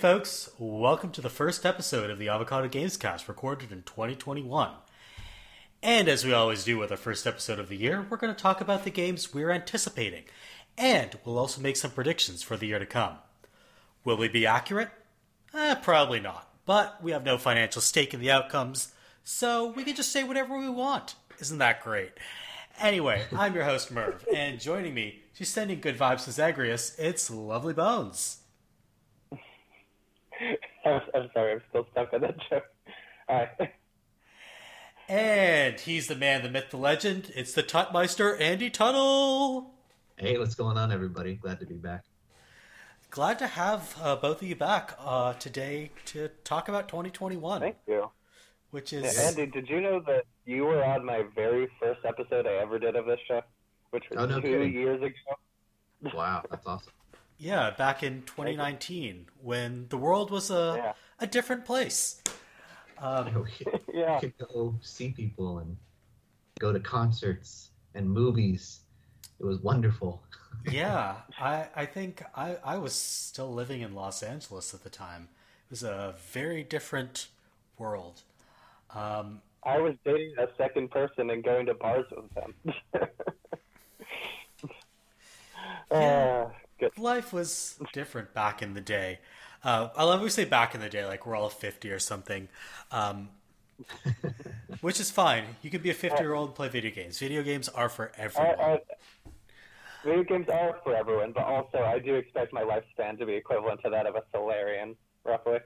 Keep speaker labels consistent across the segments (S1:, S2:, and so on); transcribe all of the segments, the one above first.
S1: Folks, welcome to the first episode of the Avocado Gamescast recorded in 2021. And as we always do with our first episode of the year, we're going to talk about the games we're anticipating. And we'll also make some predictions for the year to come. Will we be accurate? Eh, probably not. But we have no financial stake in the outcomes, so we can just say whatever we want. Isn't that great? Anyway, I'm your host Merv, and joining me, she's sending good vibes to Zagreus, it's Lovely Bones.
S2: I'm, I'm sorry, I'm still stuck on that joke. All right.
S1: And he's the man, the myth, the legend. It's the Tutmeister, Andy Tuttle.
S3: Hey, what's going on, everybody? Glad to be back.
S1: Glad to have uh, both of you back uh, today to talk about 2021.
S2: Thank you.
S1: Which is
S2: yeah, Andy, did you know that you were on my very first episode I ever did of this show, which was
S3: oh, no
S2: two
S3: kidding.
S2: years ago?
S3: Wow, that's awesome.
S1: Yeah, back in 2019 when the world was a
S2: Yeah.
S1: a different place. Um,
S2: yeah.
S3: You could go see people and go to concerts and movies. It was wonderful.
S1: yeah, I I think I I was still living in Los Angeles at the time. It was a very different world. Um,
S2: I was dating a second person and going to bars with them.
S1: Yeah.
S2: Uh, good.
S1: life was different back in the day. Uh, I love when we say back in the day, like we're all 50 or something, um, which is fine. You can be a 50 year old and play video games. Video games are for
S2: I,
S1: everyone.
S2: I, video games are for everyone, but also I do expect my lifespan to be equivalent to that of a Salarian, roughly.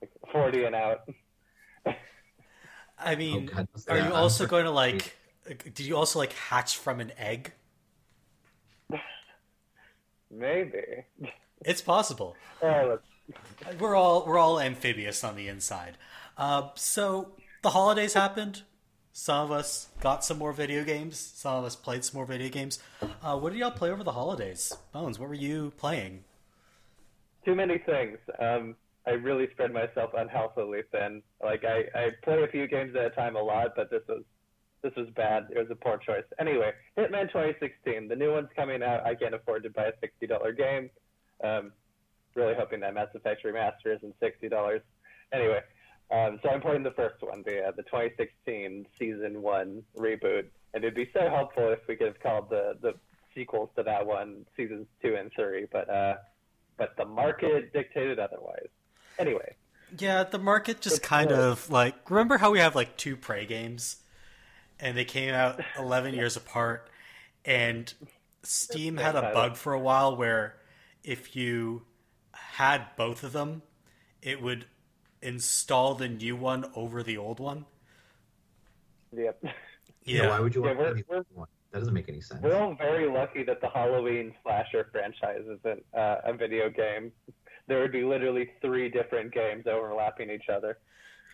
S2: Like 40 and out.
S1: I mean,
S3: Oh, God.
S1: are you also going to like? Did you also like hatch from an egg?
S2: Maybe.
S1: It's possible.
S2: Oh,
S1: We're all we're all amphibious on the inside. Uh, so the holidays happened. Some of us got some more video games. Some of us played some more video games. Uh, what did y'all play over the holidays? Bones, what were you playing?
S2: too many things. Um, I really spread myself unhealthily thin. Like I, I play a few games at a time a lot, but this was this was bad. It was a poor choice. Anyway, Hitman 2016, the new one's coming out. I can't afford to buy a sixty dollar game. Um, really hoping that Mass Effect Remaster isn't sixty dollars. Anyway, um, so I'm playing the first one, the uh, the 2016 season one reboot, and it'd be so helpful if we could have called the the sequels to that one seasons two and three, but uh, but the market dictated otherwise. Anyway,
S1: Yeah, the market just
S2: It's
S1: kind of like remember how we have like two Prey games, and they came out eleven years apart, and Steam had a bug for a while where if you had both of them, it would install the new one over the old one.
S2: yep.
S3: Yeah. why would you
S2: Yeah,
S3: want
S2: we're-
S3: to
S2: we're-
S3: That doesn't make any sense.
S2: We're all very lucky that the Halloween slasher franchise isn't uh, a video game. There would be literally three different games overlapping each other.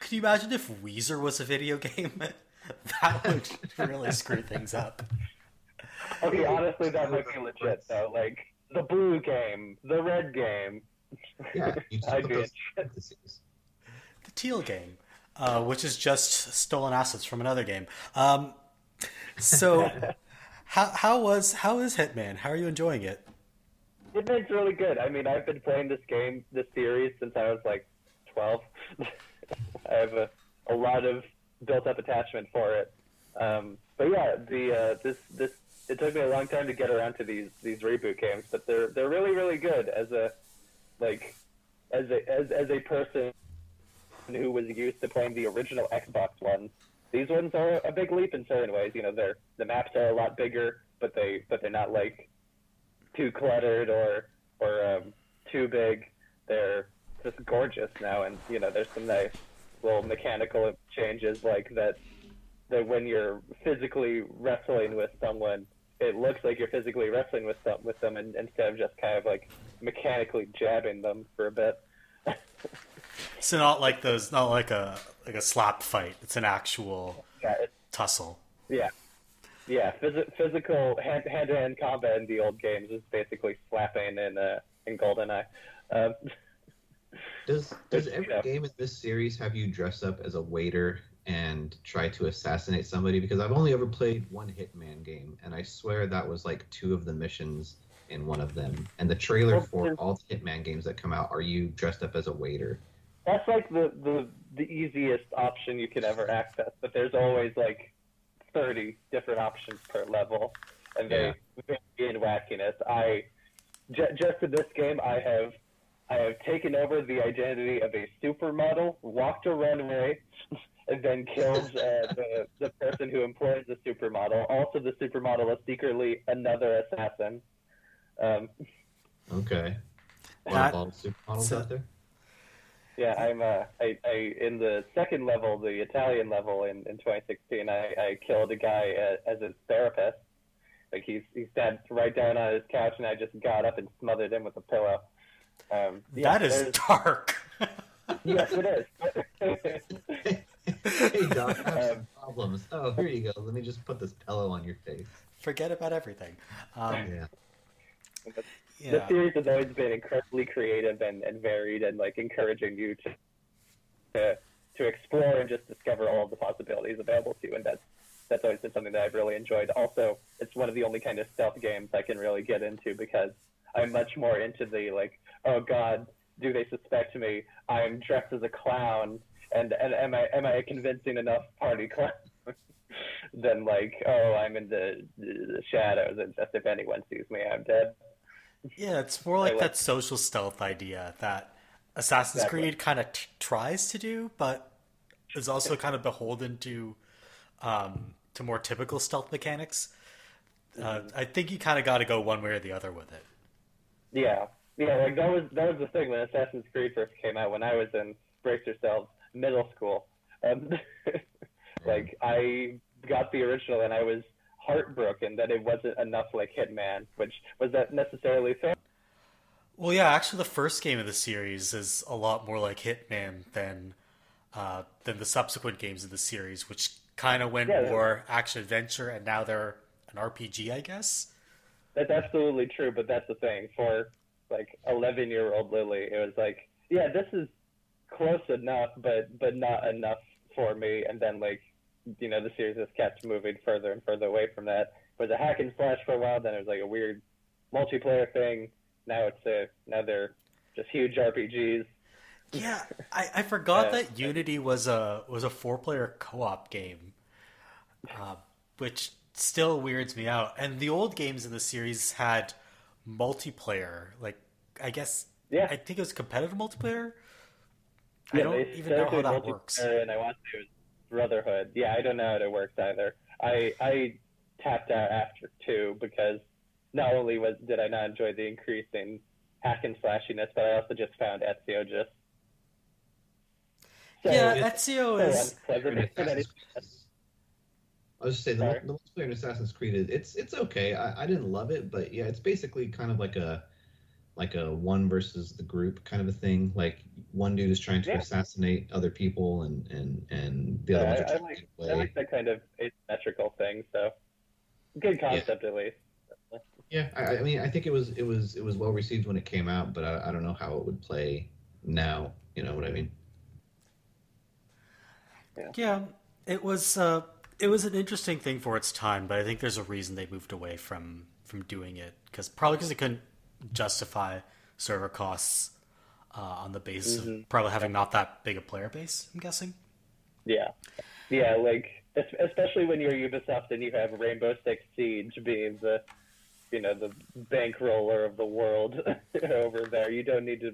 S1: Could you imagine if Weezer was a video game? that would really screw things up.
S2: Okay, honestly, that would be legit though. Like the blue game, the red game.
S3: Yeah, you
S2: I'd be
S3: those
S1: the Teal game, uh, which is just stolen assets from another game. Um, so, how how was how is Hitman? How are you enjoying it?
S2: Hitman's really good. I mean, I've been playing this game, this series, since I was like 12. I have a, a lot of built-up attachment for it. Um, but yeah, the uh, this this it took me a long time to get around to these these reboot games, but they're they're really really good as a like as a as as a person who was used to playing the original Xbox ones. These ones are a big leap in certain ways. You know, they're the maps are a lot bigger, but they but they're not like too cluttered or or um, too big. They're just gorgeous now, and you know there's some nice little mechanical changes like that. That when you're physically wrestling with someone, it looks like you're physically wrestling with them with them, and instead of just kind of like mechanically jabbing them for a bit.
S1: So not like those, not like a like a slap fight. It's an actual
S2: Yeah, it's,
S1: tussle.
S2: yeah, yeah. Phys- physical hand to hand combat in the old games is basically slapping in uh, in GoldenEye. Um,
S3: Does does every
S2: yeah.
S3: game in this series have you dress up as a waiter and try to assassinate somebody? Because I've only ever played one Hitman game, and I swear that was like two of the missions in one of them. And the trailer for all the Hitman games that come out are you dressed up as a waiter.
S2: That's like the, the the easiest option you could ever access, but there's always like 30 different options per level, and they vary in wackiness. I j- just in this game, I have I have taken over the identity of a supermodel, walked a runway, and then killed uh, the the person who employs the supermodel. Also, the supermodel is secretly another assassin. Um,
S3: Okay. A lot
S1: That-
S3: of all supermodels
S1: so-
S3: out there.
S2: Yeah, I'm uh, I, I in the second level, the Italian level in, in 2016, I, I killed a guy as, as a therapist. Like he's he sat right down on his couch, and I just got up and smothered him with a pillow. Um, yeah,
S1: that is dark.
S2: yes, it is.
S3: hey, Doc, I have
S2: Um,
S3: some problems. Oh, here you go. Let me just put this pillow on your face.
S1: Forget about everything. Um,
S3: Yeah.
S2: the series has always been incredibly creative and, and varied, and like encouraging you to to to explore and just discover all of the possibilities available to you, and that's that's always been something that I've really enjoyed. Also, it's one of the only kind of stealth games I can really get into because I'm much more into the like, oh God, do they suspect me? I'm dressed as a clown, and, and am I am I a convincing enough party clown? than like, oh, I'm in the, the shadows, and just if anyone sees me, I'm dead.
S1: Yeah, it's more like
S2: like-
S1: that social stealth idea that Assassin's
S2: Exactly.
S1: Creed kind of t- tries to do, but is also kind of beholden to um, to more typical stealth mechanics. Uh, I think you kind of got to go one way or the other with it.
S2: Yeah, yeah, like that was that was the thing when Assassin's Creed first came out. When I was in brace yourselves middle school, um, like I got the original and I was heartbroken that it wasn't enough like Hitman, which was that necessarily fair?
S1: Well, yeah, actually, the first game of the series is a lot more like Hitman than uh, than the subsequent games of the series, which kind of went
S2: Yeah,
S1: more action adventure, and now they're an RPG, I guess.
S2: That's absolutely true, but that's the thing for like 11 year old Lily. It was like, yeah, this is close enough, but but not enough for me. And then like, you know, the series just kept moving further and further away from that. It was a hack and slash for a while. Then it was like a weird multiplayer thing. Now it's a now they're just huge RPGs.
S1: Yeah, I, I forgot
S2: Uh,
S1: that Unity was a was a four player co op game, uh, which still weirds me out. And the old games in the series had multiplayer, like I guess
S2: Yeah,
S1: I think it was competitive multiplayer. I don't even know how that works.
S2: multiplayer, And I want to say it was Brotherhood. Yeah, I don't know how it works either. I I tapped out after two because not only was did I not enjoy the increasing hack and slashiness, but I also just found Ezio just so,
S1: yeah,
S3: it's-
S1: Ezio
S2: so
S1: is.
S2: unpleasant.
S3: Assassin's
S2: And it-
S3: Creed is- I was just saying the,
S2: Sorry?
S3: the multiplayer in Assassin's Creed is it's it's okay. I, I didn't love it, but yeah, it's basically kind of like a like a one versus the group kind of a thing. Like one dude is trying to
S2: Yeah.
S3: assassinate other people, and and and the other
S2: Yeah,
S3: ones are
S2: I- I
S3: trying
S2: like-
S3: to get
S2: I
S3: away.
S2: like that kind of asymmetrical thing. So good concept at least.
S3: Yeah, I, I mean, I think it was it was it was well received when it came out, but I, I don't know how it would play now. You know what I mean?
S1: Yeah, it was. Uh, it was an interesting thing for its time, but I think there's a reason they moved away from from doing it because probably because they couldn't justify server costs uh, on the basis
S2: Mm-hmm.
S1: of probably having not that big a player base. I'm guessing.
S2: Yeah, yeah, like especially when you're Ubisoft and you have Rainbow Six Siege being the, you know, the bankroller of the world over there. You don't need to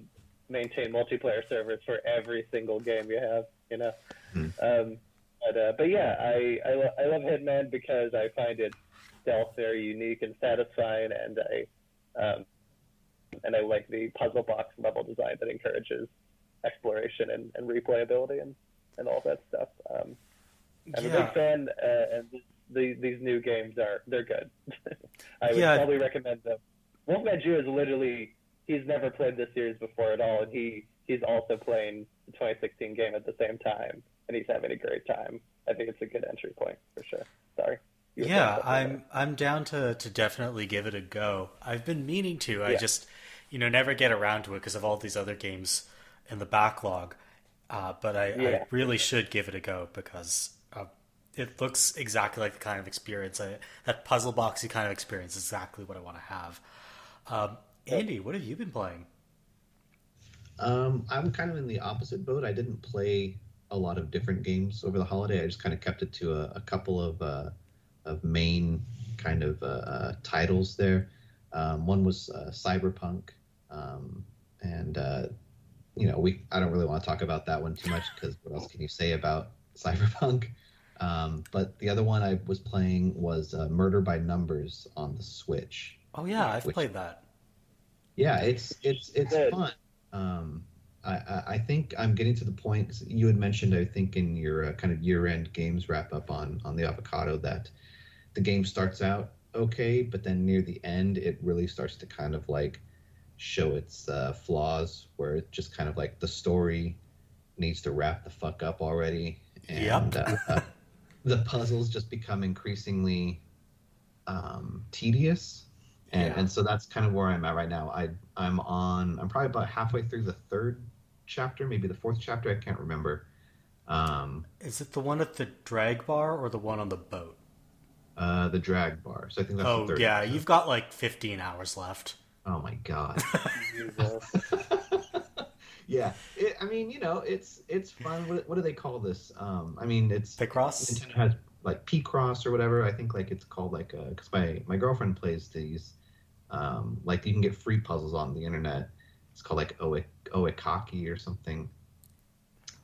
S2: maintain multiplayer servers for every single game you have. You know,
S3: Hmm.
S2: um, but uh, but yeah, I I, lo- I love Hitman because I find it stealth very unique and satisfying, and I um, and I like the puzzle box level design that encourages exploration and, and replayability and, and all that stuff. Um, I'm a big fan, uh, and the, these new games are they're good. I would
S1: Yeah.
S2: probably recommend them. Wolfman Jew is literally he's never played this series before at all, and he he's also playing the 2016 game at the same time, and he's having a great time. I think it's a good entry point for sure. Sorry. You were saying
S1: Yeah, I'm I'm down to to definitely give it a go. I've been meaning to. I just you know never get around to it because of all these other games in the backlog. Uh, but I, I really should give it a go because uh, it looks exactly like the kind of experience I, that puzzle boxy kind of experience is exactly what I want to have. Um, Andy, what have you been playing?
S3: Um, I'm kind of in the opposite boat. I didn't play a lot of different games over the holiday. I just kind of kept it to a, a couple of uh, of main kind of uh, uh, titles there. Um, one was uh, Cyberpunk, um, and uh, you know we I don't really want to talk about that one too much because what else can you say about Cyberpunk? Um, but the other one I was playing was uh, Murder by Numbers on the Switch.
S1: Oh yeah, I've
S3: Which-
S1: played that.
S3: Yeah, it's it's it's
S2: Good.
S3: fun. Um, I, I think I'm getting to the point you had mentioned I think in your uh, kind of year-end games wrap up on on the avocado that the game starts out okay, but then near the end it really starts to kind of like show its uh, flaws, where it just kind of like the story needs to wrap the fuck up already, and
S1: Yep.
S3: uh, the puzzles just become increasingly um, tedious and
S1: Yeah.
S3: and so that's kind of where I'm at right now. I I'm on I'm probably about halfway through the third chapter, maybe the fourth chapter. I can't remember. Um,
S1: Is it the one at the drag bar or the one on the boat?
S3: uh, the drag bar. So I think that's
S1: oh
S3: the third.
S1: yeah,
S3: episode.
S1: you've got like 15 hours left.
S3: Oh my god. Yeah. It, I mean, you know, it's it's fun. What, what do they call this? Um, I mean, it's
S1: Picross.
S3: Nintendo has like P Cross or whatever. I think like it's called like because my my girlfriend plays these. Um, like you can get free puzzles on the internet. It's called like Oekaki or something.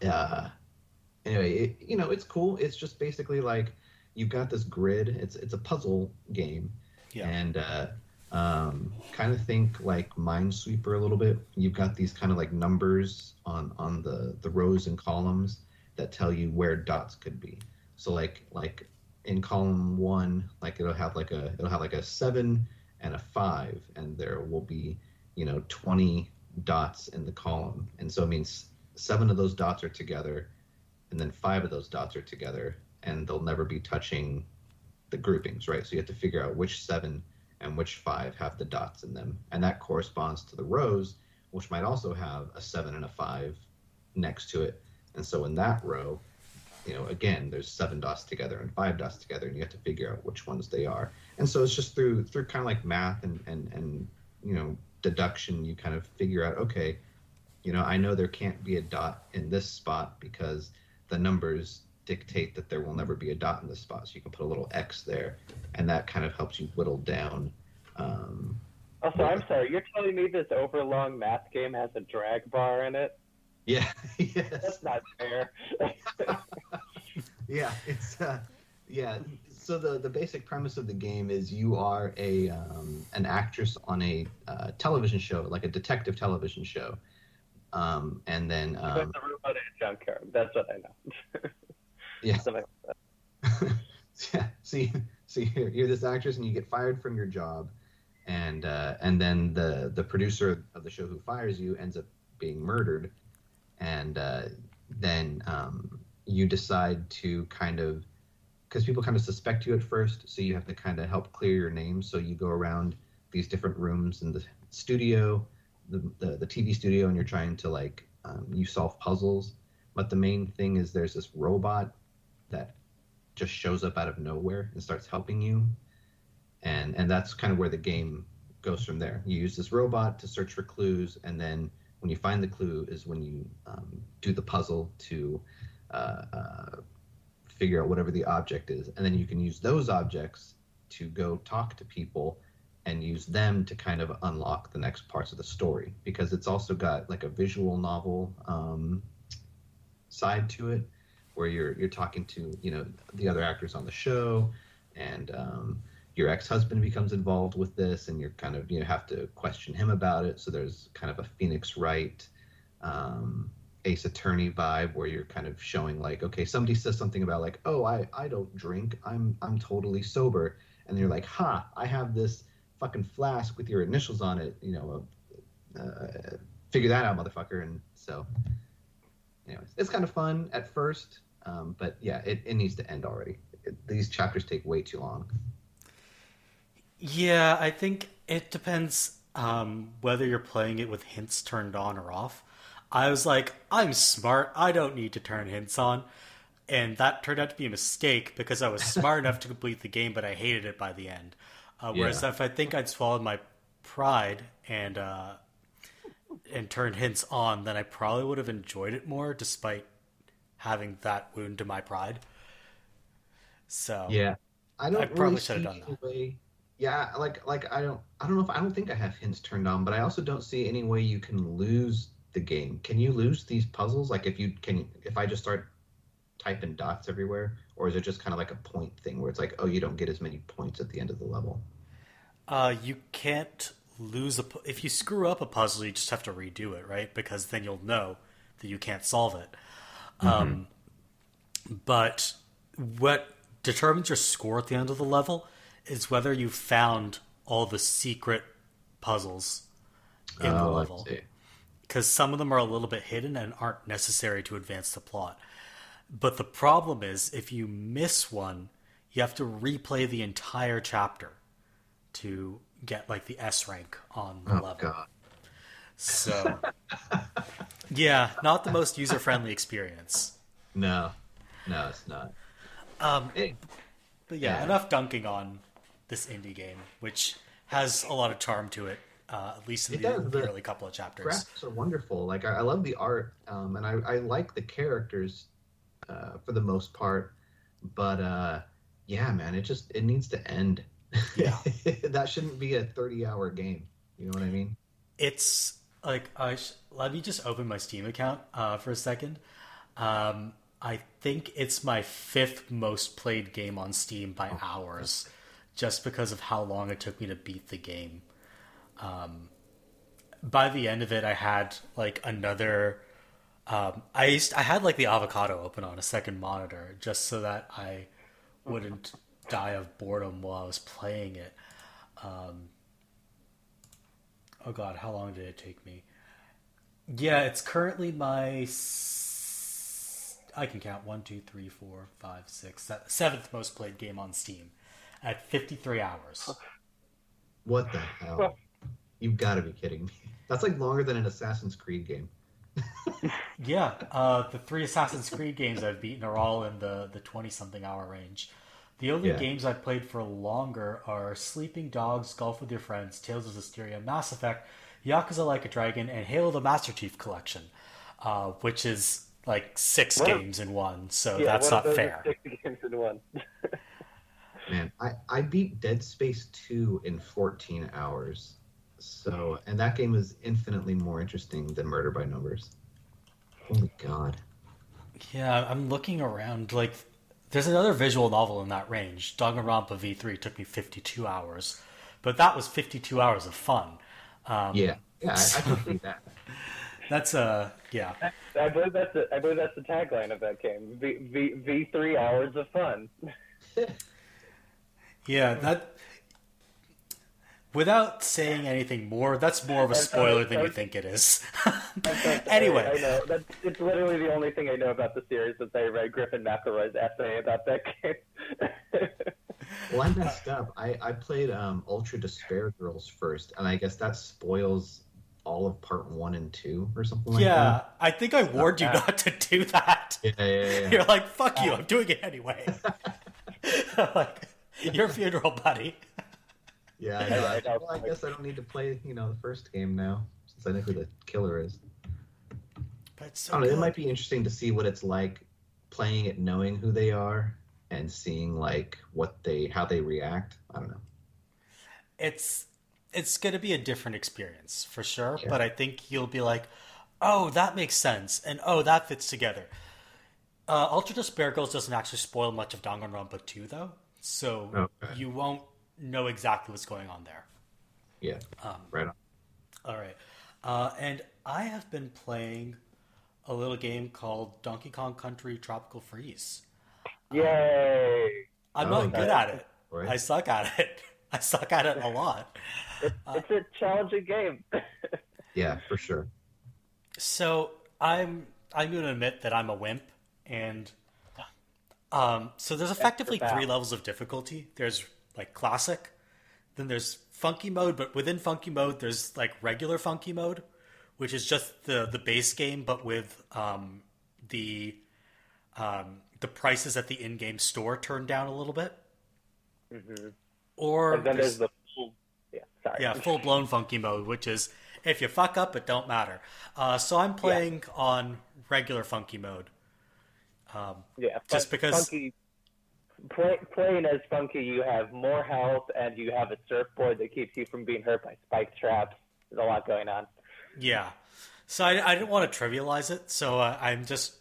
S3: Uh, anyway, it, you know it's cool. It's just basically like you've got this grid. It's it's a puzzle game,
S1: Yeah.
S3: and uh, um, kind of think like Minesweeper a little bit. You've got these kind of like numbers on on the the rows and columns that tell you where dots could be. So like like in column one, like it'll have like a it'll have like a seven and a five, and there will be you know twenty dots in the column, and so it means seven of those dots are together, and then five of those dots are together, and they'll never be touching the groupings, right? So you have to figure out which seven and which five have the dots in them, and that corresponds to the rows, which might also have a seven and a five next to it, and so in that row you know, again, there's seven dots together and five dots together, and you have to figure out which ones they are. And so it's just through through kind of like math and and and you know deduction, you kind of figure out, okay, you know, I know there can't be a dot in this spot because the numbers dictate that there will never be a dot in this spot. So you can put a little X there, and that kind of helps you whittle down. Um,
S2: Also, I'm sorry. You're telling me this overlong math game has a drag bar in it?
S3: yeah, yes.
S2: That's not fair.
S3: yeah, it's uh, yeah. So the the basic premise of the game is you are a um, an actress on a uh, television show, like a detective television show, um, and then um,
S2: the robot a junkyard. That's what I know.
S3: yeah,
S2: like
S3: yeah. So you're, you're this actress and you get fired from your job, and uh, and then the the producer of the show who fires you ends up being murdered, and uh, then um, you decide to kind of because people kind of suspect you at first, so you have to kind of help clear your name. So you go around these different rooms in the studio, the the, the TV studio, and you're trying to like um, you solve puzzles. But the main thing is there's this robot that just shows up out of nowhere and starts helping you, and and that's kind of where the game goes from there. You use this robot to search for clues, and then when you find the clue is when you um, do the puzzle to uh, uh, figure out whatever the object is, and then you can use those objects to go talk to people and use them to kind of unlock the next parts of the story. Because it's also got like a visual novel um, side to it where you're you're talking to you know the other actors on the show and um, your ex-husband becomes involved with this and you're kind of you know have to question him about it. So there's kind of a phoenix wright um, ace attorney vibe where you're kind of showing like okay somebody says something about like oh i i don't drink. I'm i'm totally sober. And you're like ha i have this fucking flask with your initials on it you know uh, uh, figure that out motherfucker. And so anyways it's kind of fun at first um, but yeah it, it needs to end already. It, these chapters take way too long.
S1: Yeah, I think it depends um, whether you're playing it with hints turned on or off. I was like, I'm smart. I don't need to turn hints on. And that turned out to be a mistake because I was smart enough to complete the game, but I hated it by the end. Uh, whereas
S3: Yeah.
S1: if I think I'd swallowed my pride and uh, and turned hints on, then I probably would have enjoyed it more, despite having that wound to my pride. So
S3: Yeah, I don't
S1: I probably
S3: really
S1: should have done
S3: that. way. Yeah, like like I don't I don't know if I don't think I have hints turned on, but I also don't see any way you can lose the game. Can you lose these puzzles? Like if you can if I just start typing dots everywhere, or is it just kind of like a point thing where it's like, oh, you don't get as many points at the end of the level?
S1: uh, you can't lose a if you screw up a puzzle, you just have to redo it, right? Because then you'll know that you can't solve it. Um, but what determines your score at the end of the level is whether you found all the secret puzzles in the
S3: Oh, I
S1: level.
S3: see.
S1: Because some of them are a little bit hidden and aren't necessary to advance the plot. But the problem is, if you miss one, you have to replay the entire chapter to get like the S rank on the
S3: Oh
S1: level.
S3: god.
S1: So, yeah, not the most user friendly experience.
S3: No, no, it's not.
S1: Um, but yeah,
S3: Yeah.
S1: enough dunking on this indie game, which has a lot of charm to it, uh, at least in the,
S3: does, the
S1: early couple of chapters.
S3: graphics are wonderful. Like I, I love the art, um, and I, I like the characters uh, for the most part. But uh, yeah, man, it just it needs to end.
S1: Yeah.
S3: that shouldn't be a thirty-hour game. You know what I mean?
S1: It's like I sh- let me just open my Steam account uh, for a second. Um, I think it's my fifth most played game on Steam by hours, just because of how long it took me to beat the game. Um, by the end of it, I had like another. Um, I used I had like the avocado open on a second monitor just so that I wouldn't die of boredom while I was playing it. Um, oh god, how long did it take me? Yeah, it's currently my. s- I can count one, two, three, four, five, six, se- seventh most played game on Steam at 53 hours.
S3: What the hell? You've got to be kidding me. That's like longer than an Assassin's Creed game.
S1: Yeah, uh, the three Assassin's Creed games I've beaten are all in the the 20 something hour range. The only
S3: Yeah.
S1: games I've played for longer are Sleeping Dogs, Golf with Your Friends, Tales of Vesperia, Mass Effect, Yakuza Like a Dragon, and Halo the Master Chief Collection, uh, which is like six
S2: Wow.
S1: games in one, so
S2: yeah,
S1: that's not fair.
S2: Six games in one.
S3: Man, I, I beat Dead Space 2 in 14 hours. So, and that game is infinitely more interesting than Murder by Numbers. Holy God.
S1: Yeah, I'm looking around. Like, there's another visual novel in that range. Danganronpa V3 took me 52 hours, but that was 52 hours of fun. Um,
S3: Yeah, yeah, I, I can see that.
S1: That's uh, yeah,
S2: I believe that's the, I believe that's the tagline of that game. V V V three hours of fun.
S1: yeah. That without saying anything more, that's more of a
S2: I'm sorry,
S1: spoiler than you think it is.
S2: I'm so sorry.
S1: anyway,
S2: I know that's it's literally the only thing I know about the series since I read Griffin McElroy's essay about that game.
S3: Well, I messed up. I, I played um, Ultra Despair Girls first, and I guess that spoils all of part one and two or something like that.
S1: yeah, I think I warned you not to do that.
S3: that. Yeah, yeah, yeah, yeah.
S1: You're like, fuck you, I'm doing it anyway. like, your funeral, buddy.
S3: Yeah, I know. I,
S2: Yeah,
S3: well, I guess I don't need to play, you know, the first game now, since I know who the killer is.
S1: But it's
S3: I don't know. It might be interesting to see what it's like playing it, knowing who they are, and seeing like what they, how they react. I don't know.
S1: it's it's going to be a different experience for sure
S3: Yeah.
S1: but i think you'll be like oh that makes sense and oh that fits together uh, ultra despair girls doesn't actually spoil much of danganronpa 2 though so
S3: Okay.
S1: you won't know exactly what's going on there
S3: Yeah,
S1: um,
S3: right on.
S1: all right uh, and i have been playing a little game called donkey kong country tropical freeze
S2: Yay!
S1: i'm
S3: Oh,
S1: not good at it
S3: Right.
S1: i suck at it i suck at it a lot
S2: It's, it's a challenging game.
S3: Yeah, for sure.
S1: So I'm I'm going to admit that I'm a wimp, and um, so there's effectively three levels of difficulty. There's like classic, then there's funky mode, but within funky mode, there's like regular funky mode, which is just the the base game, but with um, the um, the prices at the in-game store turned down a little bit.
S2: Mm-hmm.
S1: Or
S2: And then
S1: there's-
S2: there's the full. Yeah, Sorry.
S1: Yeah, full blown funky mode, which is if you fuck up, it don't matter. Uh, so I'm playing yeah. on regular funky mode. Um,
S2: yeah,
S1: just because
S2: funky, play, playing as funky, you have more health and you have a surfboard that keeps you from being hurt by spike traps. There's a lot going on.
S1: Yeah, so I, I didn't want to trivialize it, so uh, I'm just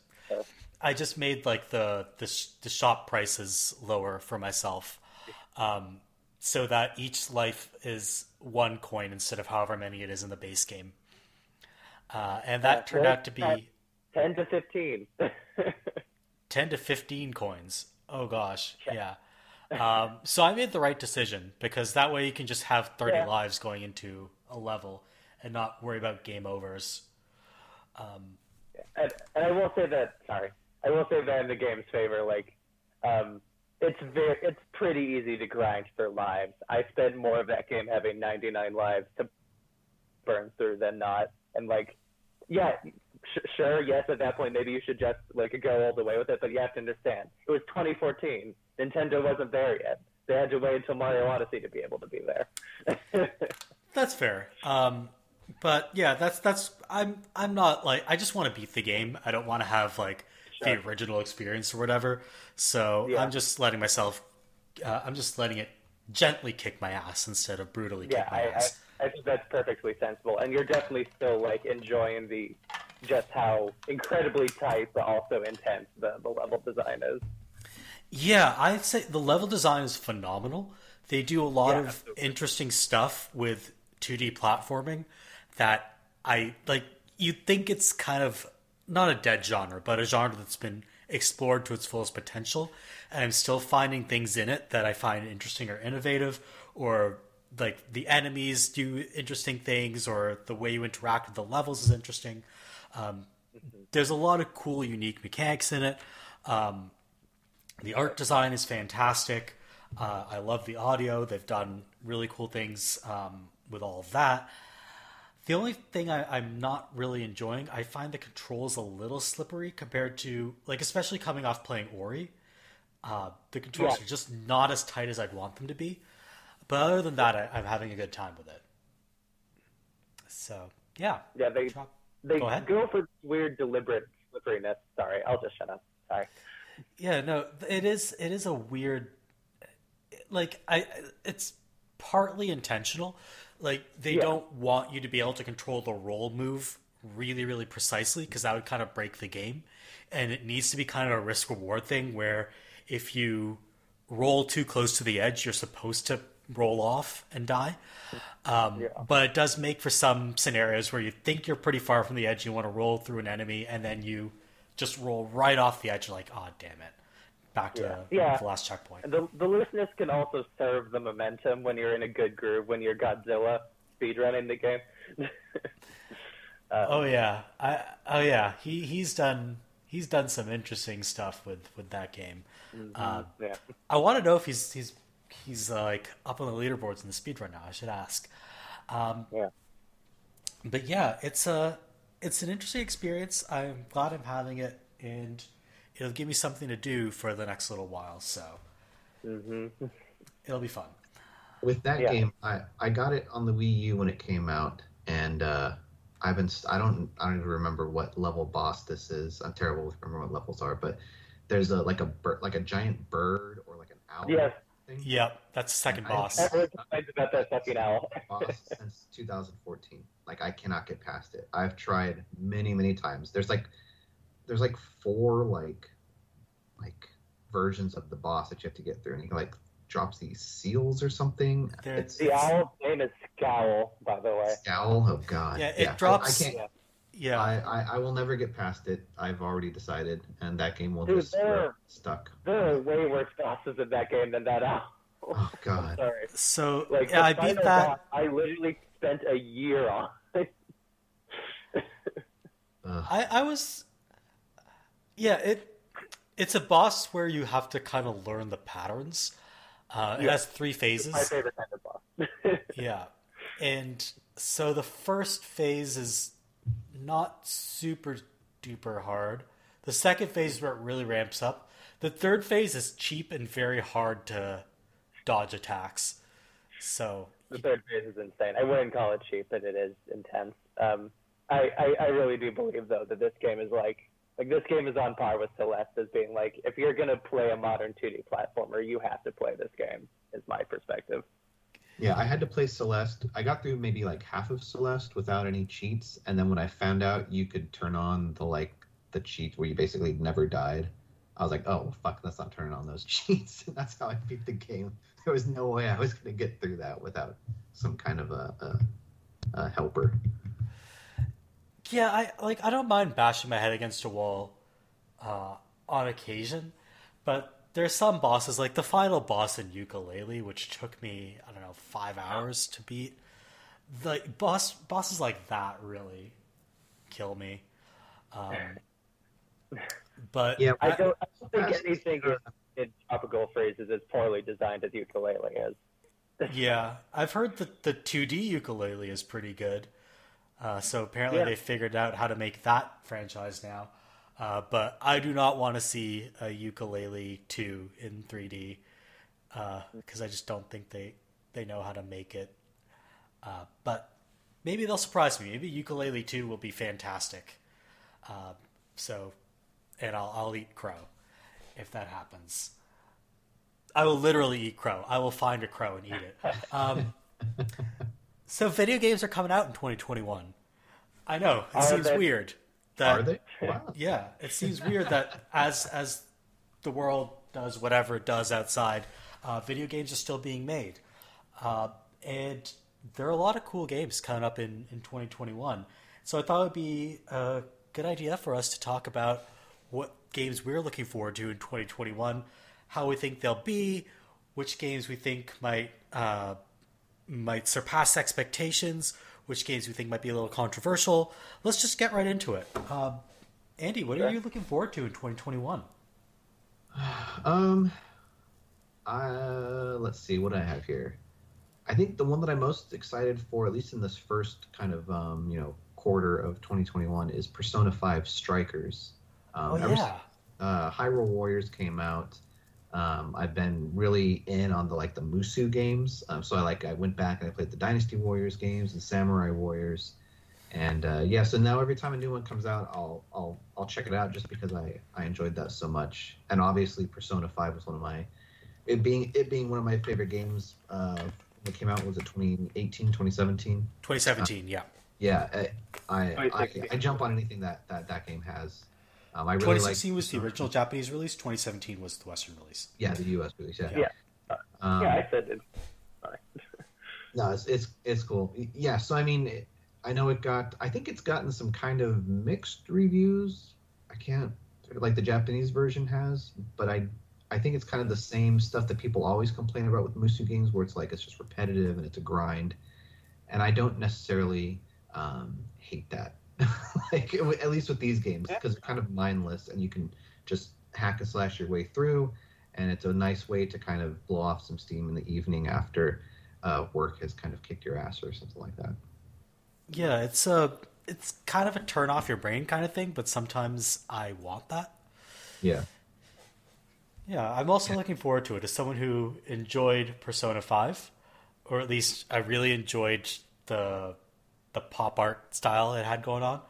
S1: I just made like the the, sh- the shop prices lower for myself, um, so that each life is one coin instead of however many it is in the base game. Uh, and that uh, turned out to be
S2: ten to fifteen.
S1: 10 to 15 coins. Oh gosh, yeah. Um, so I made the right decision because that way you can just have 30 yeah. lives going into a level and not worry about game overs. Um,
S2: and, and, I will say that, sorry, I will say that in the game's favor, like, um, it's very, it's pretty easy to grind for lives. I spend more of that game having 99 lives to burn through than not. And like, yeah, sh- sure, yes, at that point maybe you should just like go all the way with it, but you have to understand it was 2014. Nintendo wasn't there yet. They had to wait until Mario Odyssey to be able to be there.
S1: that's fair. Um, but yeah, that's that's I'm I'm not like I just want to beat the game. I don't want to have like sure. the original experience or whatever. So yeah. I'm just letting myself. Uh, I'm just letting it gently kick my ass instead of brutally
S2: yeah,
S1: kick my
S2: I,
S1: ass.
S2: I, I think that's perfectly sensible, and you're definitely still like enjoying the just how incredibly tight but also intense the, the level design is.
S1: Yeah, I'd say the level design is phenomenal. They do a lot yeah, of absolutely. interesting stuff with 2D platforming that I like. You think it's kind of not a dead genre, but a genre that's been explored to its fullest potential, and I'm still finding things in it that I find interesting or innovative, or like the enemies do interesting things, or the way you interact with the levels is interesting. Um, there's a lot of cool, unique mechanics in it. Um, the art design is fantastic. Uh, I love the audio. They've done really cool things um, with all of that. The only thing I, am not really enjoying, I find the controls a little slippery compared to, like, especially coming off playing Ori. Uh, the controls yeah. are just not as tight as I'd want them to be. But other than that, I, am having a good time with it. So, yeah.
S2: Yeah, they, they go, go for weird deliberate slipperiness. Sorry, I'll just shut up. Sorry.
S1: Yeah, no, it is. It is a weird. Like I, it's partly intentional. Like they yeah. don't want you to be able to control the roll move really, really precisely because that would kind of break the game. And it needs to be kind of a risk reward thing where if you roll too close to the edge, you're supposed to roll off and die. Um, yeah. But it does make for some scenarios where you think you're pretty far from the edge, you want to roll through an enemy, and then you just roll right off the edge, like, oh, damn it. Back to
S2: yeah.
S1: The,
S2: yeah.
S1: the last checkpoint.
S2: The, the looseness can also serve the momentum when you're in a good groove, when you're Godzilla speedrunning the game.
S1: um, oh yeah, I, oh yeah. He he's done he's done some interesting stuff with, with that game.
S2: Mm-hmm. Uh, yeah.
S1: I want to know if he's he's he's like up on the leaderboards in the speed run now. I should ask. Um,
S2: yeah.
S1: But yeah, it's a it's an interesting experience. I'm glad I'm having it, and it'll give me something to do for the next little while. So
S2: mm-hmm.
S1: it'll be fun.
S3: With that yeah. game, I I got it on the Wii U when it came out, and uh, I've been I don't I don't even remember what level boss this is. I'm terrible with remembering what levels are, but there's a like a bird, like a giant bird or like an owl.
S2: Yes
S1: thing. Yep, that's the second boss.
S2: Everyone complains about that fucking owl.
S3: boss since 2014. Like I cannot get past it. I've tried many, many times. There's like, there's like four like, like versions of the boss that you have to get through, and he like drops these seals or something.
S2: It's, the owl's name is Scowl, by the way.
S3: Scowl. Oh God.
S1: Yeah, it yeah. drops.
S3: I, I can't.
S1: Yeah,
S3: I, I, I, will never get past it. I've already decided, and that game will
S2: Dude,
S3: just
S2: there,
S3: stuck.
S2: There are way worse bosses in that game than that owl.
S3: Oh God!
S2: Sorry.
S1: So
S2: like,
S1: yeah, I beat that. Boss,
S2: I literally spent a year on.
S1: I I was. Yeah, it it's a boss where you have to kind of learn the patterns. Uh, yeah. It has three phases.
S2: It's my favorite kind of
S1: boss. yeah, and so the first phase is not super duper hard. The second phase is where it really ramps up. The third phase is cheap and very hard to dodge attacks. So
S2: the third phase is insane. I wouldn't call it cheap, but it is intense. Um, I, I I really do believe though that this game is like like this game is on par with Celeste as being like if you're gonna play a modern 2D platformer, you have to play this game. Is my perspective.
S3: Yeah, I had to play Celeste. I got through maybe like half of Celeste without any cheats, and then when I found out you could turn on the like the cheats where you basically never died, I was like, oh fuck, let's not turn on those cheats. And that's how I beat the game. There was no way I was gonna get through that without some kind of a, a, a helper.
S1: Yeah, I like I don't mind bashing my head against a wall uh, on occasion, but there's some bosses like the final boss in Yooka-Laylee, which took me I don't know five hours to beat. The boss bosses like that really kill me. Um, but
S3: Yeah,
S2: I don't, I don't think
S3: Celeste,
S2: anything
S3: uh,
S2: in, in Tropical Freeze is poorly designed as Yooka-Laylee is.
S1: yeah, I've heard that the 2D Yooka-Laylee is pretty good. Uh, so apparently
S2: Yeah.
S1: they figured out how to make that franchise now. Uh, but I do not want to see a Yooka-Laylee 2 in 3D because I just don't think they, they know how to make it. Uh, but maybe they'll surprise me. Maybe Yooka-Laylee 2 will be fantastic. Uh, so, and I'll, I'll eat crow if that happens. I will literally eat crow. I will find a crow and eat it. Um, so video games are coming out in 2021. I know it
S2: Are
S1: seems
S2: they?
S1: weird. That,
S3: Are they? Wow.
S1: Yeah, it seems weird that as as the world does whatever it does outside, uh, video games are still being made, uh, and there are a lot of cool games coming up in in 2021. So I thought it would be a good idea for us to talk about what games we're looking forward to in 2021, how we think they'll be, which games we think might uh, might surpass expectations, which games we think might be a little controversial. Let's just get right into it. Um, Andy, what are you looking forward to in 2021?
S3: Um, uh, let's see what I have here. I think the one that I'm most excited for, at least in this first kind of um, you know quarter of 2021, is Persona 5 Strikers. Um,
S1: Oh
S3: ever
S1: yeah,
S3: uh, Hyrule Warriors came out, um, I've been really in on the like the Musou games. Um, so I like I went back and I played the Dynasty Warriors games and Samurai Warriors, and uh, yeah. So now every time a new one comes out, I'll I'll I'll check it out just because I I enjoyed that so much. And obviously Persona Five was one of my it being it being one of my favorite games. Uh, that came out was it 2018 2017
S1: 2017. Yeah,
S3: yeah I I, I, I jump on anything that that, that game has um, I really
S1: 2016
S3: like
S1: was the original Japanese release. 2017 was the Western release.
S3: yeah the US release yeah
S2: Yeah.
S3: Um,
S2: yeah, I said it's sorry.
S3: No, it's it's it's cool. Yeah, so I mean, it- I know it got. I think it's gotten some kind of mixed reviews. I can't like the Japanese version has, but I I think it's kind of the same stuff that people always complain about with Musou games, where it's like it's just repetitive and it's a grind, and I don't necessarily um, hate that. like at least with these games, because they're kind of mindless and you can just hack and slash your way through, and it's a nice way to kind of blow off some steam in the evening after uh, work has kind of kicked your ass or something like that.
S1: Yeah, it's a it's kind of a turn off your brain kind of thing, but sometimes I want that.
S3: Yeah.
S1: Yeah, I'm also looking forward to it as someone who enjoyed Persona 5, or at least I really enjoyed the the pop art style it had going on,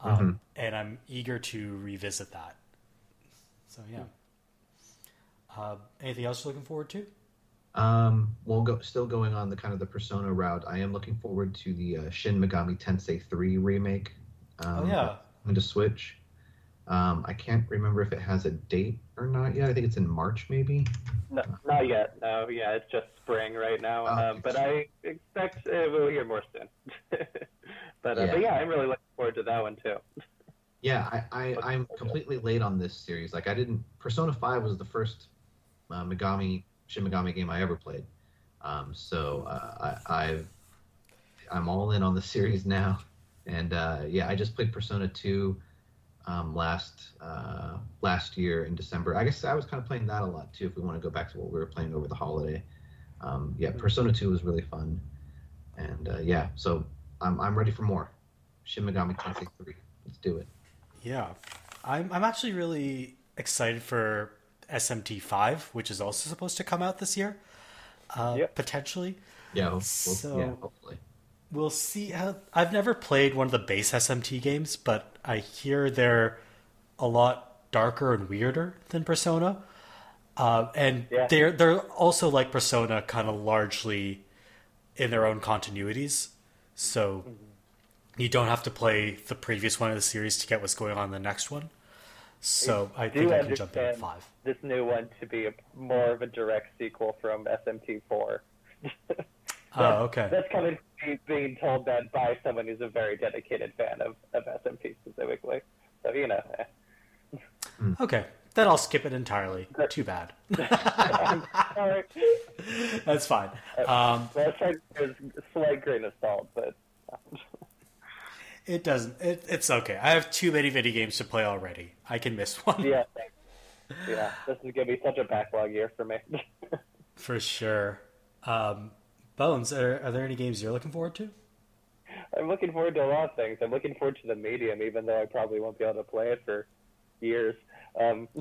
S1: um, and I'm eager to revisit that. So yeah. Uh, anything else you're looking forward to?
S3: Um, well, go, still going on the kind of the Persona route. I am looking forward to the uh, Shin Megami Tensei 3 remake. Um,
S1: Oh yeah,
S3: Into Switch. Um, I can't remember if it has a date or not yet. I think it's in March, maybe.
S2: No, not yet. No, yeah, it's just spring right now.
S3: Oh,
S2: um, but I expect uh, we'll hear more soon. but, uh,
S3: Yeah.
S2: but yeah, I'm really looking forward to that one too.
S3: Yeah, I, I, I'm completely late on this series. Like, I didn't. Persona 5 was the first uh, Megami Shin Megami game I ever played. Um, so uh, I, I've I'm all in on the series now, and uh, yeah, I just played Persona 2 um, last uh, last year in December. I guess I was kind of playing that a lot too. If we want to go back to what we were playing over the holiday, um, yeah, Persona 2 was really fun, and uh, yeah, so I'm I'm ready for more. Shin Megami Tensei 3. Let's do it.
S1: yeah. I'm I'm actually really excited for SMT5, which is also supposed to come out this year, uh,
S2: Yep.
S1: potentially.
S3: Yeah, well,
S1: So-
S3: yeah, hopefully.
S1: We'll see how. I've never played one of the base SMT games, but I hear they're a lot darker and weirder than Persona. Uh, and
S2: Yeah.
S1: they're they're also like Persona, kind of largely in their own continuities. So you don't have to play the previous one of the series to get what's going on in the next one. So I
S2: Do
S1: think I can jump in at five.
S2: this new one to be a, more of a direct sequel from SMT4?
S1: Oh, okay.
S2: That's coming being told that by someone who's a very dedicated fan of, of SMT specifically. So, you know, eh.
S1: Okay, then I'll skip it entirely. Too bad. That's fine. Um,
S2: Well, it's like a slight grain of salt, but
S1: It doesn't. It, it's okay. I have too many video games to play already. I can miss one
S2: yeah, yeah, this is gonna be such a backlog year for me.
S1: for sure. Um, Bones, are, are there any games you're looking forward to?
S2: I'm looking forward to a lot of things. I'm looking forward to the medium, even though I probably won't be able to play it for years. Um,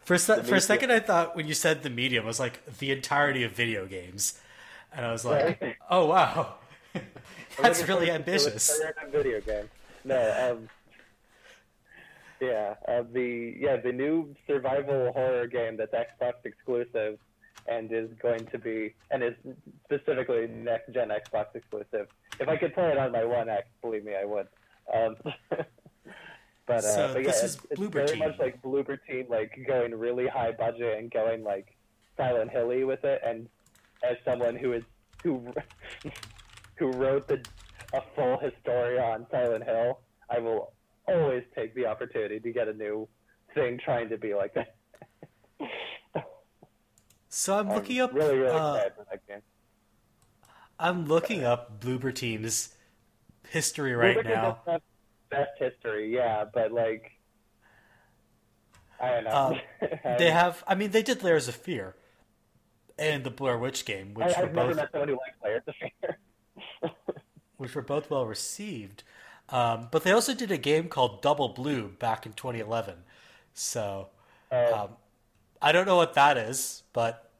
S1: For a, se- for a second, I thought when you said the medium was like the entirety of video games, and I was like,
S2: Right.
S1: "Oh wow, that's really ambitious."
S2: Video game. No, um, yeah, uh, the yeah the new survival horror game that's Xbox exclusive and is going to be and is specifically next gen Xbox exclusive. If I could play it on my One X, believe me, I would. Um, but uh,
S1: So
S2: but yeah,
S1: this is
S2: it's, it's very
S1: Team.
S2: much like Bloober Team, like going really high budget and going like Silent Hilly with it. And as someone who is who who wrote the a full historia on Silent Hill, I will always take the opportunity to get a new thing trying to be like that.
S1: So I'm looking up.
S2: really, really
S1: uh,
S2: excited for that game.
S1: I'm looking up Bloober Team's history right
S2: Bloober
S1: now.
S2: have best history, yeah, but like, I don't know.
S1: Um, They have. I mean, they did Layers of Fear, and the Blair Witch game, which
S2: I,
S1: were
S2: I've never
S1: both
S2: met someone who likes Layers of Fear.
S1: which were both well received. Um, but they also did a game called Double Blue back in 2011. So
S2: Uh,
S1: um, I don't know what that is, but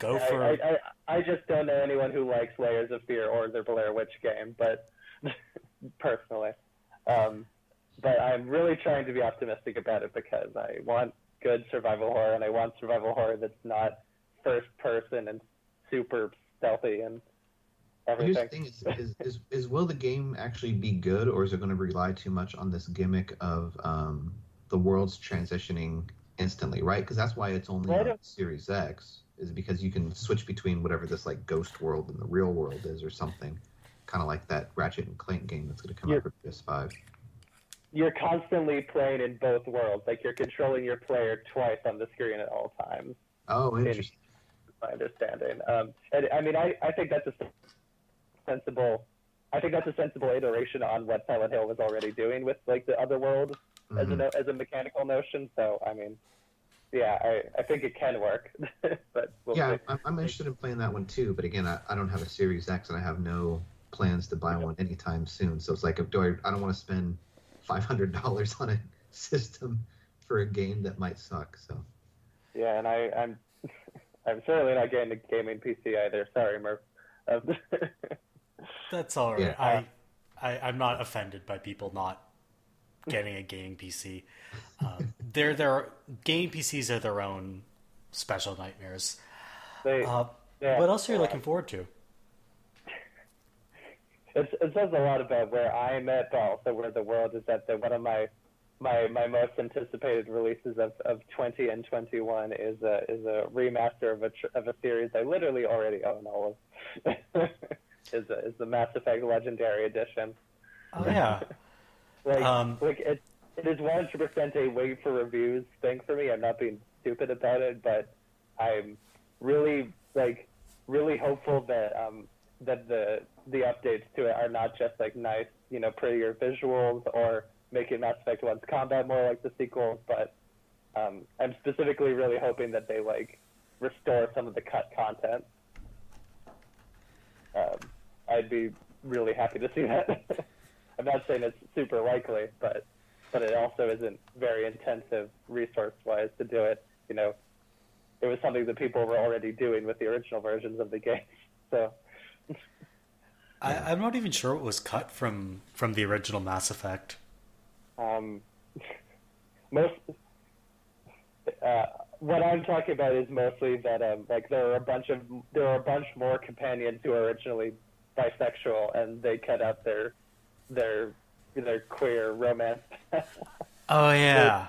S1: go
S2: I,
S1: for
S2: I, I, I just don't know anyone who likes Layers of Fear or the Blair Witch game, but personally. Um, but I'm really trying to be optimistic about it because I want good survival horror and I want survival horror that's not first person and super stealthy and
S3: Here's the thing: is, is, is, is will the game actually be good, or is it going to rely too much on this gimmick of um, the world's transitioning instantly? Right? Because that's why it's only on Series X, is because you can switch between whatever this like ghost world and the real world is, or something, kind of like that Ratchet and Clank game that's going to come
S2: You're-
S3: out for PS5.
S2: You're constantly playing in both worlds. Like you're controlling your player twice on the screen at all times.
S3: Oh, interesting.
S2: my understanding. Um, and I mean, I, I think that's a sensible. I think that's a sensible iteration on what Silent Hill was already doing with like the other world as a no, as a mechanical notion. So I mean, yeah, I, I think it can work. but we'll
S3: Yeah,
S2: see.
S3: I'm, I'm interested in playing that one too. But again, I, I don't have a Series X, and I have no plans to buy one anytime soon. So it's like, do I? I don't want to spend five hundred dollars on a system for a game that might suck. So
S2: yeah, and I, I'm I'm certainly not getting a gaming PC either. Sorry, Murph. Um,
S1: that's all right.
S3: Yeah.
S1: I, I I'm not offended by people not getting a gaming PC. Um, they're their gaming PCs are their own special nightmares.
S2: they,
S1: Uh,
S2: yeah,
S1: what else are you
S2: yeah.
S1: looking forward to?
S2: It, it says a lot about where I'm at, but also where the world is at. That one of my my my most anticipated releases of, of 20 and 21 is a is a remaster of a of a series I literally already own all of. is a, is the Mass Effect Legendary Edition.
S1: Oh yeah.
S2: Like
S1: Um,
S2: like it it is 100% a wait for reviews thing for me. I'm not being stupid about it, but I'm really like really hopeful that um that the the updates to it are not just like nice, you know, prettier visuals or making Mass Effect 1's combat more like the sequels, but um, I'm specifically really hoping that they like restore some of the cut content. Um, I'd be really happy to see that. I'm not saying it's super likely, but but it also isn't very intensive resource wise to do it. You know, it was something that people were already doing with the original versions of the game. So
S1: I, I'm not even sure what was cut from from the original Mass Effect.
S2: Um, most uh, what I'm talking about is mostly that um, like there are a bunch of there are a bunch more companions who are originally bisexual, and they cut out their their their queer romance.
S1: Oh yeah,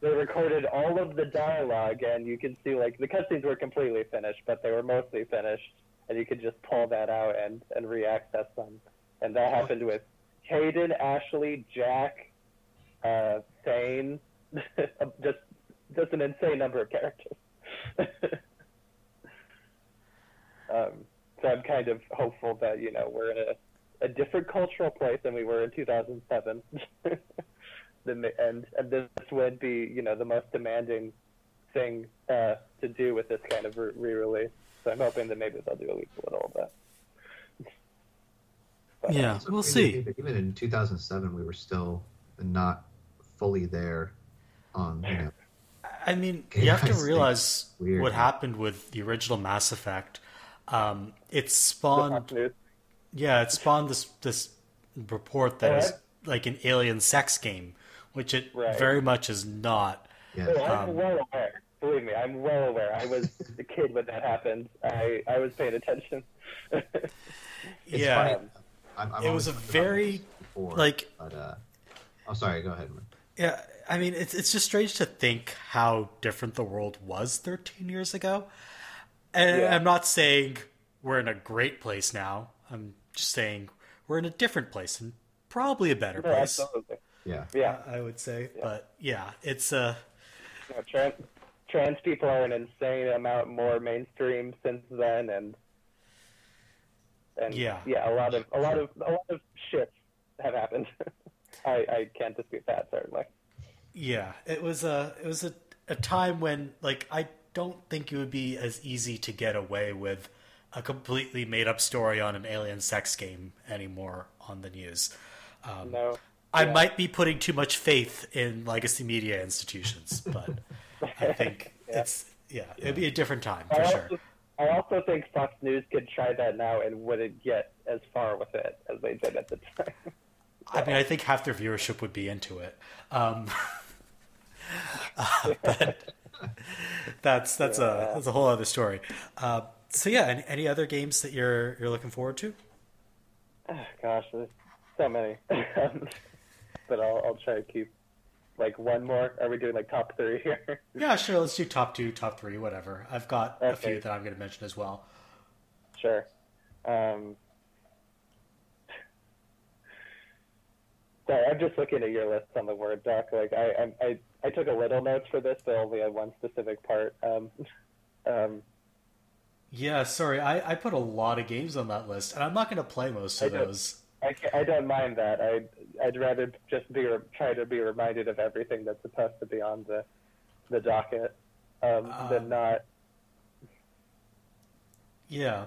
S2: they recorded all of the dialogue, and you can see like the cutscenes were completely finished, but they were mostly finished, and you could just pull that out and and re-access them. And that happened with Hayden, Ashley, Jack, uh, Thane, just just an insane number of characters. um, so I'm kind of hopeful that you know we're in a, a different cultural place than we were in 2007. and and this would be you know the most demanding thing uh, to do with this kind of re-release. So I'm hoping that maybe they'll do at least a little bit.
S1: But, yeah, we'll see.
S3: Even in 2007, we were still not fully there on you know
S1: I mean, you have to realize what happened with the original Mass Effect. Um, it spawned, yeah, it spawned this this report that is like an alien sex game, which it right. very much is not.
S2: Yeah. I'm um, well aware. Believe me, I'm well aware. I was a kid when that happened. I I was paying attention.
S1: yeah, I'm, I'm it was a very before, like.
S3: But, uh, oh, sorry. Go ahead.
S1: Yeah, I mean, it's it's just strange to think how different the world was 13 years ago. And yeah. I'm not saying we're in a great place now. I'm just saying we're in a different place and probably a better yeah, place.
S2: Absolutely.
S3: Yeah,
S2: yeah,
S1: I would say. Yeah. But yeah, it's uh,
S2: trans trans people are an insane amount more mainstream since then, and and
S1: yeah,
S2: yeah, a lot of a lot of a lot of shit have happened. I I can't dispute that certainly.
S1: Yeah, it was a it was a, a time when like I don't think it would be as easy to get away with a completely made up story on an alien sex game anymore on the news.
S2: Um, no.
S1: I might be putting too much faith in legacy media institutions, but I think yeah. it's yeah, it'd be a different time for
S2: I
S1: sure.
S2: Also, I also think Fox News could try that now and wouldn't get as far with it as they did at the time.
S1: I mean, I think half their viewership would be into it. Um, uh, but that's that's yeah. a that's a whole other story. Uh, so yeah, any, any, other games that you're you're looking forward to?
S2: Oh, gosh, there's so many, but I'll I'll try to keep like one more. Are we doing like top three here?
S1: yeah, sure. Let's do top two, top three, whatever. I've got okay. a few that I'm going to mention as well.
S2: Sure. Um, Sorry, I'm just looking at your list on the Word doc. Like I, I, I took a little notes for this, but only had one specific part. Um, um,
S1: yeah, sorry, I, I put a lot of games on that list, and I'm not going to play most of
S2: I
S1: those.
S2: I, I don't mind that. I I'd rather just be try to be reminded of everything that's supposed to be on the the docket um, uh, than not.
S1: Yeah,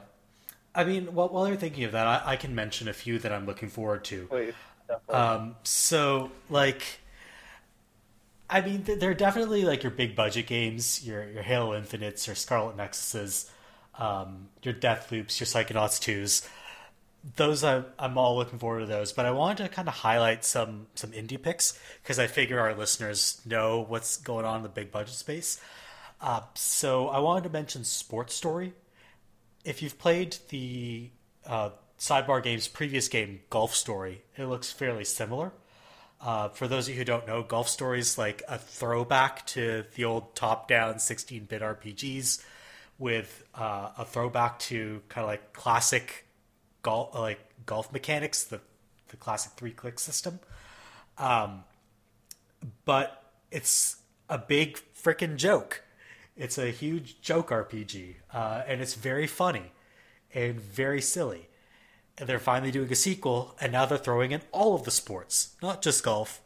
S1: I mean, while, while you're thinking of that, I, I, can mention a few that I'm looking forward to.
S2: Please.
S1: Um, so like, I mean, they're definitely like your big budget games, your your Halo Infinites, your Scarlet Nexuses, um, your Death Loops, your Psychonauts twos. Those I, I'm all looking forward to those, but I wanted to kind of highlight some some indie picks because I figure our listeners know what's going on in the big budget space. Uh, so I wanted to mention Sports Story. If you've played the uh, Sidebar Games' previous game, Golf Story, it looks fairly similar. Uh, for those of you who don't know, Golf Story is like a throwback to the old top-down 16-bit RPGs, with uh, a throwback to kind of like classic golf, like golf mechanics, the the classic three-click system. Um, but it's a big freaking joke. It's a huge joke RPG, uh, and it's very funny and very silly and they're finally doing a sequel, and now they're throwing in all of the sports, not just golf.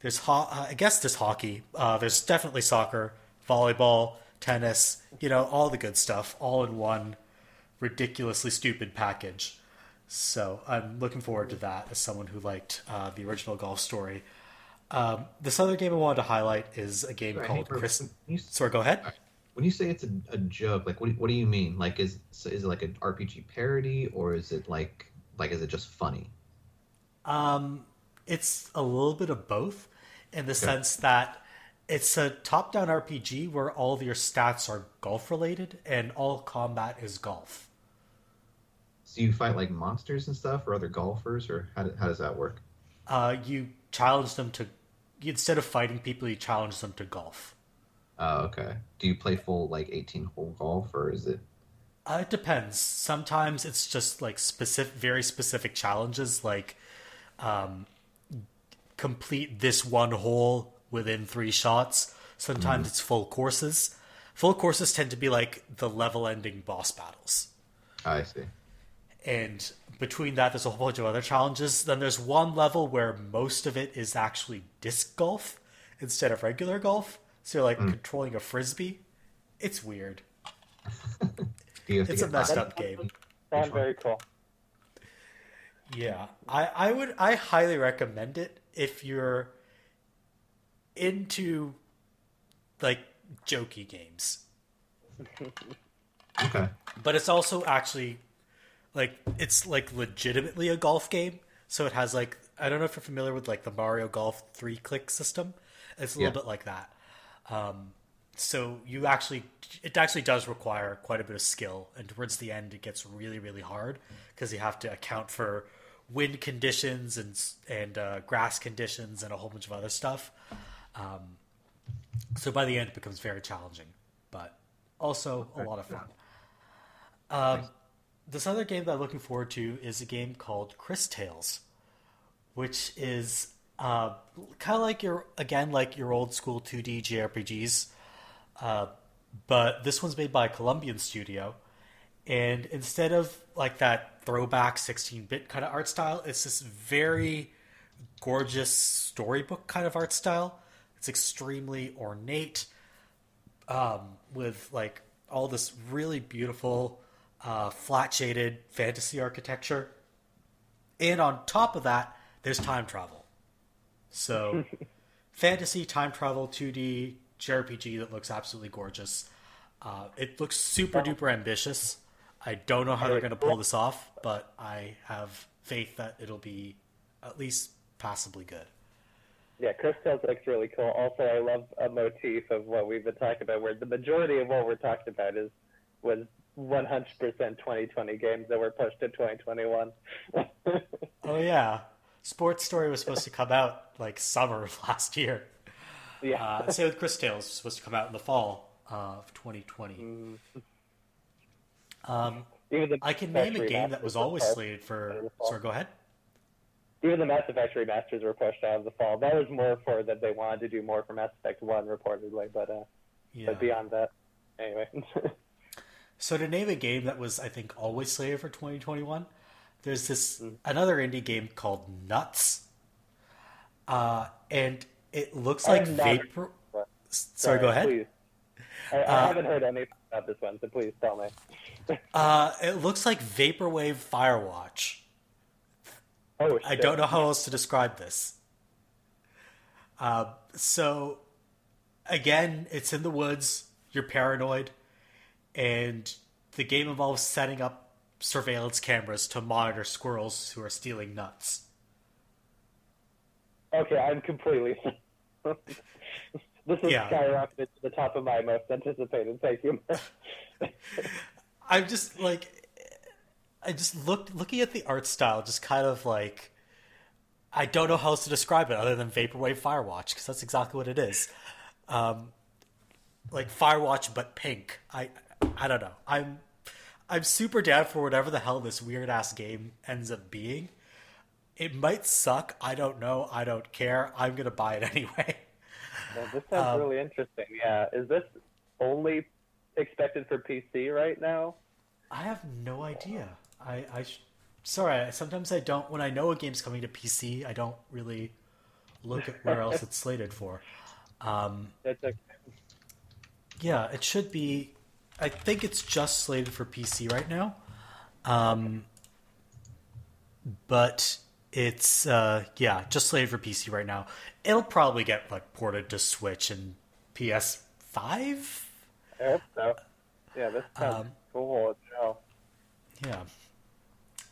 S1: There's ho- uh, I guess there's hockey. Uh, there's definitely soccer, volleyball, tennis. You know, all the good stuff, all in one ridiculously stupid package. So I'm looking forward to that as someone who liked uh, the original Golf Story. Um, this other game I wanted to highlight is a game called Cris. You... Sorry, go ahead.
S3: When you say it's a, a joke, like what do, what do you mean? Like is is it like an RPG parody or is it like Like, is it just funny?
S1: Um, it's a little bit of both, in the sense that it's a top-down RPG where all of your stats are golf related, and all combat is golf.
S3: So you fight like monsters and stuff, or other golfers, or how, how does that work?
S1: Uh, you challenge them to instead of fighting people, you challenge them to golf.
S3: Oh, okay. Do you play full like eighteen hole golf, or is it?
S1: Uh, it depends. Sometimes it's just like specific, very specific challenges, like um, complete this one hole within three shots. Sometimes mm. it's full courses. Full courses tend to be like the level-ending boss battles,
S3: I see.
S1: and between that, there's a whole bunch of other challenges. Then there's one level where most of it is actually disc golf instead of regular golf. So you're like mm. controlling a frisbee. It's weird.
S3: Do you have to
S1: It's a
S3: get
S1: messed up game.
S2: Sound very cool.
S1: Yeah, I, I would I highly recommend it if you're into like jokey games.
S3: Okay.
S1: But it's also actually like it's like legitimately a golf game. So it has like I don't know if you're familiar with like the Mario Golf three click system. It's a little
S3: Yeah.
S1: bit like that. Um, so you actually it actually does require quite a bit of skill, and towards the end it gets really really hard because you have to account for wind conditions and and uh, grass conditions and a whole bunch of other stuff. Um, so by the end it becomes very challenging, but also a lot of fun. Um, this other game that I'm looking forward to is a game called Cris Tales, which is uh, kind of like your again like your old school 2D JRPGs, uh, but this one's made by a Colombian studio, and instead of like that throwback 16-bit kind of art style, it's this very gorgeous storybook kind of art style. It's extremely ornate um, with like all this really beautiful uh, flat shaded fantasy architecture. And on top of that, there's time travel. So, fantasy, time travel, 2D JRPG that looks absolutely gorgeous. Uh, it looks super duper ambitious. I don't know how they're going to pull this off, but I have faith that it'll be at least passably good.
S2: Yeah, Cris Tales looks really cool. Also, I love a motif of what we've been talking about, where the majority of what we're talking about is was 100% 2020 games that were pushed to 2021.
S1: Oh, yeah. Sports Story was supposed to come out like summer of last year.
S2: yeah.
S1: Uh, same with Cris Tales, was supposed to come out in the fall of 2020. Um,
S2: Even the
S1: I can name a game that was always slated for. Sorry, go ahead.
S2: Even the Mass Effect remasters were pushed out of the fall. That was more for that they wanted to do more for Mass Effect One, reportedly. But uh,
S1: Yeah.
S2: but beyond that, anyway.
S1: So to name a game that was, I think, always slated for 2021, there's this
S2: Mm.
S1: another indie game called Nuts, uh, and it looks
S2: I
S1: like vapor. Sorry, go ahead.
S2: Please. I, I
S1: Uh,
S2: haven't heard anything about this one, so please tell me.
S1: Uh, it looks like vaporwave Firewatch.
S2: Oh,
S1: I don't know how else to describe this. Uh, so, again, it's in the woods. You're paranoid, and the game involves setting up surveillance cameras to monitor squirrels who are stealing nuts.
S2: Okay, I'm completely. this is
S1: Yeah.
S2: skyrocketed to the top of my most anticipated. Thank you.
S1: I'm just like, I just looked looking at the art style, just kind of like, I don't know how else to describe it other than vaporwave Firewatch because that's exactly what it is. Um, like Firewatch but pink. I I don't know. I'm I'm super down for whatever the hell this weird ass game ends up being. It might suck. I don't know. I don't care. I'm gonna buy it anyway.
S2: Well, this sounds
S1: Um,
S2: really interesting. Yeah, is this only expected for PC right now?
S1: I have no idea. I, I sorry. Sometimes I don't. When I know a game's coming to PC, I don't really look at where else it's slated for. Um,
S2: That's
S1: yeah, it should be. I think it's just slated for PC right now, um, but it's uh, yeah, just slated for PC right now. It'll probably get like ported to Switch and PS5.
S2: I hope so. Yeah, this sounds
S1: Um,
S2: cool.
S1: Yeah.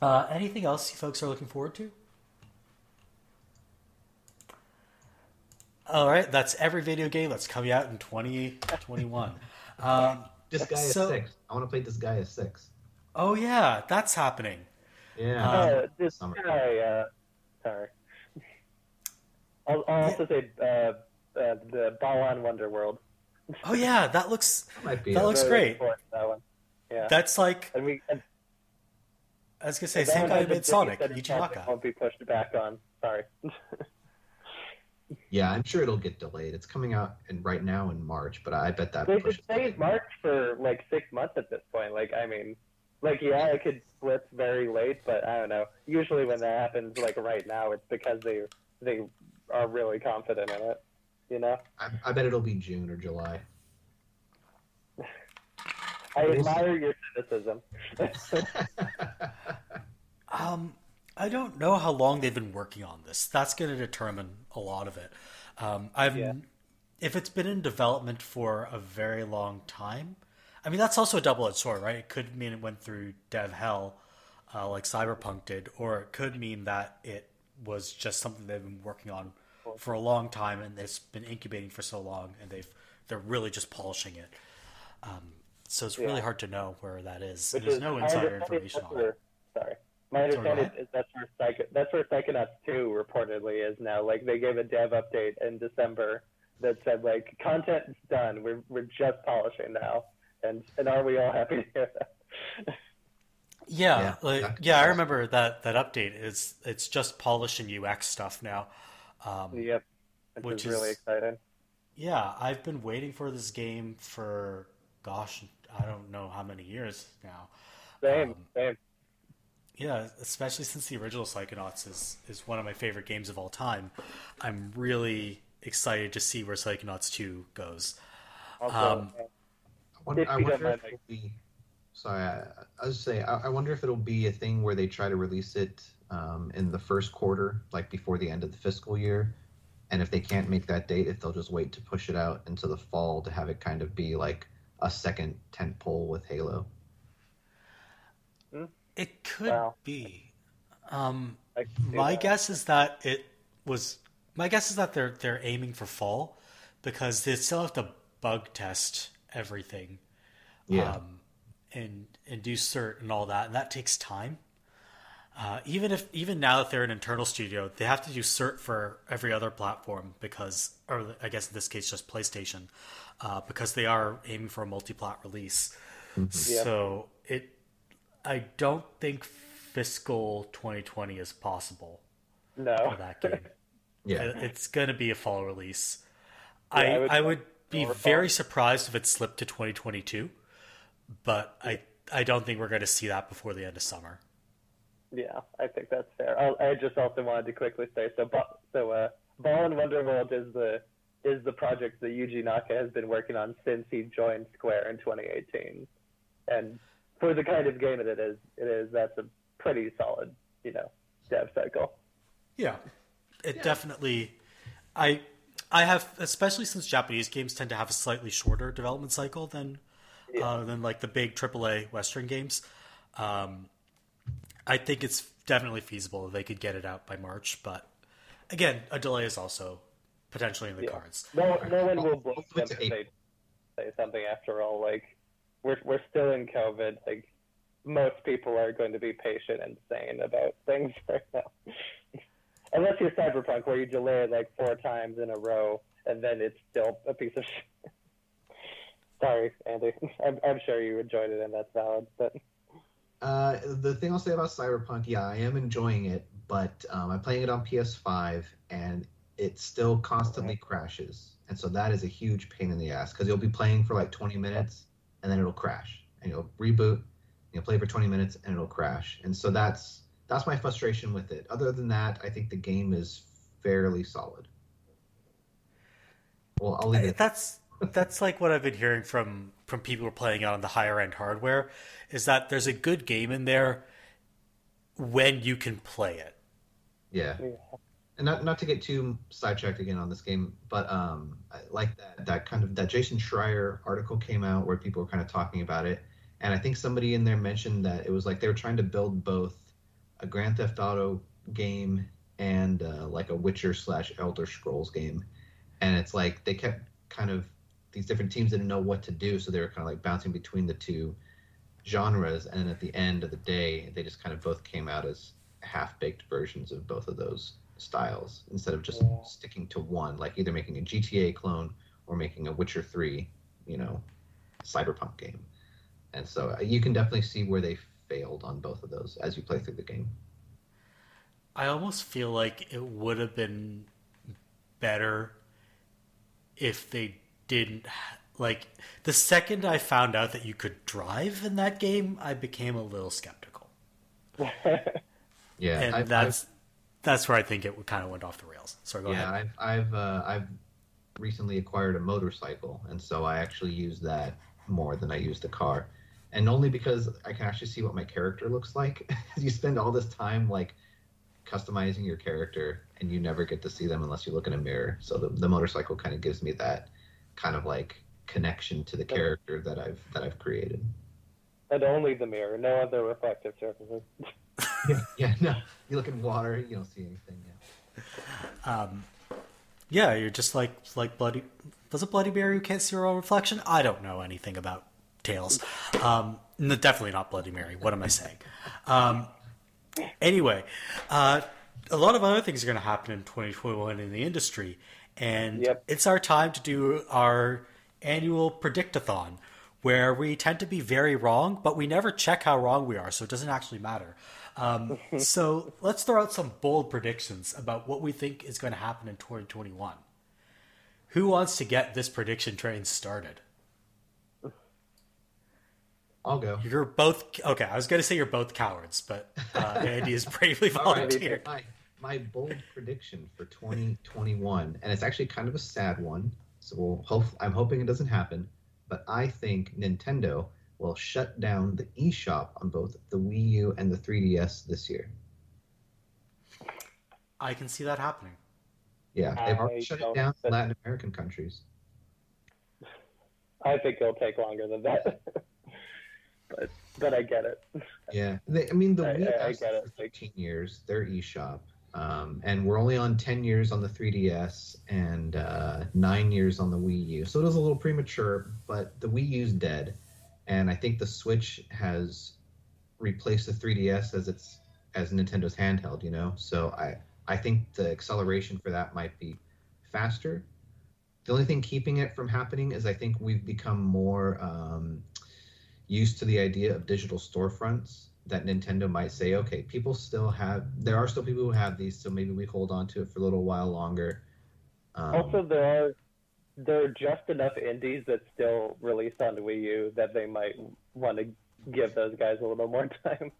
S1: Uh, anything else you folks are looking forward to? All right, that's every video game that's coming out in 2021. um,
S3: guy
S1: So-
S3: six. I want to play Disgaea six.
S1: oh yeah, that's happening.
S3: Yeah.
S1: Um,
S2: uh, this
S3: summer.
S2: guy, uh, sorry. I'll, I'll also say uh, uh, the Balan Wonderworld.
S1: Oh yeah, that looks
S3: that might be.
S1: that looks great.
S2: looking forward to That one. Yeah.
S1: that's like
S2: and we and
S1: I was gonna say
S2: that
S1: same
S2: one
S1: guy
S2: has
S1: who made Sonic,
S2: big set of
S1: Yuji
S2: content Won't be pushed back on. Sorry.
S3: yeah, I'm sure it'll get delayed. It's coming out in, right now in March, but I bet that
S2: they
S3: pushes
S2: could stay March for like six months at this point. Like, I mean, like yeah, it could slip very late, but I don't know. Usually when that happens, like right now, it's because they they are really confident in it. You know,
S3: I, I bet it'll be June or July.
S2: I admire your cynicism.
S1: Um, I don't know how long they've been working on this. That's going to determine a lot of it. Um, I've
S2: Yeah.
S1: if it's been in development for a very long time. I mean, that's also a double-edged sword, right? It could mean it went through dev hell, uh, like Cyberpunk did, or it could mean that it was just something they've been working on for a long time and it's been incubating for so long, and they've they're really just polishing it. Um, so it's really hard to know where that is.
S2: Which
S1: There's
S2: is
S1: no insider information
S2: that's
S1: on it.
S2: Sorry. My understanding is that's where Psycho, that's where Psychonauts 2 reportedly is now. Like they gave a dev update in December that said like content's done. We're we're just polishing now. And and are we all happy to hear that?
S1: Yeah,
S3: Yeah,
S1: like, yeah, I remember that that update. It's it's just polish and UX stuff now. Um,
S2: yep. Which,
S1: Which
S2: is really
S1: is-
S2: exciting.
S1: yeah, I've been waiting for this game for gosh, I don't know how many years now.
S2: Same,
S1: Um,
S2: same.
S1: Yeah, especially since the original Psychonauts is is one of my favorite games of all time. I'm really excited to see where Psychonauts 2 goes.
S2: Also,
S1: um,
S2: uh,
S3: I wonder,
S2: If
S3: I wonder if it'll be. Sorry, I, I was say I, I wonder if it'll be a thing where they try to release it um, in the first quarter, like before the end of the fiscal year, and if they can't make that date, if they'll just wait to push it out into the fall to have it kind of be like a second tent pole with Halo.
S1: It could
S2: Wow.
S1: be. Um,
S2: I can see
S1: my
S2: that.
S1: guess is that it was. My guess is that they're they're aiming for fall because they still have to bug test everything,
S3: Yeah,
S1: um, and and do cert and all that, and that takes time. Uh, even if even now that they're an internal studio, they have to do cert for every other platform because, or I guess in this case, just PlayStation, uh, because they are aiming for a multi-plat release.
S2: Yeah.
S1: So it, I don't think fiscal 2020 is possible
S2: No.
S1: for that game.
S3: yeah.
S1: It- It's going to be a fall release.
S2: Yeah,
S1: I
S2: I would-
S1: I would be very
S2: fall.
S1: surprised if it slipped to 2022, but I I don't think we're going to see that before the end of summer.
S2: Yeah, I think that's fair. I, I just also wanted to quickly say so. Ba- So, uh, Balan Wonderworld is the is the project that Yuji Naka has been working on since he joined Square in 2018, and for the kind of game that it is, it is that's a pretty solid, you know, dev cycle.
S1: Yeah, it definitely. I I have especially since Japanese games tend to have a slightly shorter development cycle than
S2: Yeah.
S1: uh, than like the big AAA Western games. Um, I think it's definitely feasible that they could get it out by March, but again, a delay is also potentially in the
S2: Yeah.
S1: cards.
S2: No, no one will
S3: Well,
S2: blame them
S3: it's
S2: if they say something. After all, like we're we're still in COVID. Like most people are going to be patient and sane about things right now. Unless you're Cyberpunk, where you delay it like four times in a row, and then it's still a piece of shit. Sorry, Andy. I'm, I'm sure you enjoyed it, and that's valid. But
S3: Uh, the thing I'll say about Cyberpunk, yeah, I am enjoying it, but um, I'm playing it on PS5 and it still constantly crashes. And so that is a huge pain in the ass because you'll be playing for like 20 minutes and then it'll crash. And you'll reboot, and you'll play for 20 minutes and it'll crash. And so that's that's my frustration with it. Other than that, I think the game is fairly solid. Well, I'll leave it. at that.
S1: That's that's like what I've been hearing from from people who are playing it on the higher end hardware is that there's a good game in there when you can play it.
S3: Yeah.
S2: yeah.
S3: and not not to get too sidetracked again on this game, but um, I like that that kind of that Jason Schreier article came out where people were kind of talking about it, and I think somebody in there mentioned that it was like they were trying to build both a Grand Theft Auto game and uh, like a Witcher slash Elder Scrolls game, and it's like they kept kind of these different teams didn't know what to do, so they were kind of like bouncing between the two genres, and at the end of the day, they just kind of both came out as half baked versions of both of those styles instead of just
S2: Yeah.
S3: sticking to one, like either making a GTA clone or making a Witcher Three, you know, cyberpunk game. And so uh, you can definitely see where they failed on both of those as you play through the game.
S1: I almost feel like it would have been better if they didn't like the second I found out that you could drive in that game, I became a little skeptical.
S3: Yeah,
S1: and
S3: I've-
S1: that's that's where I think it kind of went off the rails. So go
S3: yeah,
S1: ahead.
S3: I've I've uh, I've recently acquired a motorcycle, and so I actually use that more than I use the car, and only because I can actually see what my character looks like. you spend all this time like customizing your character, and you never get to see them unless you look in a mirror. So the, the motorcycle kind of gives me that kind of like connection to the character that I've that I've created.
S2: and only the mirror, no other reflective surfaces.
S3: Yeah, yeah, no, you look in water, you don't see anything. Yeah.
S1: Um, yeah, you're just like like bloody. Was it Bloody Mary who can't see her own reflection? I don't know anything about Tales. Um, no, definitely not Bloody Mary. What am I saying? Um, anyway, uh, a lot of other things are going to happen in 2021 in the industry, and
S2: Yep.
S1: it's our time to do our annual predictathon, where we tend to be very wrong, but we never check how wrong we are, so it doesn't actually matter. Um, so let's throw out some bold predictions about what we think is going to happen in 2021. Who wants to get this prediction train started?
S3: I'll go.
S1: You're both okay. I was going to say you're both cowards, but uh, Andy is bravely
S3: All right,
S1: volunteered.
S3: My, my bold prediction for 2021, and it's actually kind of a sad one. So we'll hope, I'm hoping it doesn't happen, but I think Nintendo will shut down the eShop on both the Wii U and the 3DS this year.
S1: I can see that happening.
S3: Yeah, they've
S2: I
S3: already shut it down in Latin American countries.
S2: I think it'll take longer than that. but but I get it.
S3: Yeah, they, I mean the
S2: I-
S3: Wii
S2: I- I get it.
S3: for 13 years, their eShop, um, and we're only on 10 years on the 3DS and uh, nine years on the Wii U. So it is a little premature, but the Wii U's dead, and I think the Switch has replaced the 3DS as its as Nintendo's handheld. You know, so I I think the acceleration for that might be faster. The only thing keeping it from happening is I think we've become more um, used to the idea of digital storefronts that Nintendo might say, okay, people still have, there are still people who have these, so maybe we hold on to it for a little while longer. Um,
S2: Also, there are there are just enough indies that still release on Wii U that they might want to give those guys a little more time.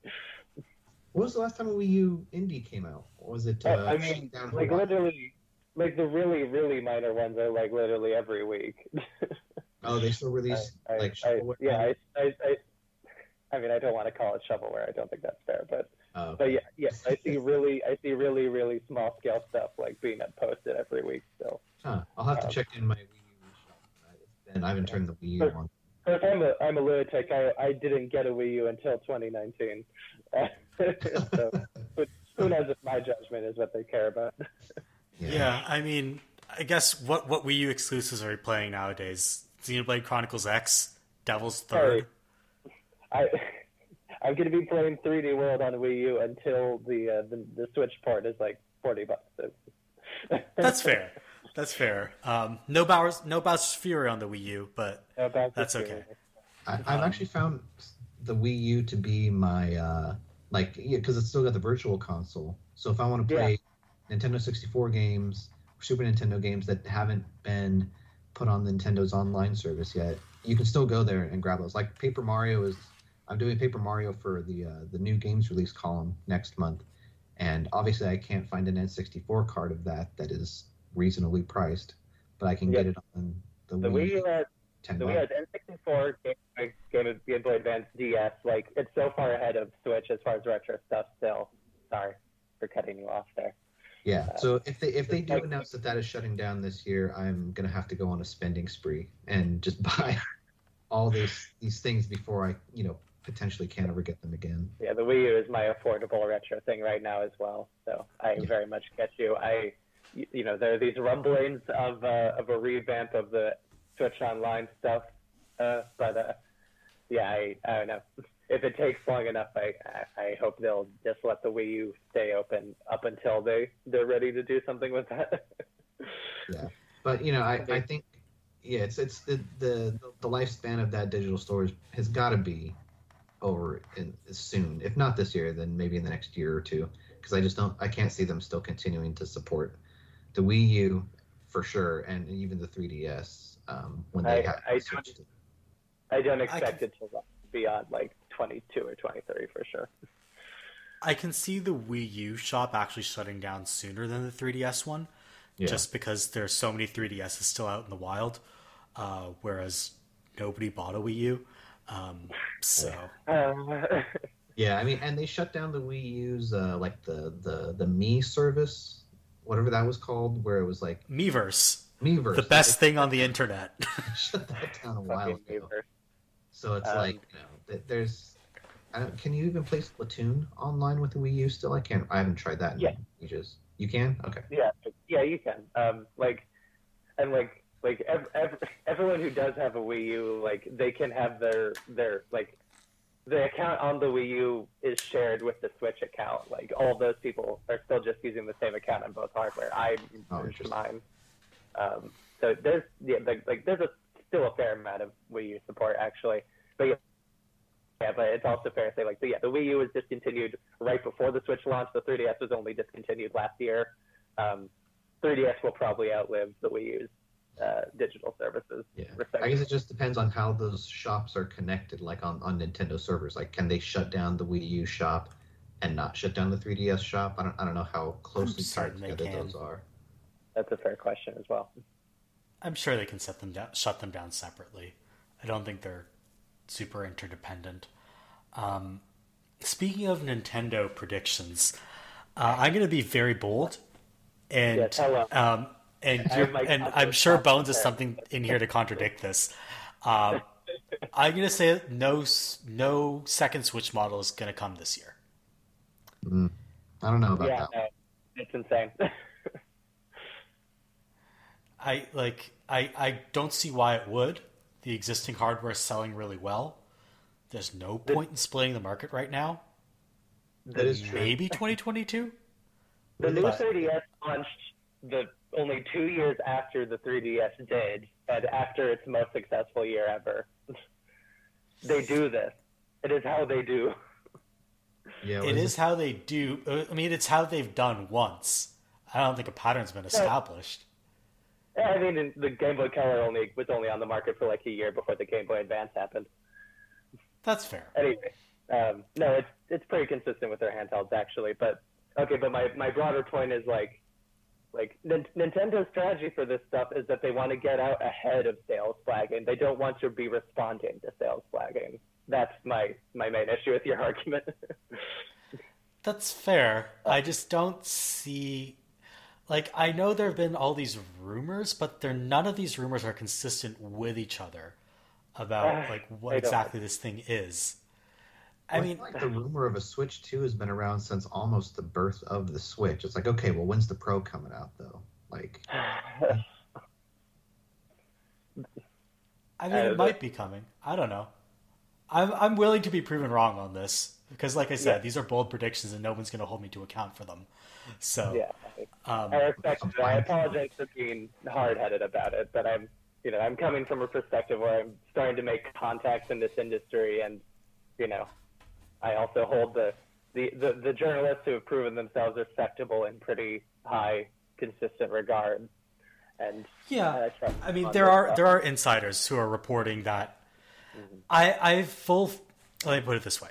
S3: what was the last time a Wii U indie came out? Was it? Uh,
S2: Uh, I mean, like literally, like the really really minor ones are like literally every week.
S3: Oh, they still release
S2: I,
S3: like
S2: I, yeah, I, I, I, I mean, I don't want to call it shovelware. I don't think that's fair, but
S3: Oh,
S2: but yeah, yeah, I see really, I see really, really small scale stuff like being posted every week. So,
S3: huh. I'll have to
S2: uh,
S3: check in my Wii U shop. And I haven't turned the Wii U on.
S2: of course, I'm a, I'm a lunatic. I, I didn't get a Wii U until 2019. so, but who knows if my judgment is what they care about?
S1: Yeah, I mean, I guess what what Wii U exclusives are you playing nowadays? Xenoblade Chronicles X, Devil's Third.
S2: I, I'm gonna be playing 3D World on the Wii U until the uh, the, the Switch port is like 40 bucks.
S1: That's fair. That's fair. Um, no Bowser's no Bowser's Fury on the Wii U, but
S2: About
S1: That's
S2: this
S1: okay.
S3: I, I've
S1: Um,
S3: actually found the Wii U to be my uh, like yeah, because it's still got the Virtual Console. So if I want to play Nintendo 64 games, Super Nintendo games that haven't been put on Nintendo's online service yet, you can still go there and grab those. Like Paper Mario is, I'm doing Paper Mario for the uh, the new games release column next month, and obviously I can't find an N64 card of that that is reasonably priced, but I can get it on the,
S2: The
S3: Wii.
S2: Wii the Wii has N64, Game, Game, of- Game Boy Advance, DS. Like it's so far ahead of Switch as far as retro stuff. Still, sorry for cutting you off there.
S3: Yeah.
S2: Uh,
S3: So if they if they do
S2: like-
S3: announce that that is shutting down this year, I'm gonna have to go on a spending spree and just buy all these these things before I you know potentially can't ever get them again.
S2: Yeah, the Wii U is my affordable retro thing right now as well. So I
S3: Yeah.
S2: very much get you. I, you know, there are these rumblings of uh, of a revamp of the Switch Online stuff, uh, but uh, yeah, I, I don't know. If it takes long enough, I, I hope they'll just let the Wii U stay open up until they they're ready to do something with that.
S3: Yeah, but you know, I, I think yeah, it's it's the the the lifespan of that digital storage has got to be over in soon. If not this year, then maybe in the next year or two. Because I just don't, I can't see them still continuing to support the Wii U for sure, and even the 3DS um, when they
S2: I-
S3: have
S2: I
S3: switched to-
S2: I don't
S1: I
S2: expect
S1: can-
S2: it to run beyond like 22 or 23 for sure.
S1: I can see the Wii U shop actually shutting down sooner than the 3DS one,
S3: Yeah.
S1: just because there's so many 3DSs still out in the wild, uh, whereas nobody bought a Wii U. Um, so
S2: Um,
S3: Yeah, I mean, and they shut down the Wii U's uh, like the the the Me service, whatever that was called, where it was like
S1: Miiverse,
S3: Meverse.
S1: the best thing on the internet.
S3: Shut that down a while ago.
S2: Weaver.
S3: So it's
S2: Um,
S3: like you know, there's. I don't, can you even play Splatoon online with the Wii U still? I can't. I haven't tried that in
S2: Yeah.
S3: ages. You can? Okay.
S2: Yeah, yeah, you can. Um, like, and like, like ev- ev- everyone who does have a Wii U, like, they can have their their like, the account on the Wii U is shared with the Switch account. Like, all those people are still just using the same account on both hardware. I
S3: Oh,
S2: mine. Um, so there's yeah, like, like there's a still a fair amount of Wii U support actually, but yeah. Yeah, but it's also fair to say, like, the, yeah, the Wii U was discontinued right before the Switch launched. The 3DS was only discontinued last year. Um, 3DS will probably outlive the Wii U's uh, digital services.
S3: Yeah. I guess it just depends on how those shops are connected, like on, on Nintendo servers. Like, can they shut down the Wii U shop and not shut down the 3DS shop? I don't, I don't know how closely tied together
S1: can.
S3: those are.
S2: That's a fair question as well.
S1: I'm sure they can set them down, shut them down separately. I don't think they're super interdependent. Um, speaking of Nintendo predictions, uh, I'm going to be very bold, and
S2: Yeah, tell 'em.
S1: um, and you're, and I'm sure Bones
S2: is
S1: something in here to contradict this. Um, I'm going to say no, no second Switch model is going to come this year.
S3: Mm. I don't know about
S2: yeah,
S3: that.
S2: no, it's insane.
S1: I like I I don't see why it would. The existing hardware is selling really well. There's no point in splitting the market right now.
S3: That is true.
S1: Maybe 2022.
S2: the new
S1: But-
S2: 3DS launched the only two years after the 3DS did, and after its most successful year ever. they do this. It is how they do.
S3: Yeah,
S1: It is how they do. uh, I mean, it's how they've done once. I don't think a pattern's been established.
S2: I mean, the Game Boy Color only was only on the market for like a year before the Game Boy Advance happened.
S1: That's fair.
S2: Anyway, um, no, it's it's pretty consistent with their handhelds actually. But okay, but my my broader point is like, like Nin- Nintendo's strategy for this stuff is that they want to get out ahead of sales flagging. They don't want to be responding to sales flagging. That's my my main issue with your argument.
S1: That's fair. I just don't see. Like, I know there have been all these rumors, but they're none of these rumors are consistent with each other about like what exactly this thing is. I
S3: Well,
S1: mean,
S3: like the rumor of a Switch 2 has been around since almost the birth of the Switch. It's like, okay, well, when's the Pro coming out though? Like,
S1: I mean,
S2: Uh,
S1: it might be coming. I don't know. I'm I'm willing to be proven wrong on this because, like I said,
S2: Yeah.
S1: these are bold predictions, and no one's going to hold me to account for them. So,
S2: yeah,
S1: um,
S2: I respect it. I apologize for being hard-headed about it, but I'm, you know, I'm coming from a perspective where I'm starting to make contacts in this industry, and you know, I also hold the the, the, the journalists who have proven themselves respectable in pretty high, consistent regard. And
S1: yeah.
S2: I
S1: I mean, there are
S2: stuff.
S1: there are insiders who are reporting that. Mm-hmm. I I full. Let me put it this way.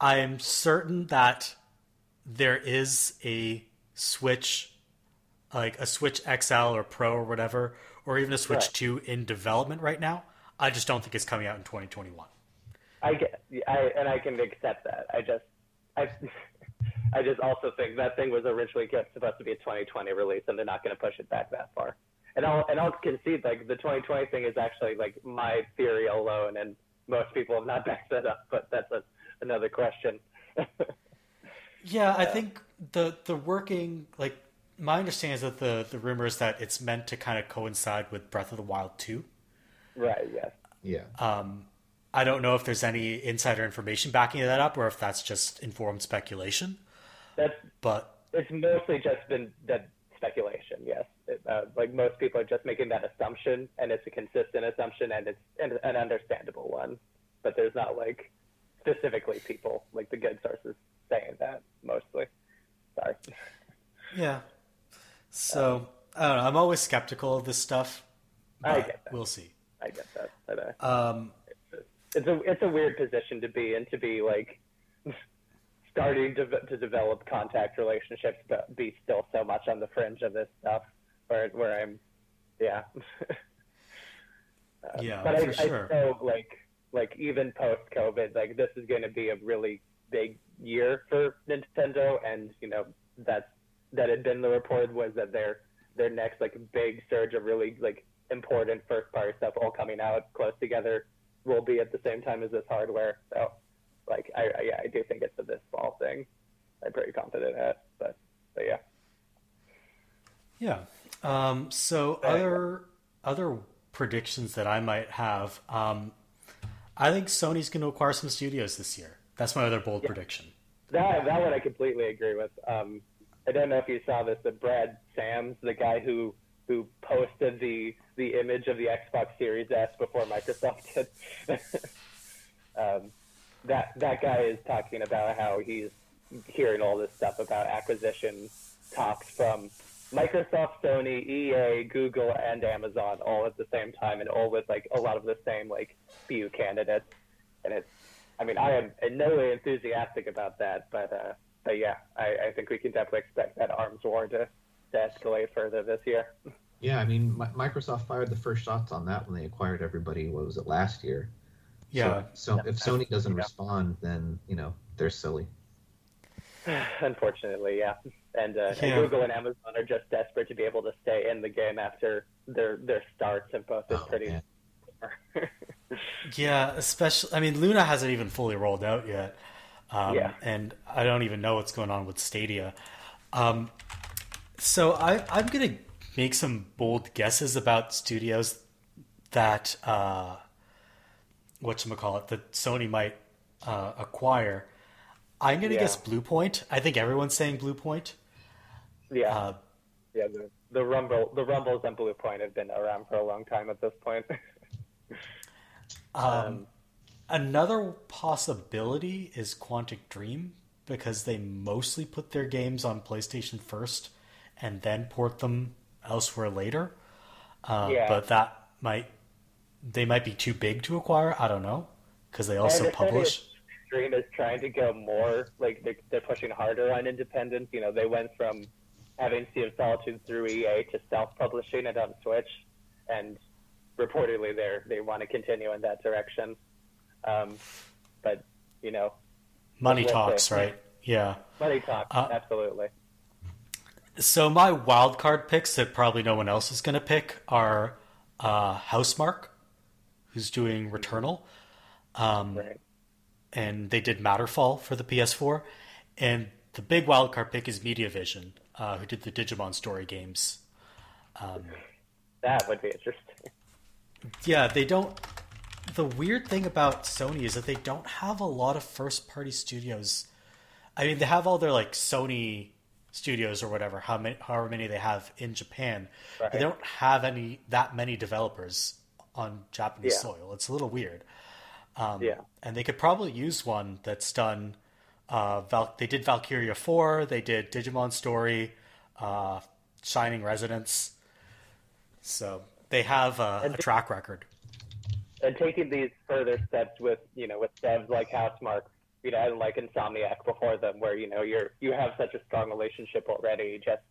S1: I am certain that there is a Switch, like a Switch XL or Pro or whatever, or even a Switch
S2: Right.
S1: Two in development right now. I just don't think it's coming out in 2021.
S2: I get, I, and I can accept that. I just, I, I just also think that thing was originally supposed to be a 2020 release, and they're not going to push it back that far. And I'll, and I'll concede like the 2020 thing is actually like my theory alone, and most people have not backed that up, but that's a, another question.
S1: yeah, I think the the working like my understanding is that the the rumor is that it's meant to kind of coincide with Breath of the Wild 2.
S2: Right. Yes.
S3: Yeah.
S1: Um, I don't know if there's any insider information backing that up, or if that's just informed speculation.
S2: That's
S1: but
S2: it's mostly just been that speculation. Yes, it, uh, like most people are just making that assumption, and it's a consistent assumption, and it's an, an understandable one. But there's not like specifically people like the good sources saying that mostly. Sorry.
S1: Yeah. So I don't know. I'm always skeptical of this stuff.
S2: I get that.
S1: We'll see.
S2: I get that. But, uh,
S1: Um,
S2: it's a it's a weird position to be in to be like starting to to develop contact relationships, but be still so much on the fringe of this stuff. Where where I'm, yeah. Uh,
S1: Yeah,
S2: but
S1: for
S2: I,
S1: sure.
S2: I still like like even post COVID, like this is going to be a really big year for Nintendo, and you know that's that had been the report was that their their next like big surge of really like important first party stuff all coming out close together will be at the same time as this hardware. So like I, I yeah I do think it's a this fall thing. I'm pretty confident at, but but yeah.
S1: yeah. Um, so
S2: Right.
S1: other other predictions that I might have. Um, I think Sony's going to acquire some studios this year. That's my other bold prediction.
S2: That that one I completely agree with. Um, I don't know if you saw this, but Brad Sams, the guy who who posted the the image of the Xbox Series S before Microsoft did. um, that that guy is talking about how he's hearing all this stuff about acquisition talks from Microsoft, Sony, EA, Google, and Amazon all at the same time, and all with like a lot of the same like few candidates. And it's, I mean, I am in no way enthusiastic about that, but uh, but yeah, I, I think we can definitely expect that arms war to, to escalate further this year.
S3: Yeah, I mean, Mi- Microsoft fired the first shots on that when they acquired everybody. What was it last year?
S1: Yeah.
S3: So, so if Sony doesn't
S2: Yeah.
S3: respond, then you know they're silly.
S2: Unfortunately, yeah. And, uh, and Google and Amazon are just desperate to be able to stay in the game after their their starts have both been
S3: Oh,
S2: pretty.
S1: Yeah, especially. I mean, Luna hasn't even fully rolled out yet, um,
S2: Yeah.
S1: and I don't even know what's going on with Stadia. Um, so I, I'm gonna make some bold guesses about studios that uh, what call it that Sony might uh, acquire. I'm gonna
S2: Yeah.
S1: guess Bluepoint. I think everyone's saying Bluepoint.
S2: yeah,
S1: Uh,
S2: yeah. The, the rumble, the rumbles on Bluepoint have been around for a long time at this point.
S1: Um, another possibility is Quantic Dream because they mostly put their games on PlayStation first and then port them elsewhere later. Uh,
S2: Yeah.
S1: But that might they might be too big to acquire. I don't know because they also publish.
S2: Dream is trying to go more like they're, they're pushing harder on independence. You know, they went from having Sea of Solitude through EA to self-publishing it on Switch, and reportedly they they want to continue in that direction. Um, but you know,
S1: Money talks, right? Yeah.
S2: money talks
S1: Uh,
S2: absolutely.
S1: So my wild card picks that probably no one else is going to pick are uh, Housemarque, who's doing Returnal. Um,
S2: Right.
S1: and they did Matterfall for the PS4. And the big wildcard pick is MediaVision, uh, who did the Digimon story games.
S2: That would be interesting.
S1: Yeah, they don't. The weird thing about Sony is that they don't have a lot of first party studios. I mean, they have all their like Sony studios or whatever, how many, however many they have in Japan, but they don't have any that many developers on Japanese
S2: Yeah.
S1: soil. It's a little weird. Um,
S2: Yeah.
S1: and they could probably use one that's done. Uh, Val- they did Valkyria Four. They did Digimon Story, uh, Shining Resonance. So they have a, a track record.
S2: and taking these further steps with you know with devs like Housemarque, you know, and like Insomniac before them, where you know you're you have such a strong relationship already, just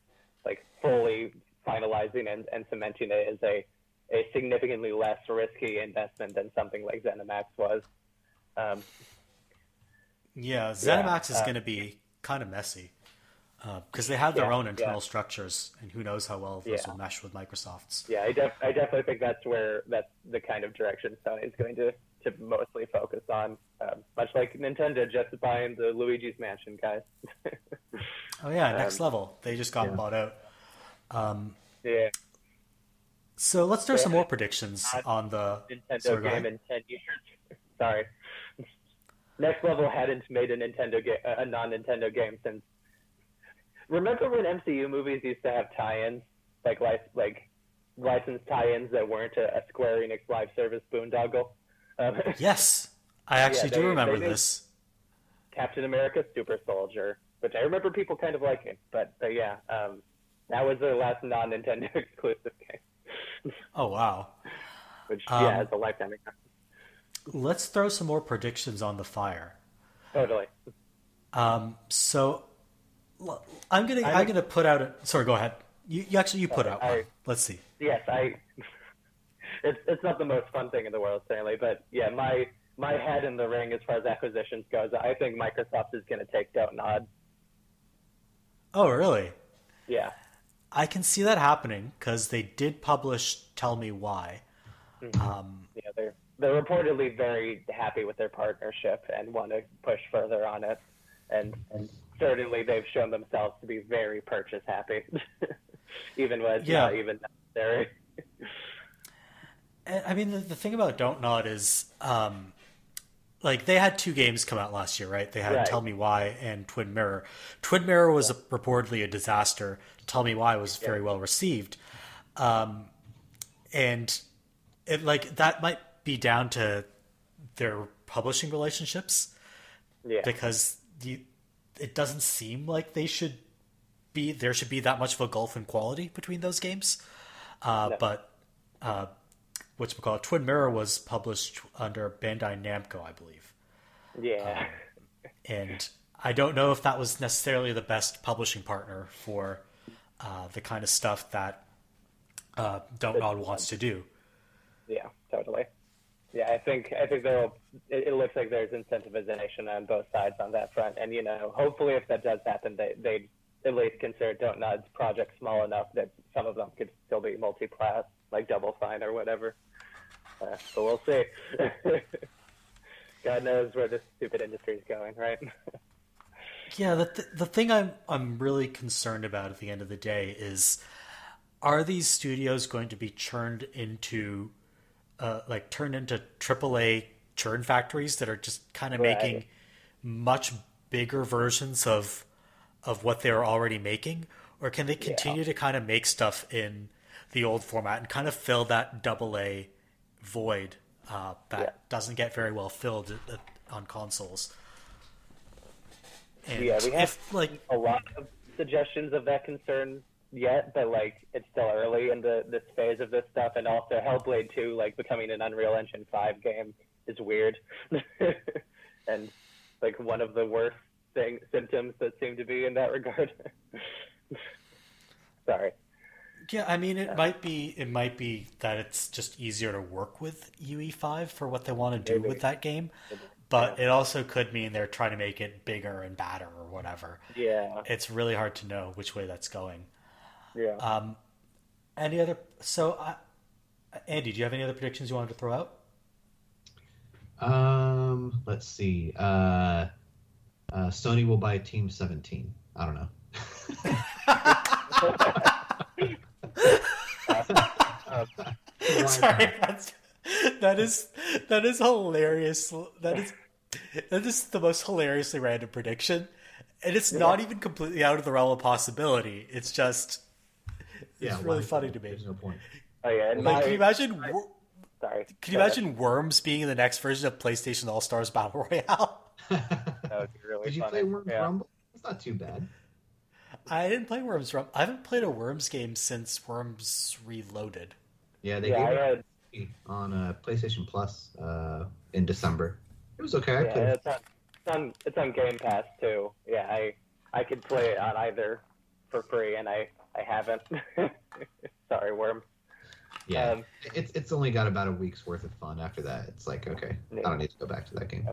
S2: like fully finalizing and, and cementing it is a a significantly less risky investment than something like ZeniMax was. Um,
S1: Yeah, ZeniMax is
S2: uh,
S1: going to be kind of messy because they have their
S2: Yeah,
S1: own internal
S2: yeah.
S1: structures, and who knows how well those
S2: Yeah.
S1: will mesh with Microsoft's.
S2: yeah, I, def- I definitely think that's where that's the kind of direction Sony is going to to mostly focus on. Um, much like Nintendo just buying the Luigi's Mansion guys.
S1: oh yeah, next
S2: Um,
S1: level. They just got
S3: yeah.
S1: bought out. Um,
S2: yeah,
S1: so let's throw some more predictions on the
S2: Nintendo
S1: Sorry,
S2: game in ten years. Sorry. Next level hadn't made a Nintendo game, a non-Nintendo game since. Remember when MCU movies used to have tie-ins, like like licensed tie-ins that weren't a, a Square Enix live service boondoggle? Um,
S1: Yes, I actually
S2: they-
S1: do remember this.
S2: Captain America Super Soldier, which I remember people kind of liking, but, but yeah, um, that was their last non-Nintendo exclusive game,
S1: Oh wow.
S2: which
S1: Um,
S2: yeah, is a lifetime.
S1: Let's throw some more predictions on the fire.
S2: Totally.
S1: Um, so I'm gonna
S2: I-
S1: I'm gonna put out a sorry. Go ahead. You, you actually you put out
S2: I-
S1: one. Let's see.
S2: yes, I. It's it's not the most fun thing in the world, Stanley, but yeah, my my head in the ring as far as acquisitions goes. I think Microsoft is going to take Nod.
S1: Oh really?
S2: Yeah,
S1: I can see that happening because they did publish "Tell Me Why."
S2: Mhm.
S1: Um,
S2: yeah, they're they're reportedly very happy with their partnership and want to push further on it, and and certainly they've shown themselves to be very purchase happy, even when it's
S1: Yeah.
S2: not even necessary.
S1: I mean, the, the thing about Don't Nod is, um, like they had two games come out last year, right? They had
S2: Right.
S1: "Tell Me Why" and "Twin Mirror." "Twin Mirror" was a, reportedly a disaster. "Tell Me Why" was very well received, um, and it like that might be down to their publishing relationships.
S2: Yeah,
S1: because you, it doesn't seem like they should be there should be that much of a gulf in quality between those games. Uh,
S2: No.
S1: But uh, what's it called? Twin Mirror was published under Bandai Namco, I believe,
S2: yeah,
S1: and I don't know if that was necessarily the best publishing partner for uh, the kind of stuff that uh, Don't Nod wants to do.
S2: yeah, totally. Yeah, I think I think there it, it looks like there's incentivization on both sides on that front, and you know, hopefully, if that does happen, they they at least consider Don't Nod's project small enough that some of them could still be multi-class, like Double Fine or whatever. Uh, but we'll see. God knows where this stupid industry is going, right?
S1: Yeah, the th- the thing I'm I'm really concerned about at the end of the day is, are these studios going to be churned into, uh, like turned into AAA churn factories that are just kind of
S2: Right.
S1: making much bigger versions of of what they're already making, or can they continue to kind of make stuff in the old format and kind of fill that double A void uh, that
S2: Yeah.
S1: doesn't get very well filled on consoles? And
S2: Yeah, we have-
S1: if, like
S2: a lot of suggestions of that concern yet, but like it's still early in the this phase of this stuff, and also Hellblade 2 like becoming an Unreal Engine 5 game is weird, and like one of the worst thing symptoms that seem to be in that regard. Sorry.
S1: Yeah, I mean, it might be it might be that it's just easier to work with UE5 for what they want to do
S2: Maybe.
S1: with that game, but it also could mean they're trying to make it bigger and badder or whatever.
S2: Yeah.
S1: It's really hard to know which way that's going.
S2: Yeah.
S1: Um, any other? So, uh, Andy, do you have any other predictions you wanted to throw out?
S3: Um, let's see. Uh, uh, Sony will buy Team 17. I don't know.
S1: Sorry, that's, that is that is hilarious. That is that is the most hilariously random prediction, and it's not even completely out of the realm of possibility. It's just it's
S3: why
S1: really funny to me.
S3: There's no point.
S2: oh yeah.
S1: Like,
S2: my,
S1: can you imagine? wor-
S2: sorry.
S1: Can you
S2: Go ahead.
S1: imagine Worms being in the next version of PlayStation All Stars Battle Royale?
S2: That would be really
S3: Did you
S2: funny.
S3: play Worms
S2: yeah.
S3: Rumble? It's not too bad.
S1: I didn't play Worms. Rum- I haven't played a Worms game since Worms Reloaded.
S3: Yeah, they
S2: Yeah, I
S3: gave
S2: had.
S3: it on uh, PlayStation Plus uh, in December. It was okay. I
S2: Yeah, it's on, it's on it's on Game Pass too. Yeah, I I could play it on either for free, and I I haven't. Sorry, Worm.
S3: Yeah,
S2: Um,
S3: it's it's only got about a week's worth of fun. After that, it's like okay,
S2: Yeah.
S3: I don't need to go back to that game.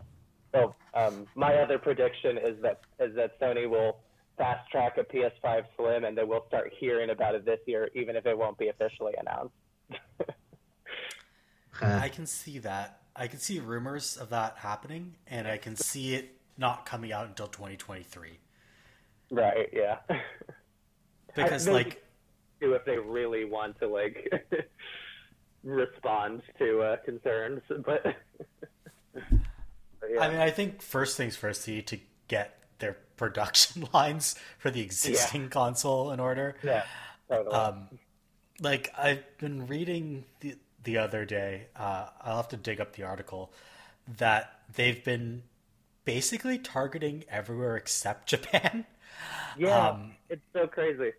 S2: so um, my other prediction is that is that Sony will fast track a PS5 Slim, and that we'll start hearing about it this year, even if it won't be officially announced.
S1: I can see that. I can see rumors of that happening, and I can see it not coming out until 2023.
S2: Right. Yeah.
S1: Because like
S2: do if they really want to like respond to uh, concerns, but. but yeah.
S1: I mean, I think first things first, they need to get their production lines for the existing console in order.
S2: yeah. Totally.
S1: Um, like I've been reading the the other day. Uh, I'll have to dig up the article that they've been basically targeting everywhere except Japan.
S2: yeah.
S1: um,
S2: it's so crazy.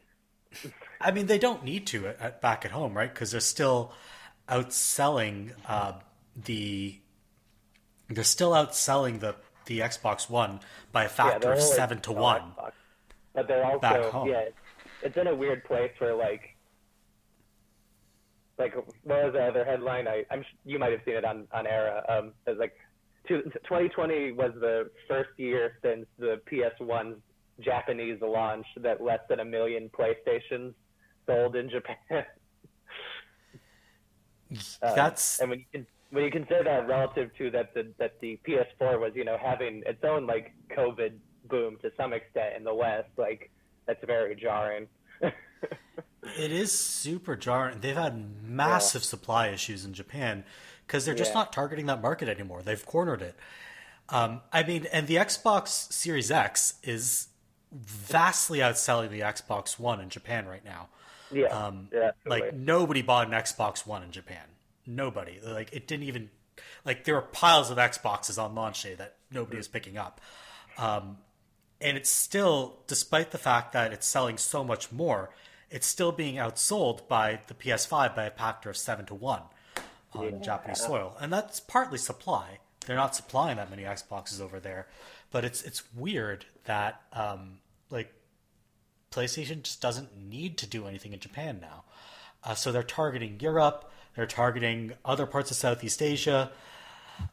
S1: I mean, they don't need to at, at, back at home, right? Because they're still outselling uh, the. They're still outselling the the Xbox One by a factor
S2: they're
S1: of seven to one.
S2: Xbox. But they're also
S1: back home.
S2: yeah, it's in a weird place where like like what was the other headline? I I'm you might have seen it on on Era. Um, it was like two, 2020 was the first year since the PS1's Japanese launch that less than a million PlayStations sold in Japan. Um,
S1: That's
S2: and when you can, when you consider that relative to that the that the PS4 was you know having its own like COVID boom to some extent in the West, like that's very jarring.
S1: It is super jarring. They've had massive supply issues in Japan because they're just
S2: Yeah.
S1: not targeting that market anymore. They've cornered it. Um, I mean, and the Xbox Series X is vastly outselling the Xbox One in Japan right now.
S2: yeah,
S1: Um,
S2: yeah,
S1: Like nobody bought an Xbox One in Japan. Nobody. Like it didn't even. Like there were piles of Xboxes on launch day that nobody was picking up. Um, and it's still, despite the fact that it's selling so much more, it's still being outsold by the PS5 by a factor of seven to one on Japanese soil, and that's partly supply. They're not supplying that many Xboxes over there, but it's it's weird that um, like PlayStation just doesn't need to do anything in Japan now. Uh, so they're targeting Europe, they're targeting other parts of Southeast Asia.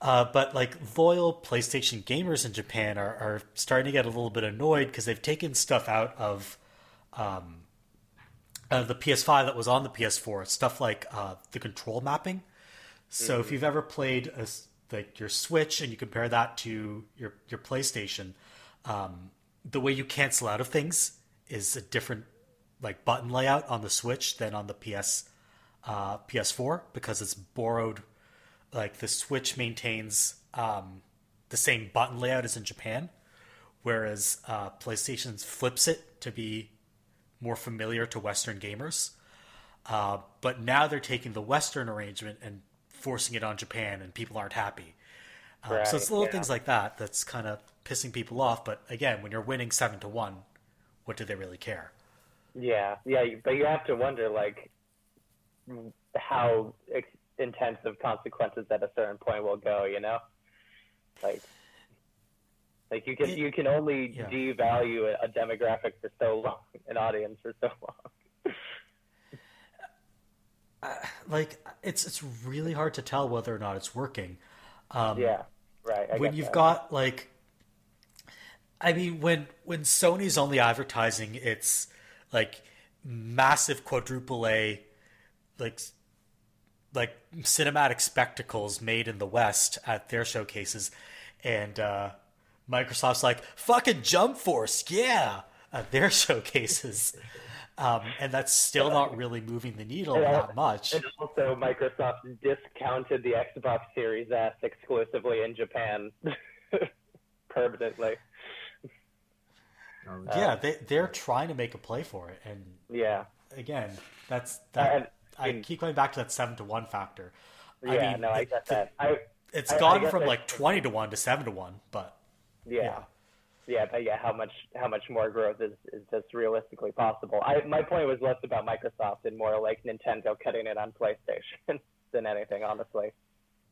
S1: Uh, but like loyal PlayStation gamers in Japan are, are starting to get a little bit annoyed because they've taken stuff out of um, uh, the PS5 that was on the PS4. Stuff like uh, the control mapping. So if you've ever played a like your Switch and you compare that to your your PlayStation, um, the way you cancel out of things is a different like button layout on the Switch than on the PS uh, PS4 because it's borrowed. Like the Switch maintains um, the same button layout as in Japan, whereas uh, PlayStation flips it to be more familiar to Western gamers. Uh, but now they're taking the Western arrangement and forcing it on Japan, and people aren't happy. Um, so it's little
S2: yeah.
S1: things like that that's kind of pissing people off. But again, when you're winning seven to one, what do they really care?
S2: yeah, yeah, but you have to wonder like how ex- intense of consequences at a certain point will go. You know, like. Like you can you can only
S1: yeah.
S2: devalue a, demographic for so long, an audience for so long.
S1: Like it's it's really hard to tell whether or not it's working. Um,
S2: Yeah, right. I
S1: when you've
S2: that.
S1: got like i mean when when sony's only advertising its like massive quadruple a like like cinematic spectacles made in the west at their showcases and uh microsoft's like fucking jump force yeah at their showcases um and that's still not really moving the needle
S2: Yeah.
S1: that much
S2: And also, Microsoft discounted the Xbox Series S exclusively in Japan permanently.
S3: Oh,
S1: yeah they they're trying to make a play for it and
S2: Yeah,
S1: again, that's that.
S2: And-
S1: I
S2: and-
S1: keep going back to that seven to one factor. I mean,
S2: no, I
S1: it-
S2: get
S1: the-
S2: that. I
S1: It's
S2: I- I
S1: gone
S2: guess
S1: from like twenty to one to seven to one, but
S2: yeah, yeah, but yeah, how much how much more growth is is just realistically possible? I my point was less about Microsoft and more like Nintendo cutting it on PlayStation than anything, honestly.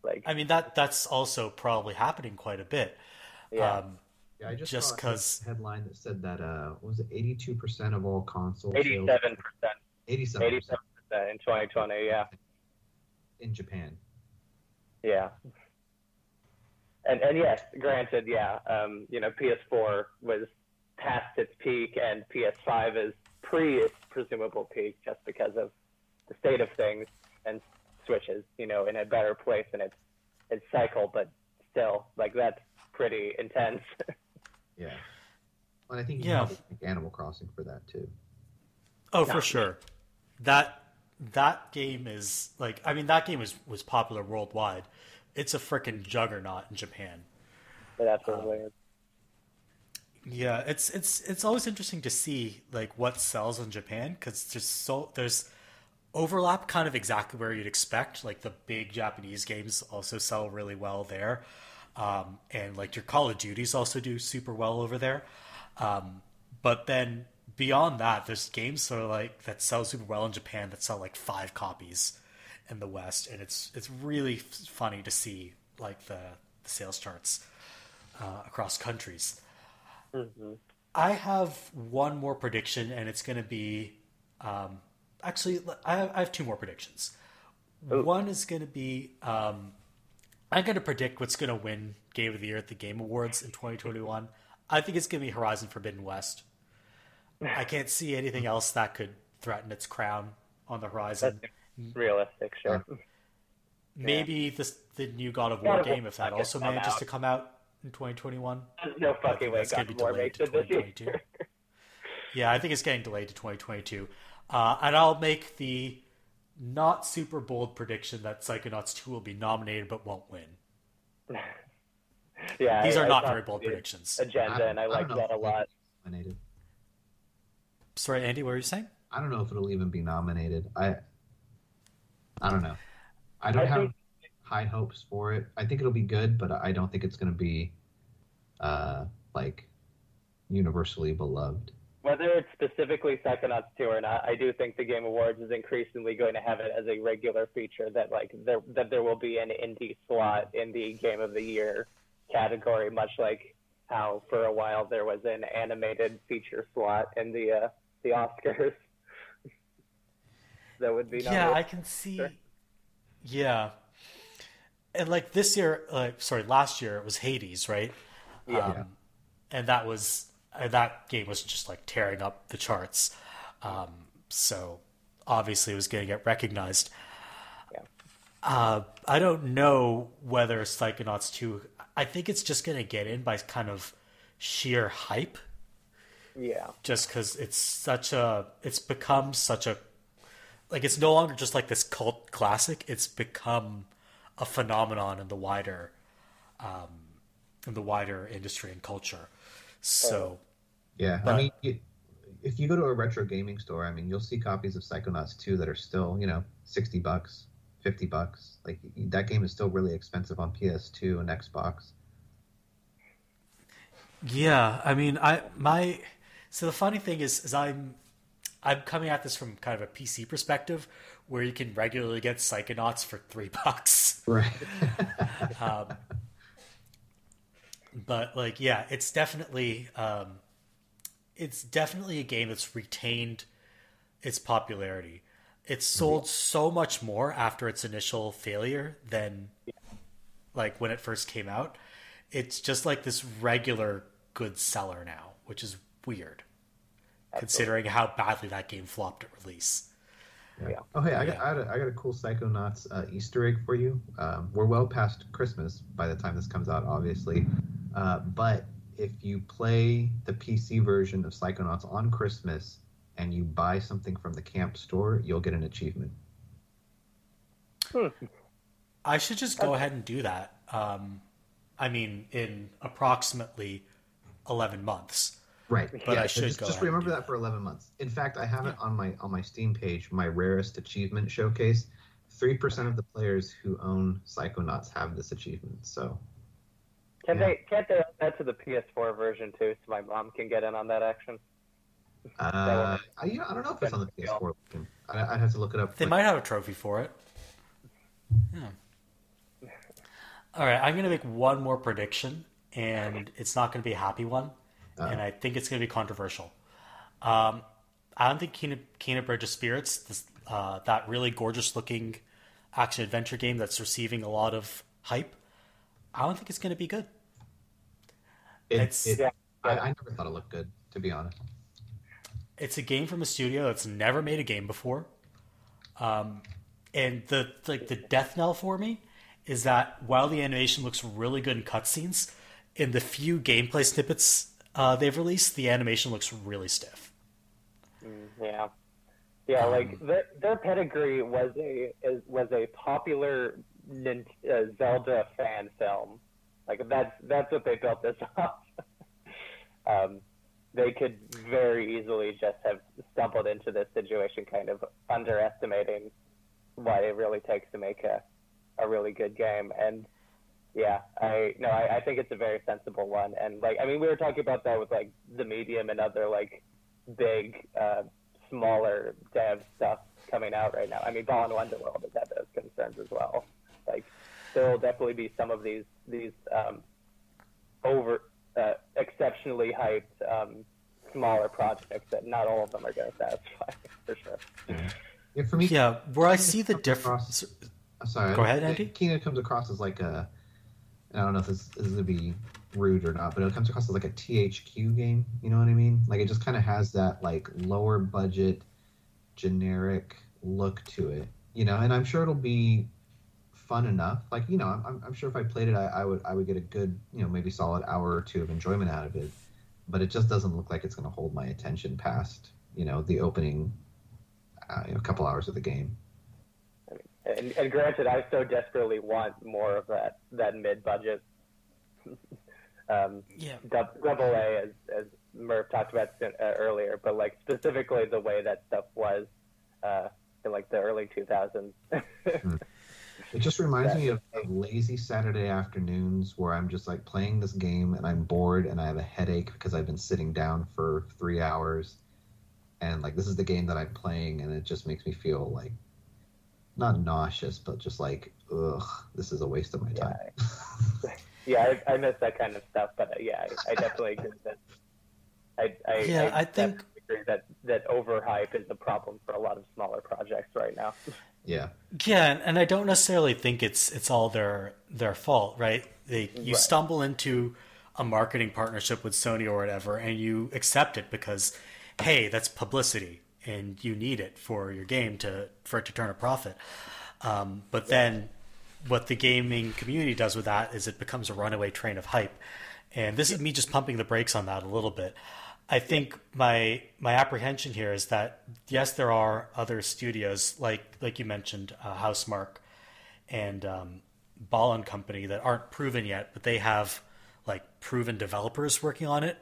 S2: Like,
S1: I mean that that's also probably happening quite a bit.
S2: yeah,
S1: Um,
S3: Yeah, I just,
S1: Just
S3: saw a
S1: 'cause-
S3: headline that said that uh, what was it eighty-two percent of all consoles
S2: eighty-seven percent,
S3: eighty
S2: seven percent in 2020. Yeah.
S3: in Japan.
S2: Yeah. And and yes, granted, yeah, um, you know, PS4 was past its peak, and PS5 is pre its presumable peak, just because of the state of things, and Switch is, you know, in a better place in its its cycle, but still, like that's pretty intense.
S3: Yeah. Well, I think you
S1: Yeah.
S3: probably thank Animal Crossing for that too.
S1: Oh,
S3: Yeah.
S1: for sure. That that game is like I mean that game was was popular worldwide. It's a freaking juggernaut in Japan.
S2: but absolutely.
S1: Uh, Yeah, it's it's it's always interesting to see like what sells in Japan because there's so there's overlap kind of exactly where you'd expect. Like the big Japanese games also sell really well there, um, and like your Call of Duties also do super well over there. Um, but then beyond that, there's games that are like that sell super well in Japan that sell like five copies in the West, and it's it's really f- funny to see like the, the sales charts uh, across countries. I have one more prediction, and it's going to be um, actually I have, I have two more predictions. One is going to be um, I'm going to predict what's going to win Game of the Year at the Game Awards in 2021. I think it's going to be Horizon Forbidden West. I can't see anything else that could threaten its crown on the horizon.
S2: Realistic, sure.
S1: Maybe this the new God of
S2: God
S1: War
S2: of
S1: game, if that also
S2: come
S1: manages
S2: out.
S1: to come out in 2021.
S2: There's no fucking way
S1: that's going
S2: God
S1: to
S2: of
S1: be
S2: War
S1: delayed
S2: makes
S1: to
S2: it this
S1: 2022.
S2: year.
S1: Yeah, I think it's getting delayed to 2022. Uh, and I'll make the not super bold prediction that Psychonauts 2 will be nominated but won't win.
S2: yeah,
S1: These
S2: I-
S1: are
S2: I
S1: not very bold predictions.
S2: Agenda, and I
S3: don't
S2: like that a lot.
S3: Nominated.
S1: Sorry, Andy, what were you saying?
S3: I don't know if it'll even be nominated. I I don't know. I don't
S2: I
S3: have
S2: think-
S3: high hopes for it. I think it'll be good, but I don't think it's going to be uh like universally beloved.
S2: Whether it's specifically Psychonauts 2 or not, I do think the Game Awards is increasingly going to have it as a regular feature that like there that there will be an indie slot in the Game of the Year category, much like how for a while there was an animated feature slot in the uh, the Oscars. That would be
S1: Yeah,
S2: nominated.
S1: I can see.
S2: Sure.
S1: Yeah. And like this year, like sorry, last year it was Hades, right?
S2: Yeah.
S1: Um, and that was uh, that game was just like tearing up the charts. Um, so obviously it was going to get recognized.
S2: Yeah.
S1: Uh, I don't know whether Psychonauts 2. I think it's just going to get in by kind of sheer hype
S2: yeah.
S1: just because it's such a it's become such a like it's no longer just like this cult classic it's become a phenomenon in the wider um in the wider industry and culture so
S3: Yeah,
S1: But-
S3: I mean, you, if you go to a retro gaming store, I mean, you'll see copies of Psychonauts 2 that are still, you know, 60 bucks, 50 bucks. Like that game is still really expensive on PS2 and Xbox.
S1: yeah i mean i my so the funny thing is is i'm i'm coming at this from kind of a pc perspective where you can regularly get psychonauts for three bucks.
S3: Right.
S1: um, but like yeah it's definitely um, it's definitely a game that's retained its popularity. It's sold so much more after its initial failure than like when it first came out. It's just like this regular good seller now which is weird considering how badly that game flopped at release
S2: Yeah.
S3: Oh, hey, I got, I got, a, I got a cool Psychonauts uh, Easter egg for you. Um, we're well past Christmas by the time this comes out, obviously. Uh, but if you play the PC version of Psychonauts on Christmas and you buy something from the camp store, you'll get an achievement.
S1: I should just go ahead and do that. Um, I mean, in approximately 11 months.
S3: Right.
S1: But I
S3: so
S1: should
S3: just,
S1: go
S3: just
S1: ahead
S3: remember
S1: do
S3: that for 11 months. In fact, I have it on my on my Steam page, my rarest achievement showcase. Three percent of the players who own Psychonauts have this achievement. So
S2: Can
S3: Yeah.
S2: they can't they add that to the PS4 version too, so my mom can get in on that action?
S3: uh, I, you know, I don't know if it's on the PS4. I, I'd have to look it up.
S1: They
S3: but-
S1: might have a trophy for it. Yeah. All right, I'm going to make one more prediction, and it's not going to be a happy one, and I think it's going to be controversial. Um, I don't think Kena, Kena Bridge of Spirits, this, uh, that really gorgeous looking action adventure game that's receiving a lot of hype, I don't think it's going to be good.
S3: It,
S1: it's
S3: it, I, I never thought it looked good, to be honest.
S1: It's a game from a studio that's never made a game before, um, and the like the death knell for me is that while the animation looks really good in cutscenes, in the few gameplay snippets uh, they've released, the animation looks really stiff.
S2: Mm, yeah, yeah. Um, like their their pedigree was a is, was a popular uh, Zelda fan film. Like that's that's what they built this off. um, they could very easily just have stumbled into this situation, kind of underestimating what it really takes to make a a really good game. And yeah, I no, I, I think it's a very sensible one. And like, I mean, we were talking about that with like the medium and other like big, uh, smaller dev stuff coming out right now. I mean, Balan Wonderworld has had those concerns as well. Like, there will definitely be some of these these um, over uh, exceptionally hyped um, smaller projects that not all of them are going to satisfy for sure.
S3: Yeah, for me,
S1: yeah, where I see the difference.
S3: Sorry,
S1: go ahead, Andy.
S3: Kena comes across as like a. I don't know if this, this is gonna be rude or not, but it comes across as like a THQ game. You know what I mean? Like it just kind of has that like lower budget, generic look to it. You know, and I'm sure it'll be fun enough. Like you know, I'm, I'm sure if I played it, I, I would I would get a good you know maybe solid hour or two of enjoyment out of it. But it just doesn't look like it's going to hold my attention past you know the opening, uh, you know, couple hours of the game.
S2: And, and granted, I so desperately want more of that that mid budget. um,
S1: yeah.
S2: Double A, as as Murph talked about uh, earlier, but like specifically the way that stuff was uh, in like the early 2000s.
S3: Hmm. It just reminds me of, of, lazy Saturday afternoons where I'm just like playing this game and I'm bored and I have a headache because I've been sitting down for three hours. And like, this is the game that I'm playing and it just makes me feel like not nauseous, but just like, ugh, this is a waste of my time.
S2: Yeah, yeah I, I miss that kind of stuff, but uh, yeah, I, I definitely agree that. I, I,
S1: yeah, I, I think
S2: agree that that overhype is a problem for a lot of smaller projects right now.
S3: Yeah.
S1: Yeah, and I don't necessarily think it's it's all their their fault, right? They you right. stumble into a marketing partnership with Sony or whatever, and you accept it because, hey, that's publicity, and you need it for your game to for it to turn a profit. Um, but then, what the gaming community does with that is it becomes a runaway train of hype, and this is me just pumping the brakes on that a little bit. I think my my apprehension here is that yes, there are other studios like like you mentioned, uh, Housemarque and um, Balan Company that aren't proven yet, but they have like proven developers working on it,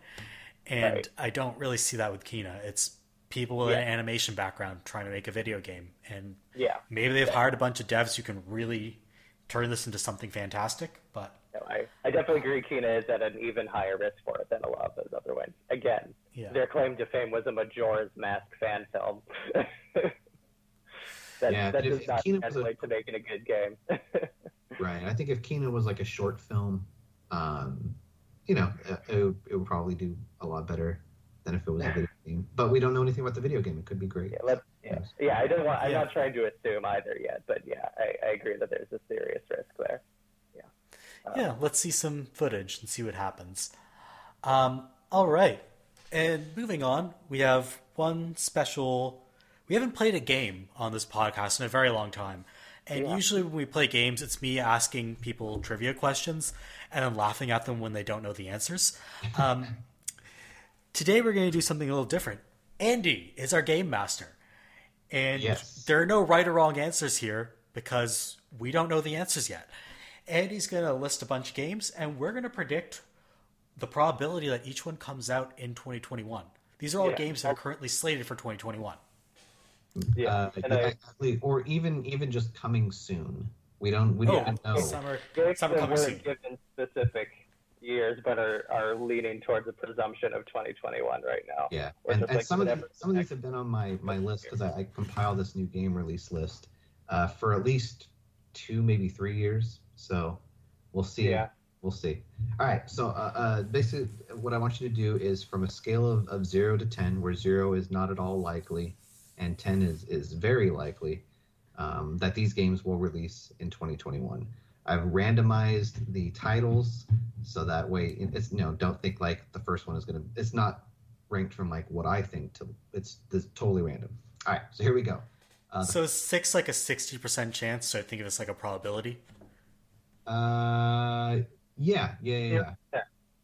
S1: and right. I don't really see that with Kena. It's people with yeah. an animation background trying to make a video game, and
S2: yeah,
S1: maybe they've
S2: yeah.
S1: hired a bunch of devs who can really turn this into something fantastic, but
S2: no, I, I definitely agree Kena is at an even higher risk for it than a lot of those other ones. Again, yeah. their claim to fame was a Majora's Mask fan film. that yeah, that does not translate a, to making a good game.
S3: right. I think if Kena was like a short film, um, you know, it, it, would probably do a lot better than if it was a video game. But we don't know anything about the video game. It could be great.
S2: Yeah, let's, yeah. yeah I don't want. I'm yeah. not trying to assume either yet, but yeah, I, I agree that there's a serious risk there
S1: yeah, Yeah, let's see some footage and see what happens. Um, all right. And moving on, we have one special. We haven't played a game on this podcast in a very long time. And yeah. usually when we play games, it's me asking people trivia questions and then laughing at them when they don't know the answers. Um, today we're going to do something a little different. Andy is our game master. And yes. there are no right or wrong answers here because we don't know the answers yet. Andy's going to list a bunch of games, and we're going to predict the probability that each one comes out in 2021. These are all yeah. games that are currently slated for 2021.
S3: Yeah, uh, exactly. or even even just coming soon. We don't we don't oh, know.
S2: Summer, summer coming soon. Given specific years, but are, are leaning towards a presumption of 2021 right now.
S3: Yeah, and, and like some of the, some of these have been on my my list because I, I compiled this new game release list uh, for at least two, maybe three years. So we'll see.
S2: Yeah.
S3: We'll see. All right. So uh, uh, basically, what I want you to do is from a scale of, of zero to 10, where zero is not at all likely and 10 is, is very likely, um, that these games will release in 2021. I've randomized the titles so that way it's you know don't think like the first one is gonna it's not ranked from like what I think to it's, it's totally random. All right, so here we go.
S1: Uh, so six like a sixty percent chance. So I think of this like a probability.
S3: Uh, yeah, yeah, yeah. yeah.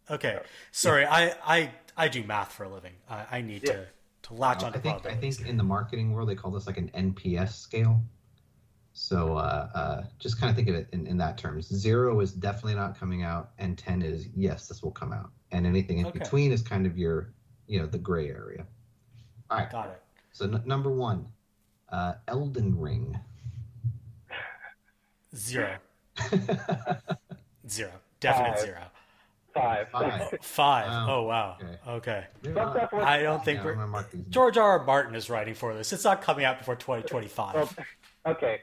S1: Okay, sorry, I, I I do math for a living. I, I need
S2: Yeah.
S1: to to latch
S3: Uh,
S1: onto
S3: I think I think in the marketing world they call this like an NPS scale. So uh, uh, just kind of think of it in, in that terms. Zero is definitely not coming out, and ten is yes, this will come out, and anything in
S1: Okay.
S3: between is kind of your, you know, the gray area. All right.
S1: Got it.
S3: So n- number one, uh, Elden Ring.
S1: Zero. Zero. Definite
S2: Five.
S1: zero.
S2: Five.
S3: Five.
S1: Five.
S3: Wow.
S1: Oh wow.
S3: Okay.
S1: Okay.
S2: Fuck that for-
S1: I don't think
S3: Yeah,
S1: we're.
S3: gonna mark these.
S1: George R. R. Martin is writing for this. It's not coming out before 2025.
S2: Okay.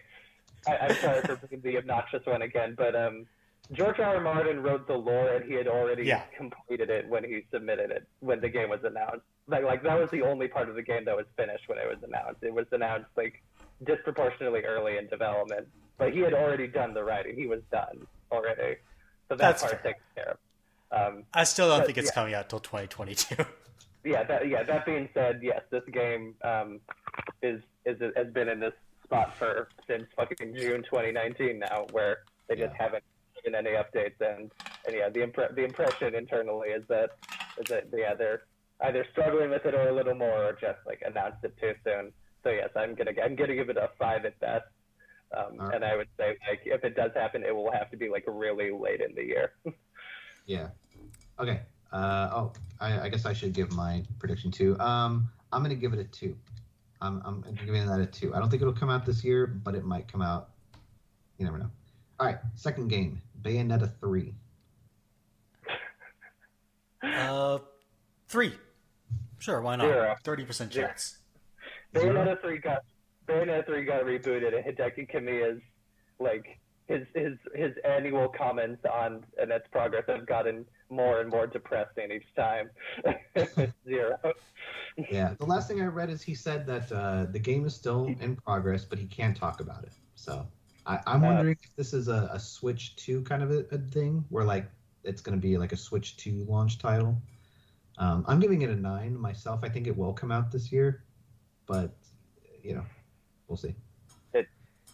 S2: I, I'm sorry for being the obnoxious one again, but um, George R. R. Martin wrote the lore, and he had already
S1: Yeah.
S2: completed it when he submitted it when the game was announced. Like, like that was the only part of the game that was finished when it was announced. It was announced like disproportionately early in development, but he had already done the writing. He was done already, so that
S1: That's
S2: part
S1: fair.
S2: taken care of. Um,
S1: I still don't
S2: but,
S1: think it's
S2: yeah.
S1: coming out till 2022.
S2: yeah, that yeah. That being said, yes, this game um, is is has been in this spot for since fucking June 2019 now, where they just
S3: Yeah.
S2: haven't given any updates, and and yeah, the impre- the impression internally is that is that yeah they're either struggling with it or a little more, or just like announced it too soon. So yes, I'm gonna I'm gonna give it a five at best. Um,
S3: right.
S2: And I would say, like, if it does happen, it will have to be like really late in the year.
S3: Yeah. Okay. Uh, oh, I, I guess I should give my prediction too. Um, I'm gonna give it a two. I'm, I'm giving that a two. I don't think it'll come out this year, but it might come out. You never know. All right. Second game, Bayonetta three.
S1: uh, three. Sure, why not? Thirty percent
S2: Zero.
S1: chance.
S2: Bayonetta three got Bayonetta three got rebooted, and Hideki Kamiya's like his his his annual comments on and its progress have gotten more and more depressing each time. Zero.
S3: Yeah. The last thing I read is he said that uh, the game is still in progress, but he can't talk about it. So I, I'm
S2: Uh,
S3: wondering if this is a, a Switch two kind of a, a thing, where like it's gonna be like a Switch two launch title. Um, I'm giving it a nine myself. I think it will come out this year, but you know, we'll see.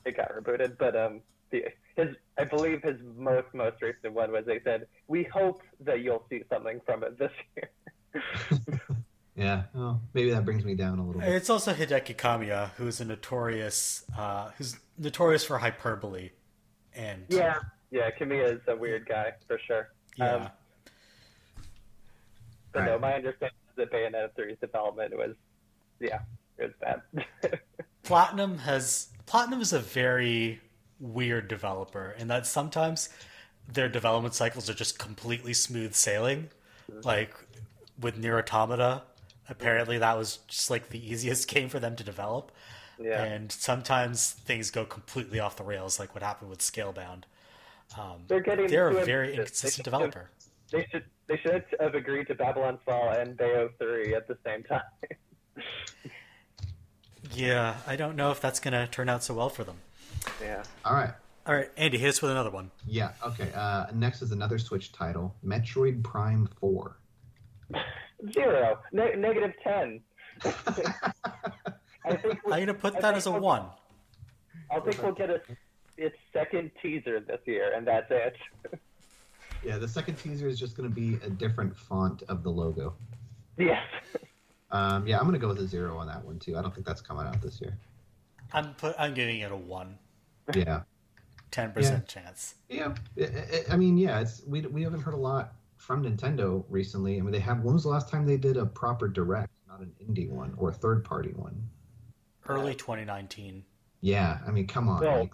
S2: It got rebooted, but um, the, his I believe his most most recent one was they said we hope that you'll see something from it this year.
S3: Yeah, well, maybe that brings me down a little bit.
S1: It's also Hideki Kamiya, who's a notorious, uh, who's notorious for hyperbole, and
S2: yeah, yeah, Kamiya is a weird guy for sure.
S1: yeah.
S2: Um, But no, my understanding is that Bayonetta 3's development was, yeah, it was bad.
S1: Platinum has Platinum is a very weird developer in that sometimes their development cycles are just completely smooth sailing. Like with Nier Automata, apparently that was just like the easiest game for them to develop.
S2: yeah,
S1: And sometimes things go completely off the rails, like what happened with Scalebound. Um,
S2: they're getting.
S1: they're a very inconsistent
S2: They should have-
S1: developer.
S2: They should they should have agreed to Babylon's Fall and Bayo 3 at the same time.
S1: Yeah, I don't know if that's going to turn out so well for them.
S2: Yeah.
S3: All right.
S1: All right, Andy, hit us with another one.
S3: Yeah. Okay. Uh, next is another Switch title, Metroid Prime Four.
S2: Zero. Ne- negative 10. I think
S1: I'm going to put
S2: I
S1: that as a
S2: we'll-
S1: one.
S2: I think we'll get a its second teaser this year, and that's it.
S3: Yeah, the second teaser is just going to be a different font of the logo.
S2: yes.
S3: Um, yeah, I'm going to go with a zero on that one too. I don't think that's coming out this year.
S1: I'm put. I'm giving it a one.
S3: Yeah.
S1: Ten percent chance.
S3: Yeah. I- I- I mean, yeah, it's we we haven't heard a lot from Nintendo recently. I mean, they have. When was the last time they did a proper direct, not an indie one or a third party one?
S1: Early 2019.
S3: Yeah, I mean, come on.
S2: Well,
S3: like,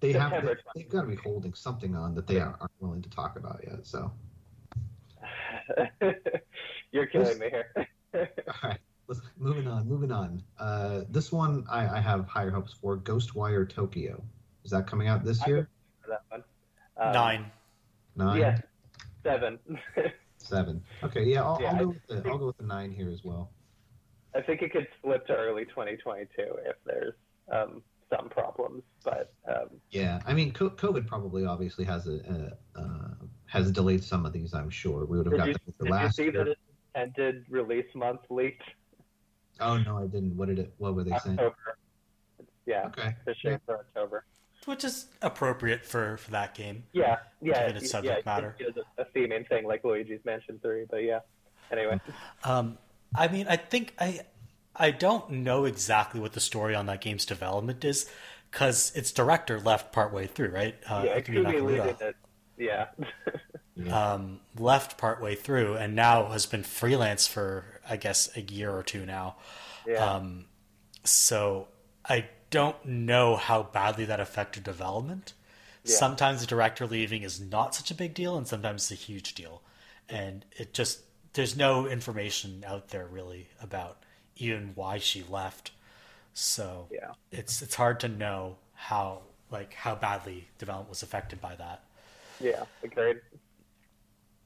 S3: they have
S2: September
S3: they, have got to be holding something on that they aren't, aren't willing to talk about yet. So,
S2: You're killing me here.
S3: all right, let's moving on. Moving on. Uh, this one I, I have higher hopes for. Ghostwire Tokyo. Is that coming out this
S2: I
S3: year?
S2: That one. Um,
S1: Nine.
S3: Nine,
S2: Yes. Seven.
S3: seven. Okay, yeah, I'll,
S2: Yeah,
S3: I'll go with the I'll go with the nine here as well.
S2: I think it could slip to early 2022 if there's um, some problems, but um,
S3: Yeah, I mean, COVID probably obviously has a, a uh, has delayed some of these. I'm sure we would have
S2: did
S3: got
S2: you,
S3: them for
S2: did you see
S3: year.
S2: that its intended release month leaked?
S3: Oh no, I didn't. What did it? What were they saying?
S2: October. Yeah,
S3: Okay.
S2: for sure for October.
S1: Which is appropriate for for that game.
S2: Yeah, yeah,
S1: Given its subject
S2: yeah,
S1: matter.
S2: It's a, a theming thing like Luigi's Mansion Three, but yeah. Anyway,
S1: Um, I mean, I think I I don't know exactly what the story on that game's development is because its director left partway through, right? Uh,
S2: yeah,
S1: Akira
S2: Ikumi
S1: Nakamura.
S2: leading it. Yeah,
S3: Yeah.
S1: um, left partway through and now has been freelance for I guess a year or two now.
S2: yeah,
S1: Um, so I don't know how badly that affected development.
S2: Yeah.
S1: Sometimes the director leaving is not such a big deal, and sometimes it's a huge deal. And it just there's no information out there really about even why she left. So
S2: yeah,
S1: it's it's hard to know how like how badly development was affected by that.
S2: yeah. Agreed.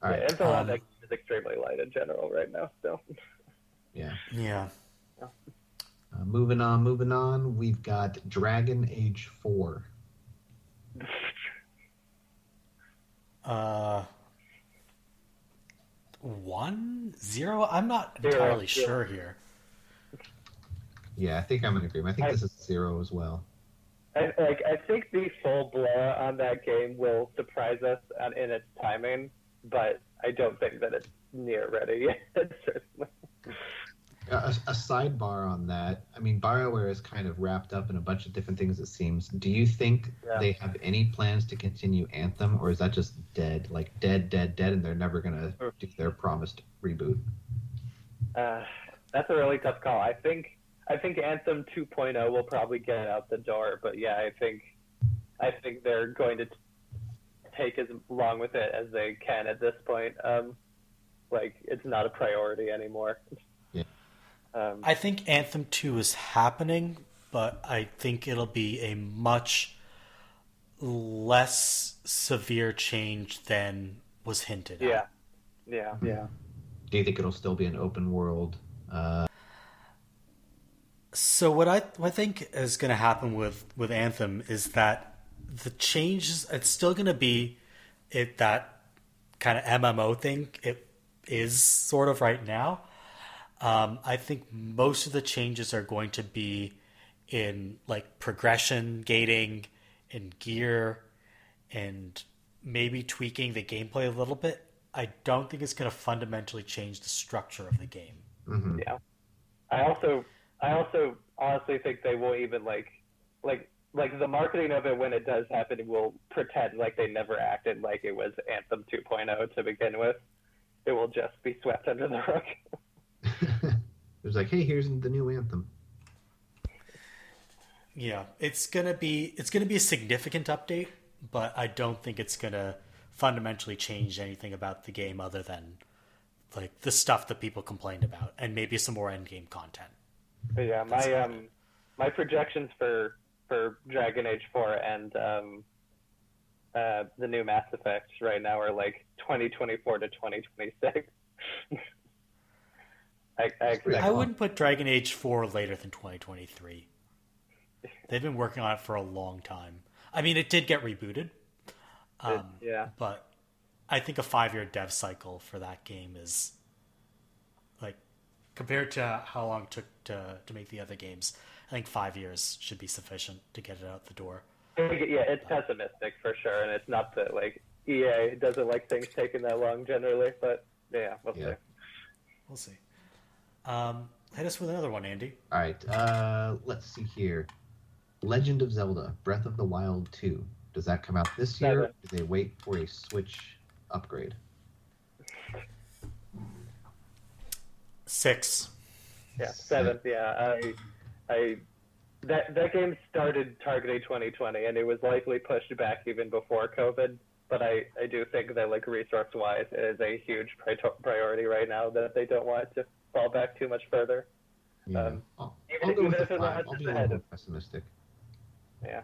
S3: All right.
S2: Yeah, Info on
S1: um,
S2: that game is extremely light in general right now. So
S3: Yeah.
S1: Yeah.
S3: Uh, moving on, moving on. We've got Dragon Age 4.
S1: Uh, one zero. I'm not
S2: Zero,
S1: entirely
S2: zero.
S1: sure here.
S3: Yeah, I think I'm in agreement. I think
S2: I-
S3: this is zero as well.
S2: I, like I think the full blow on that game will surprise us in its timing, but I don't think that it's near ready yet. certainly.
S3: A, a sidebar on that. I mean, BioWare is kind of wrapped up in a bunch of different things, it seems. Do you think
S2: Yeah.
S3: they have any plans to continue Anthem, or is that just dead? Like, dead, dead, dead, and they're never going to do their promised reboot?
S2: Uh, that's a really tough call. I think I think Anthem 2.0 will probably get out the door, but yeah, I think I think they're going to t- take as long with it as they can at this point. Um, like it's not a priority anymore.
S3: Yeah.
S2: Um,
S1: I think Anthem 2 is happening, but I think it'll be a much less severe change than was hinted at.
S2: yeah, yeah, yeah.
S3: Do you think it'll still be an open world? Uh,
S1: So what I what I think is going to happen with with Anthem is that the changes it's still going to be it that kind of MMO thing it is sort of right now. Um, I think most of the changes are going to be in like progression, gating, and gear, and maybe tweaking the gameplay a little bit. I don't think it's going to fundamentally change the structure of the game.
S3: mhm.
S2: Yeah. I also I also honestly think they will even like like like the marketing of it when it does happen will pretend like they never acted like it was Anthem 2.0 to begin with. It will just be swept under the rug.
S3: it was like, hey, here's the new Anthem.
S1: Yeah, it's gonna be it's gonna be a significant update, but I don't think it's gonna fundamentally change anything about the game other than like the stuff that people complained about and maybe some more end game content.
S2: But yeah, my
S1: about
S2: um my projections for for Dragon Age 4 and um uh the new Mass Effect right now are like 2024 to 2026. I, I
S1: I wouldn't put Dragon Age 4 later than 2023. They've been working on it for a long time. I mean, it did get rebooted. Um,
S2: yeah.
S1: But I think a five year dev cycle for that game is like compared to how long it took to, to make the other games, I think five years should be sufficient to get it out the door.
S2: Yeah, it's pessimistic for sure, and it's not that like EA doesn't like things taking that long generally, but yeah, we'll
S3: Yeah.
S2: see.
S1: We'll see. Um, hit us with another one, Andy.
S3: All right, uh, let's see here. Legend of Zelda: Breath of the Wild 2. Does that come out this year?
S2: Seven.
S3: Or do they wait for a Switch upgrade?
S1: Six.
S2: Yeah, seventh. Yeah, I, I, that that game started targeting 2020, and it was likely pushed back even before COVID. But I, I do think that like resource wise, it is a huge pri- priority right now that they don't want to fall back too much further.
S3: Yeah.
S2: Um,
S3: I'll,
S2: even-
S3: I'll go with
S2: even
S3: the
S2: if it's
S3: five. I'll be a little pessimistic.
S2: Yeah.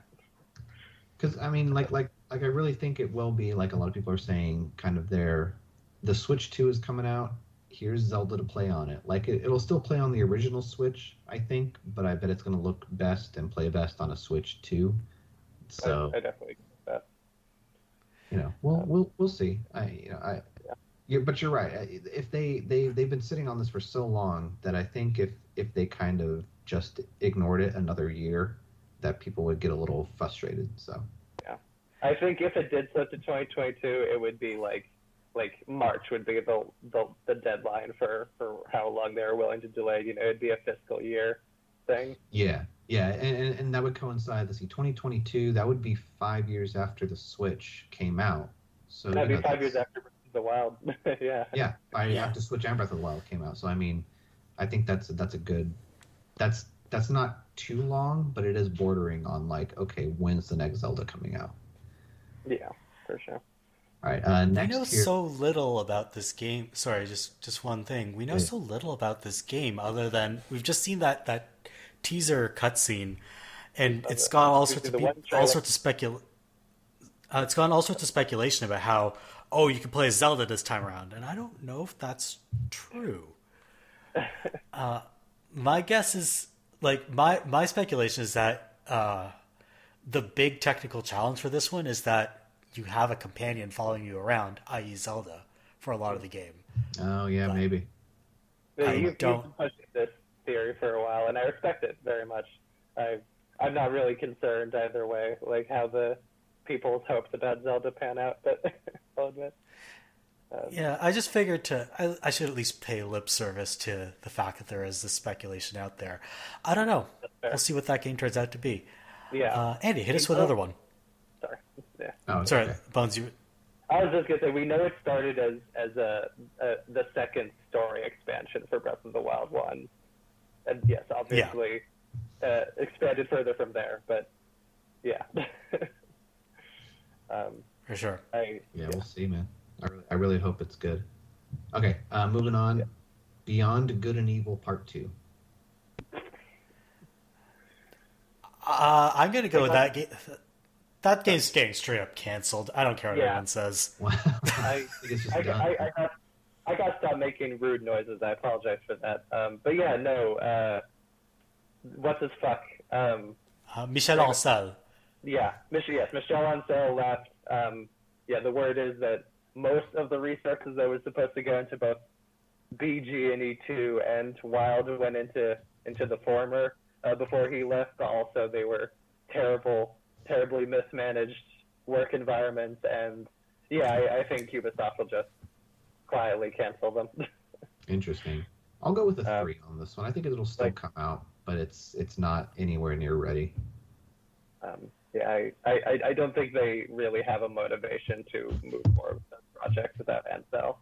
S3: Because I mean, like, like, like, I really think it will be like a lot of people are saying, kind of their, the Switch Two is coming out. Here's Zelda to play on it. Like, it, it'll still play on the original Switch, I think, but I bet it's going to look best and play best on a Switch Two. So
S2: I, I definitely. That.
S3: you know, we'll we'll we'll see. I you know I.
S2: Yeah.
S3: But you're right. If they they they've been sitting on this for so long that I think if if they kind of just ignored it another year, that people would get a little frustrated. So Yeah,
S2: I think if it did slip to 2022, it would be like like March would be the the, the deadline for for how long they were willing to delay. You know, it'd be a fiscal year thing.
S3: yeah, yeah, and, and, that would coincide. Let's see, 2022. That would be five years after the Switch came out. So
S2: That'd
S3: you
S2: be
S3: know,
S2: five years after the Wild. yeah.
S3: Yeah, I years
S1: Yeah.
S3: after Switch and Breath of the Wild came out. So I mean, I think that's that's a good. That's that's not too long, but it is bordering on like, okay, when's the next Zelda coming out?
S2: Yeah, for sure.
S3: All right, uh, next We
S1: know
S3: here.
S1: so little about this game. Sorry, just just one thing. We know
S3: Yeah.
S1: so little about this game other than we've just seen that that teaser cutscene, and it's gone all
S2: the
S1: sorts of
S2: one
S1: peop- all sorts of specul. Uh, it's gone all sorts of speculation about how oh you can play as Zelda this time around, and I don't know if that's true. Uh, my guess is like my my speculation is that uh, the big technical challenge for this one is that you have a companion following you around, i.e., Zelda, for a lot of the game.
S3: oh yeah,
S1: but-
S3: maybe.
S1: I
S2: you've,
S1: don't-
S2: you've been pushing this theory for a while, and I respect it very much. I I'm not really concerned either way, like how the people's hopes about Zelda pan out, but I'll admit. Um,
S1: Yeah, I just figured to I, I should at least pay lip service to the fact that there is this speculation out there. I don't know. We'll see what that game turns out to be.
S2: yeah.
S1: Uh, Andy, hit us with another one.
S2: sorry. Yeah.
S3: Oh,
S1: Sorry,
S3: okay.
S1: Bones. You
S2: I was just gonna say we know it started as as a, a the second story expansion for Breath of the Wild one, and yes, obviously uh, expanded further from there. But yeah, um,
S1: for sure.
S2: I
S3: Yeah, we'll see, man. I really, I really hope it's good. Okay, uh, moving on. Beyond Good and Evil Part Two.
S1: Uh, I'm gonna go with that game. That game's getting straight up canceled. I don't care what
S2: Yeah.
S1: anyone says.
S2: I
S3: think it's just
S2: I. I, I, got, I got to stop making rude noises. I apologize for that. Um, but yeah, no. Uh, what's his fuck? Um,
S1: Uh, Michel Ancel.
S2: Yeah, Mich- yes, Michel Ancel left. Um, yeah, the word is that most of the resources that was supposed to go into both BG and E2 and Wild went into into the former uh, before he left. But also, they were terrible, terribly mismanaged work environments, and yeah, I, I think Ubisoft will just quietly cancel them.
S3: Interesting. I'll go with a
S2: Um,
S3: three on this one. I think it'll still
S2: like-
S3: come out, but it's it's not anywhere near ready.
S2: um, yeah, I, I, I- don't think they really have a motivation to move forward with that project without Ancel.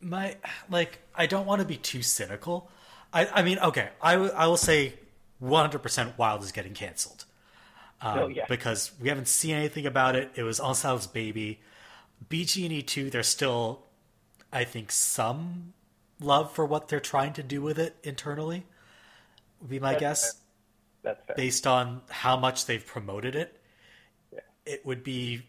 S1: my like i don't want to be too cynical. I i mean okay i, w- I will say 100% wild is getting canceled. Um,
S2: Oh, yeah.
S1: because we haven't seen anything about it. It was Ancel's baby. Bg&e2 there's still i think some love for what they're trying to do with it internally would be my
S2: That's
S1: guess
S2: That's fair.
S1: based on how much they've promoted it,
S2: Yeah.
S1: it would be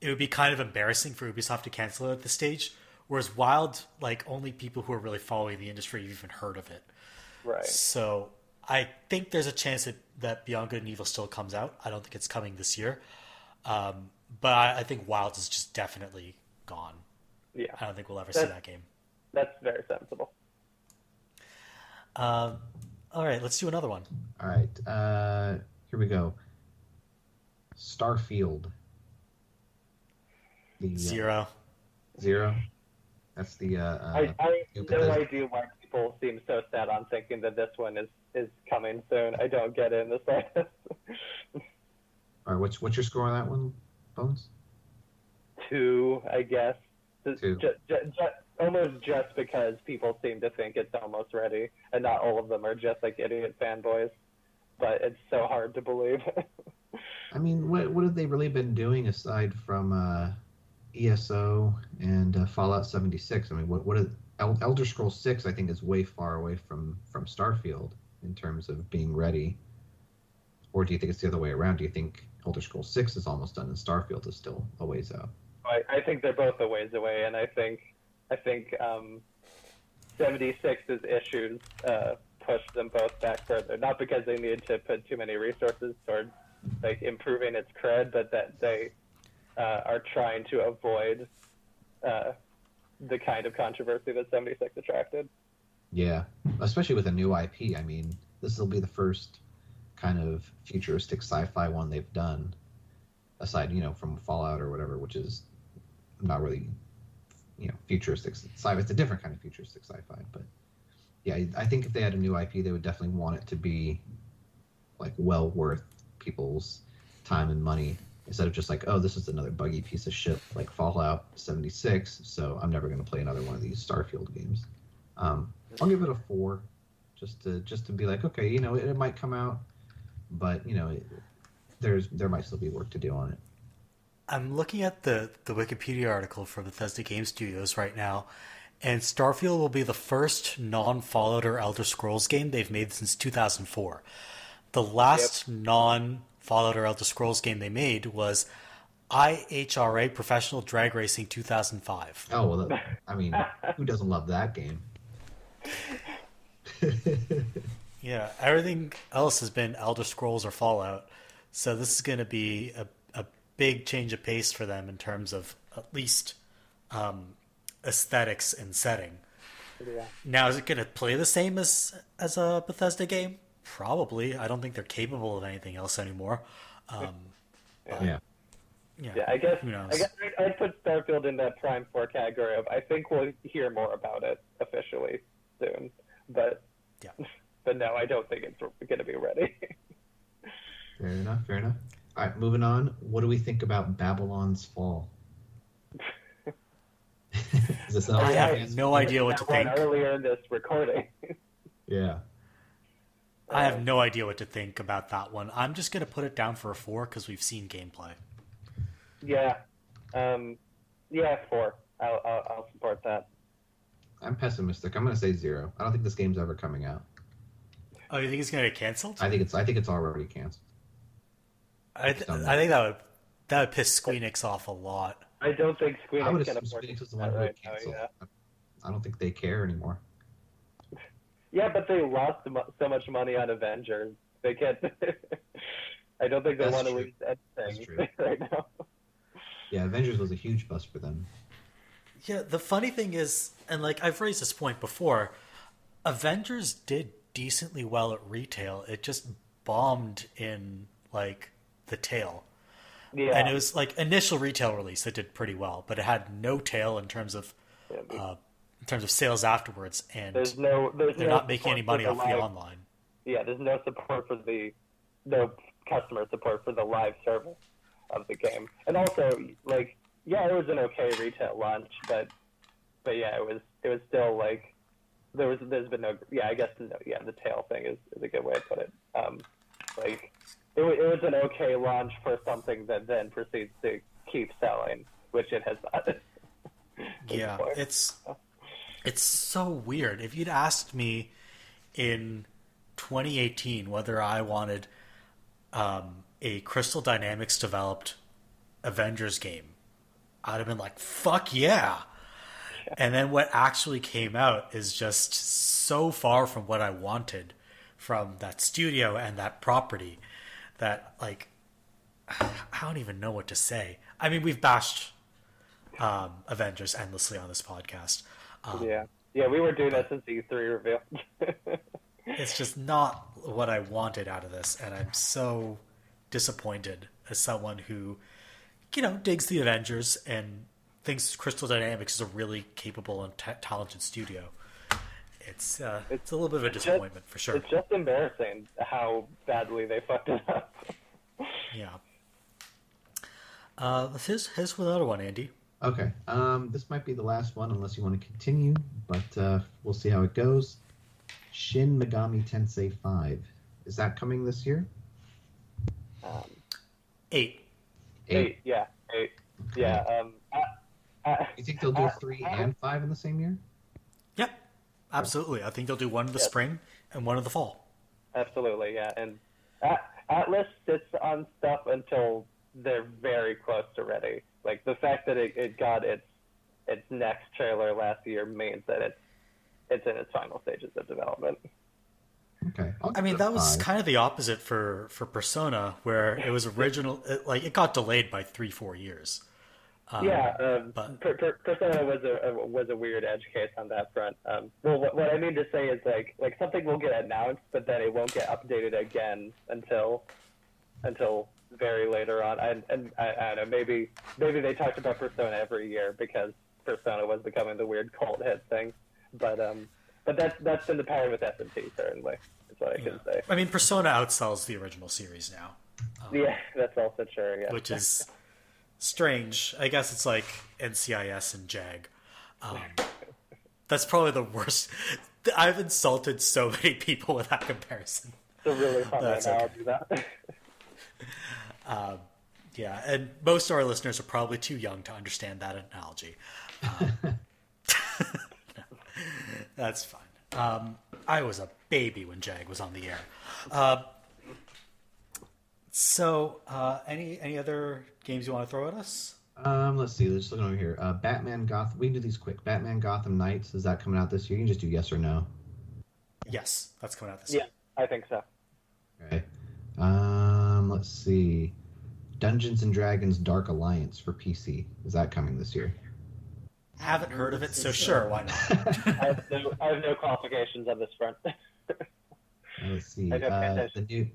S1: it would be kind of embarrassing for Ubisoft to cancel it at this stage. Whereas Wild, like only people who are really following the industry have even heard of it.
S2: Right.
S1: So I think there's a chance that, that Beyond Good and Evil still comes out. I don't think it's coming this year. Um, but I, I think Wild is just definitely gone.
S2: Yeah,
S1: I don't think we'll ever see
S2: That-
S1: that game.
S2: that's very sensible.
S1: Um, all right, let's do another one.
S3: All right, uh, here we go. Starfield. The, uh,
S1: Zero.
S3: Zero. That's the. Uh, uh,
S2: I, I have no idea why people seem so set on thinking that this one is, is coming soon. I don't get it in the slightest.
S3: all right, what's what's your score on that one, Bones?
S2: Two, I guess.
S3: Two.
S2: Ju- ju- ju- almost just because people seem to think it's almost ready, and not all of them are just like idiot fanboys. But it's so hard to believe.
S3: I mean, what what have they really been doing aside from uh, ESO and uh, Fallout 76? I mean, what what is El- Elder Scrolls 6? I think is way far away from from Starfield in terms of being ready. Or do you think it's the other way around? Do you think Elder Scrolls 6 is almost done and Starfield is still a ways out?
S2: I, I think they're both a ways away, and I think I think um, 76's issues uh, pushed them both back further. Not because they needed to put too many resources towards like improving its cred, but that they uh, are trying to avoid uh, the kind of controversy that 76 attracted.
S3: Yeah, especially with a new IP. I mean, this will be the first kind of futuristic sci-fi one they've done, aside you know from Fallout or whatever, which is not really you know futuristic sci-fi. It's a different kind of futuristic sci-fi, but yeah, I- think if they had a new IP, they would definitely want it to be like well worth people's time and money instead of just like, oh, this is another buggy piece of shit like Fallout 76. So I'm never going to play another one of these Starfield games. Um, I'll give it a four, just to just to be like, okay, you know, it, it might come out, but you know, it, there's there might still be work to do on it.
S1: I'm looking at the, the Wikipedia article for Bethesda Game Studios right now, and Starfield will be the first non Fallout or Elder Scrolls game they've made since 2004. The last non Fallout or Elder Scrolls game they made was IHRA Professional Drag Racing 2005.
S3: Oh well, that, I mean, who doesn't love that game?
S1: Yeah, everything else has been Elder Scrolls or Fallout, so this is going to be a big change of pace for them in terms of at least um, aesthetics and setting.
S2: Yeah.
S1: Now, is it going to play the same as as a Bethesda game? Probably. I don't think they're capable of anything else anymore. Um, but,
S3: yeah.
S1: yeah,
S2: Yeah, I guess
S1: Who knows?
S2: I guess I'd, I'd put Starfield in that Prime Four category of I think we'll hear more about it officially soon, but
S1: Yeah.
S2: but no, I don't think it's going to be ready.
S3: Fair enough. Fair enough. All right, moving on. What do we think about Babylon's Fall? Is this
S1: I have
S3: fantasy?
S1: no idea what to think.
S2: Earlier in this recording,
S3: Yeah.
S1: I have no idea what to think about that one. I'm just going to put it down for a four because we've seen gameplay.
S2: yeah, um, yeah, four. I'll, I'll, I'll support that.
S3: I'm pessimistic. I'm going to say zero. I don't think this game's ever coming out.
S1: Oh, you think it's going to get canceled?
S3: I think it's. I think it's already canceled.
S1: I, th- I think that would that would piss Squeenix off a lot.
S2: I don't think Squeenix
S3: I would assume Squeenix
S2: to
S3: was the one who would
S2: right now,
S3: cancel.
S2: yeah.
S3: I don't think they care anymore.
S2: Yeah, but they lost so much money on Avengers. They can't. I don't think they
S3: That's
S2: want to
S3: true.
S2: lose
S3: That's
S2: anything right now.
S3: Yeah, Avengers was a huge bust for them.
S1: Yeah, the funny thing is, and like I've raised this point before, Avengers did decently well at retail. It just bombed in like the tail.
S2: Yeah,
S1: And it was like initial retail release it did pretty well, but it had no tail in terms of
S2: Yeah,
S1: uh, in terms of sales afterwards and
S2: there's no. There's
S1: they're
S2: no
S1: not making any money
S2: for
S1: off
S2: the
S1: the online.
S2: Yeah, there's no support for the no customer support for the live service of the game, and also like yeah, it was an okay retail launch, but but yeah, it was it was still like there was there's been no yeah I guess no, yeah the tail thing is, is a good way to put it. Um, like it, it was an okay launch for something that then proceeds to keep selling, which it has not.
S1: Yeah, it's it's so weird. If you'd asked me in 2018 whether I wanted um, a Crystal Dynamics developed Avengers game, I'd have been like, "Fuck yeah!" And then what actually came out is just so far from what I wanted from that studio and that property that like I don't even know what to say. I mean, we've bashed um, Avengers endlessly on this podcast. Um,
S2: yeah, yeah, we were doing that since the E3 reveal.
S1: It's just not what I wanted out of this, and I'm so disappointed as someone who, you know, digs the Avengers and thinks Crystal Dynamics is a really capable and ta talented studio. It's uh, it's a little bit of a
S2: just-
S1: disappointment for sure.
S2: It's just embarrassing how badly they fucked it up.
S1: Yeah. Uh, here's here's another one, Andy.
S3: Okay. Um, this might be the last one unless you want to continue, but uh, we'll see how it goes. Shin Megami Tensei 5. Is that coming this year?
S2: Um,
S1: Eight.
S2: eight. yeah, eight,
S3: Okay.
S2: yeah. Um, I, I,
S3: You think they'll do
S2: Uh,
S3: 3
S2: uh,
S3: and 5 in the same year?
S1: Yep. Absolutely. I think they'll do one in the
S2: Yeah.
S1: spring and one in the fall.
S2: absolutely, yeah. And At- Atlus sits on stuff until they're very close to ready. Like the fact that it, it got its its next trailer last year means that it's it's in its final stages of development.
S3: Okay. I'll
S1: mean,
S3: give it a
S1: that was
S3: five.
S1: kind of the opposite for for Persona, where it was original. It, like it got delayed by three, four years. Um,
S2: yeah, um,
S1: but-
S2: per, per, Persona was a, a was a weird edge case on that front. Um, well, what, what I mean to say is like like something will get announced, but then it won't get updated again until until very later on. And and I, I don't know, maybe maybe they talked about Persona every year because Persona was becoming the weird cult hit thing. But um, but that's that's been the pattern with SMT certainly. Is what I can say.
S1: I mean, Persona outsells the original series now,
S2: Yeah, that's also true. Yeah.
S1: which is strange. I guess it's like NCIS and JAG. Um, that's probably the worst. I've insulted so many people with that comparison.
S2: It's a really fun
S1: That's
S2: analogy. That.
S1: Yeah, and most of our listeners are probably too young to understand that analogy. Um, that's fine. Um, I was a baby when Jag was on the air. Uh, so, uh, any any other games you want to throw at us?
S3: Um, let's see. Let's look over here. Uh, Batman Gotham. We can do these quick. Batman Gotham Knights. Is that coming out this year? You can just do yes or no.
S1: Yes, that's coming out this
S2: yeah,
S1: year.
S2: Yeah, I think so.
S3: Okay. Um, let's see. Dungeons and Dragons Dark Alliance for PC. Is that coming this year?
S1: Haven't heard of it, so sure, why not?
S2: I have no, I have no qualifications on this front.
S3: Let's see.
S2: I don't pay
S3: Uh, the new.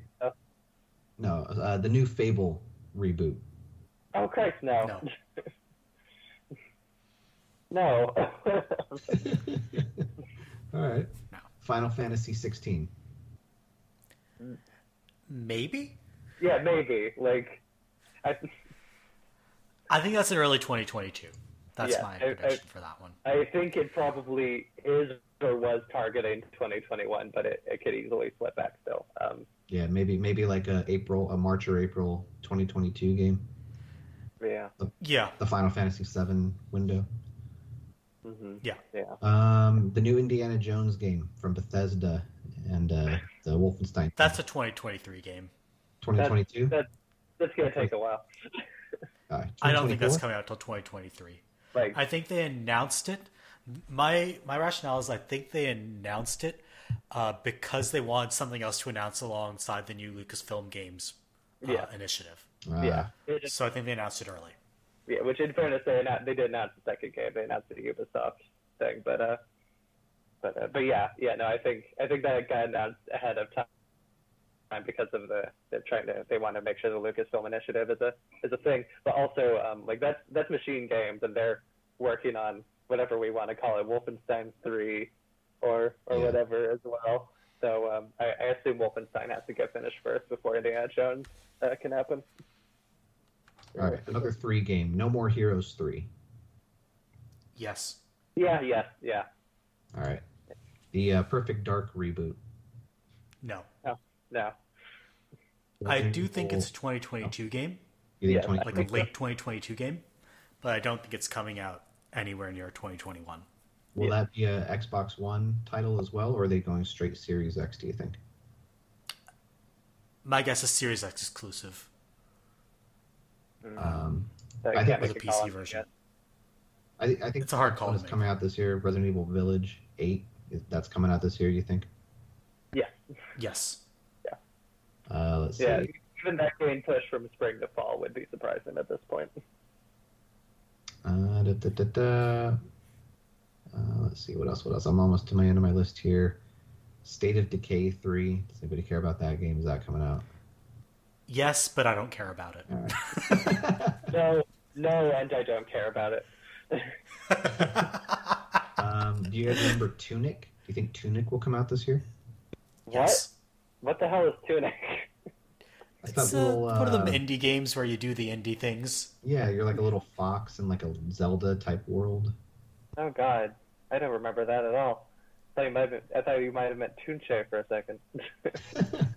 S3: No, uh, the new Fable reboot.
S2: oh Christ, no.
S1: No.
S2: No.
S3: All right.
S1: No.
S3: Final Fantasy 16.
S1: Maybe.
S2: yeah, maybe. Like, I,
S1: I think that's in early 2022. That's
S2: Yeah,
S1: my
S2: I-
S1: prediction
S2: I-
S1: for that one.
S2: I think it probably is or was targeting 2021, but it, it could easily slip back still. Um,
S3: Yeah, maybe maybe like a April, a March or April 2022 game.
S2: yeah.
S1: Yeah,
S3: The Final Fantasy 7 window.
S2: hmm
S1: yeah.
S2: Yeah.
S3: Um, the new Indiana Jones game from Bethesda and uh, the Wolfenstein.
S1: That's a 2023 game.
S3: 2022.
S2: That, that's going to take a while.
S3: Uh,
S1: I don't think that's coming out till 2023.
S2: Like,
S1: I think they announced it. My my rationale is I think they announced it uh, because they wanted something else to announce alongside the new Lucasfilm Games uh,
S2: Yeah.
S1: initiative.
S3: Ah,
S2: yeah.
S1: So I think they announced it early.
S2: Yeah, which in fairness, they announced, they did announce the second game. They announced the Ubisoft thing, but uh, but uh, but yeah, yeah, no, I think I think that got announced ahead of time because of the they're trying to they want to make sure the Lucasfilm initiative is a is a thing, but also um, like that's that's Machine Games and they're working on whatever we want to call it, Wolfenstein three, or or
S3: Yeah.
S2: whatever as well. So um, I, I assume Wolfenstein has to get finished first before Indiana Jones uh, can happen.
S3: All right, another three game. No More Heroes 3.
S1: Yes.
S2: Yeah, yeah, yeah.
S3: All right. The uh, Perfect Dark reboot.
S1: No.
S2: No.
S1: I do think it's a 2022 game,
S3: You think
S2: yeah,
S3: 20
S1: like a late 2022 game, but I don't think it's coming out anywhere near 2021.
S3: Will that be a Xbox One title as well, or are they going straight Series X? Do you think?
S1: My guess is Series X exclusive.
S3: Um,
S2: I
S3: I think
S1: with
S2: make
S1: a
S2: a
S1: PC version.
S2: yet.
S3: I, I think
S1: It's a hard call
S3: one
S1: to
S3: is coming out this year. Resident Evil Village Eight. is- That's coming out this year. You think?
S2: Yeah,
S1: Yes.
S3: Uh, let's
S2: yeah.
S3: see.
S2: Even that game push from spring to fall would be surprising at this point.
S3: Uh, da, da, da, da. Uh, let's see what else. What else? I'm almost to my end of my list here. State of Decay three. Does anybody care about that game? Is that coming out?
S1: Yes, but I don't care about it.
S3: All right.
S2: No, no, and I don't care about it.
S3: um, do you guys remember Tunic? Do you think Tunic will come out this year?
S1: yes.
S2: What the hell is Tunic?
S3: That's
S1: It's
S3: that
S1: uh,
S3: little,
S1: one of them
S3: uh,
S1: indie games where you do the indie things.
S3: Yeah, you're like a little fox in like a Zelda type world.
S2: Oh God, I don't remember that at all. I thought you might have, I thought you might have meant Tunche for a second.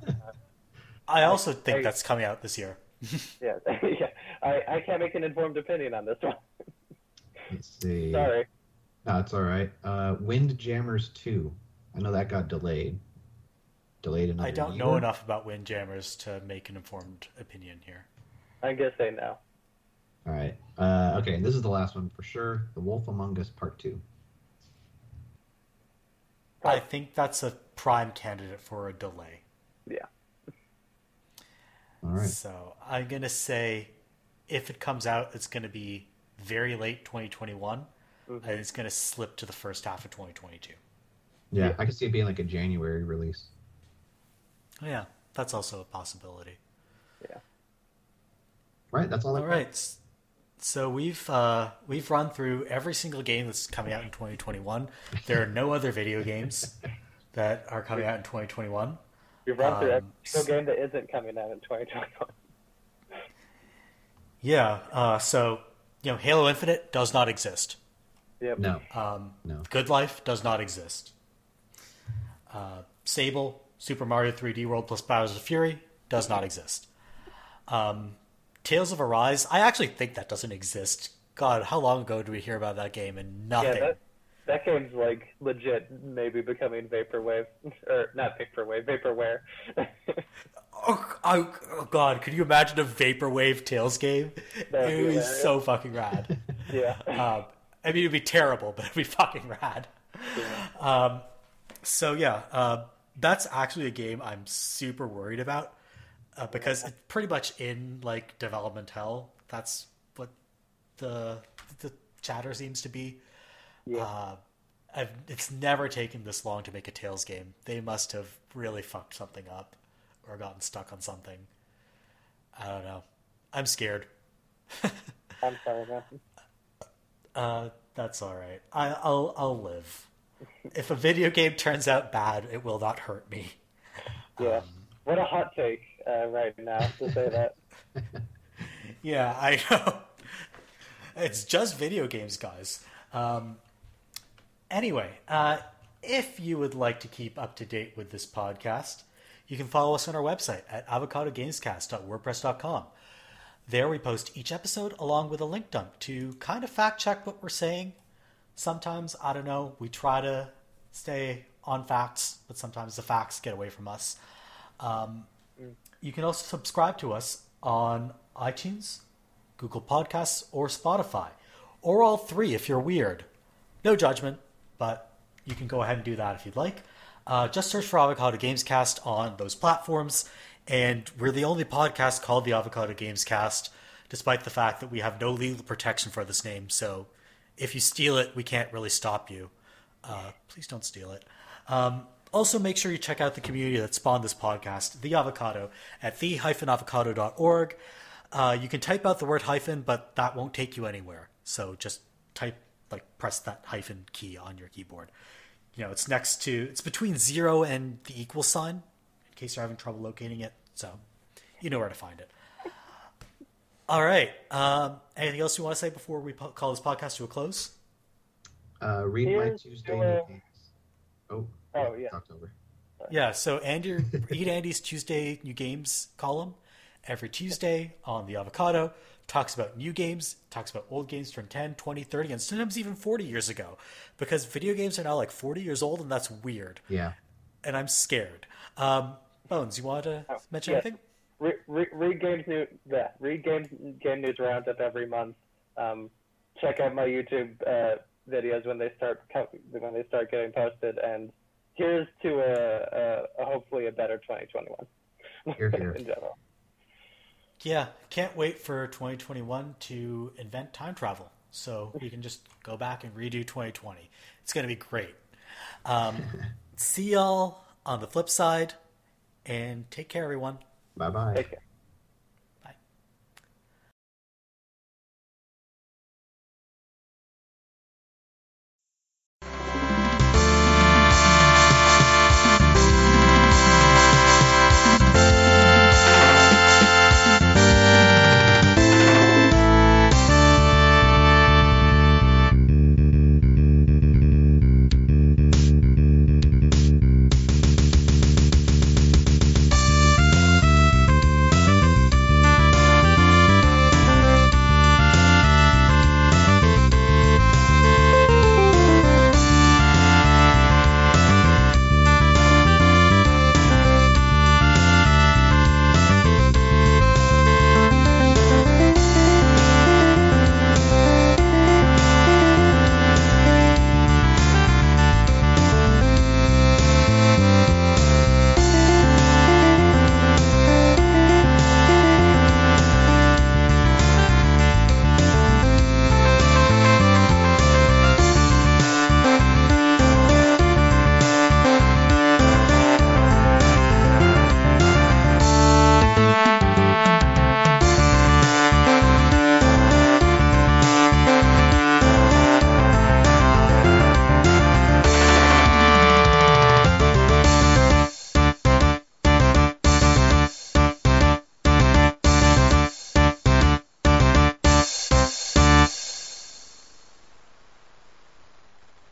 S1: I also think
S2: I-
S1: that's coming out this year.
S2: yeah, yeah. I, I can't make an informed opinion on this one.
S3: Let's see.
S2: Sorry.
S3: No, it's all right. Uh, Windjammers two. I know that got delayed. Delayed another
S1: I don't
S3: year.
S1: know enough about Windjammers to make an informed opinion here.
S2: I guess gonna say no.
S3: All right. Uh, okay, and this is the last one for sure. The Wolf Among Us Part Two.
S1: I think that's a prime candidate for a delay.
S2: Yeah.
S3: All right.
S1: So I'm gonna say, if it comes out, it's gonna be very late 2021, mm-hmm. and it's going to slip to the first half of 2022.
S3: Yeah, I could see it being like a January release.
S1: Oh, yeah, that's also a possibility.
S2: Yeah.
S3: Right, that's all. I
S1: All right. s- So we've uh, we've run through every single game that's coming out in 2021. There are no other video games that are coming out in 2021.
S2: We've run through every
S1: Um,
S2: single game that isn't coming out in 2021.
S1: Yeah. Uh, so you know, Halo Infinite does not exist.
S2: Yep.
S3: No,
S1: Um,
S3: no.
S1: Good Life does not exist. Uh, Sable, Super Mario 3D World plus Bowser's Fury does not exist. Um, Tales of Arise, I actually think that doesn't exist. God, how long ago did we hear about that game and nothing?
S2: Yeah, that that game's like legit maybe becoming vaporwave or not vaporwave, vaporware.
S1: oh, oh, oh, God, could you imagine a Vaporwave Tales game?
S2: That'd
S1: it would be so fucking rad.
S2: yeah.
S1: um, I mean, it'd be terrible, but it'd be fucking rad. Um, so yeah, uh, that's actually a game I'm super worried about uh, because it's pretty much in like development hell. That's what the the chatter seems to be.
S2: Yeah.
S1: Uh, I've, it's never taken this long to make a Tales game. They must have really fucked something up or gotten stuck on something. I don't know. I'm scared.
S2: I'm sorry, man.
S1: Uh, that's all right. I, I'll I'll live. If a video game turns out bad, it will not hurt me.
S2: Yeah.
S1: Um,
S2: what a hot take uh, right now to say that.
S1: Yeah, I know. It's just video games, guys. Um, anyway, uh, if you would like to keep up to date with this podcast, you can follow us on our website at avocadogamescast.wordpress.com. There we post each episode along with a link dump to kind of fact check what we're saying. Sometimes, I don't know, we try to stay on facts, but sometimes the facts get away from us. Um, you can also subscribe to us on iTunes, Google Podcasts, or Spotify, or all three if you're weird. No judgment, but you can go ahead and do that if you'd like. Uh, just search for Avocado Gamescast on those platforms, and we're the only podcast called the Avocado Gamescast, despite the fact that we have no legal protection for this name. So if you steal it, we can't really stop you. Uh, please don't steal it. Um, also, make sure you check out the community that spawned this podcast, The Avocado, at the-avocado.org. Uh, you can type out the word hyphen, but that won't take you anywhere. So just type, like, press that hyphen key on your keyboard. You know, it's next to, it's between zero and the equal sign, in case you're having trouble locating it. So you know where to find it. All right. Um, anything else you want to say before we po- call this podcast to a close?
S3: Uh, read my Tuesday
S2: uh.
S3: Oh,
S2: Oh, yeah.
S3: Talked over.
S1: Yeah, so Andy, read Andy's Tuesday New Games column every Tuesday on the Avocado. Talks about new games, talks about old games from 10, 20, 30, and sometimes even 40 years ago. Because video games are now like 40 years old, and that's weird.
S3: Yeah.
S1: And I'm scared. Um, Bones, you want to
S2: Oh,
S1: mention
S2: yes.
S1: anything?
S2: Re- re- read games new. Yeah, read games game news roundup every month. Um, check out my YouTube uh, videos when they start when they start getting posted. And here's to a, a, a hopefully a better 2021
S3: Here, here.
S2: in general.
S1: Yeah, can't wait for 2021 to invent time travel. So we can just go back and redo 2020. It's going to be great. Um, see y'all on the flip side, and take care, everyone.
S3: Bye bye.
S2: Take care.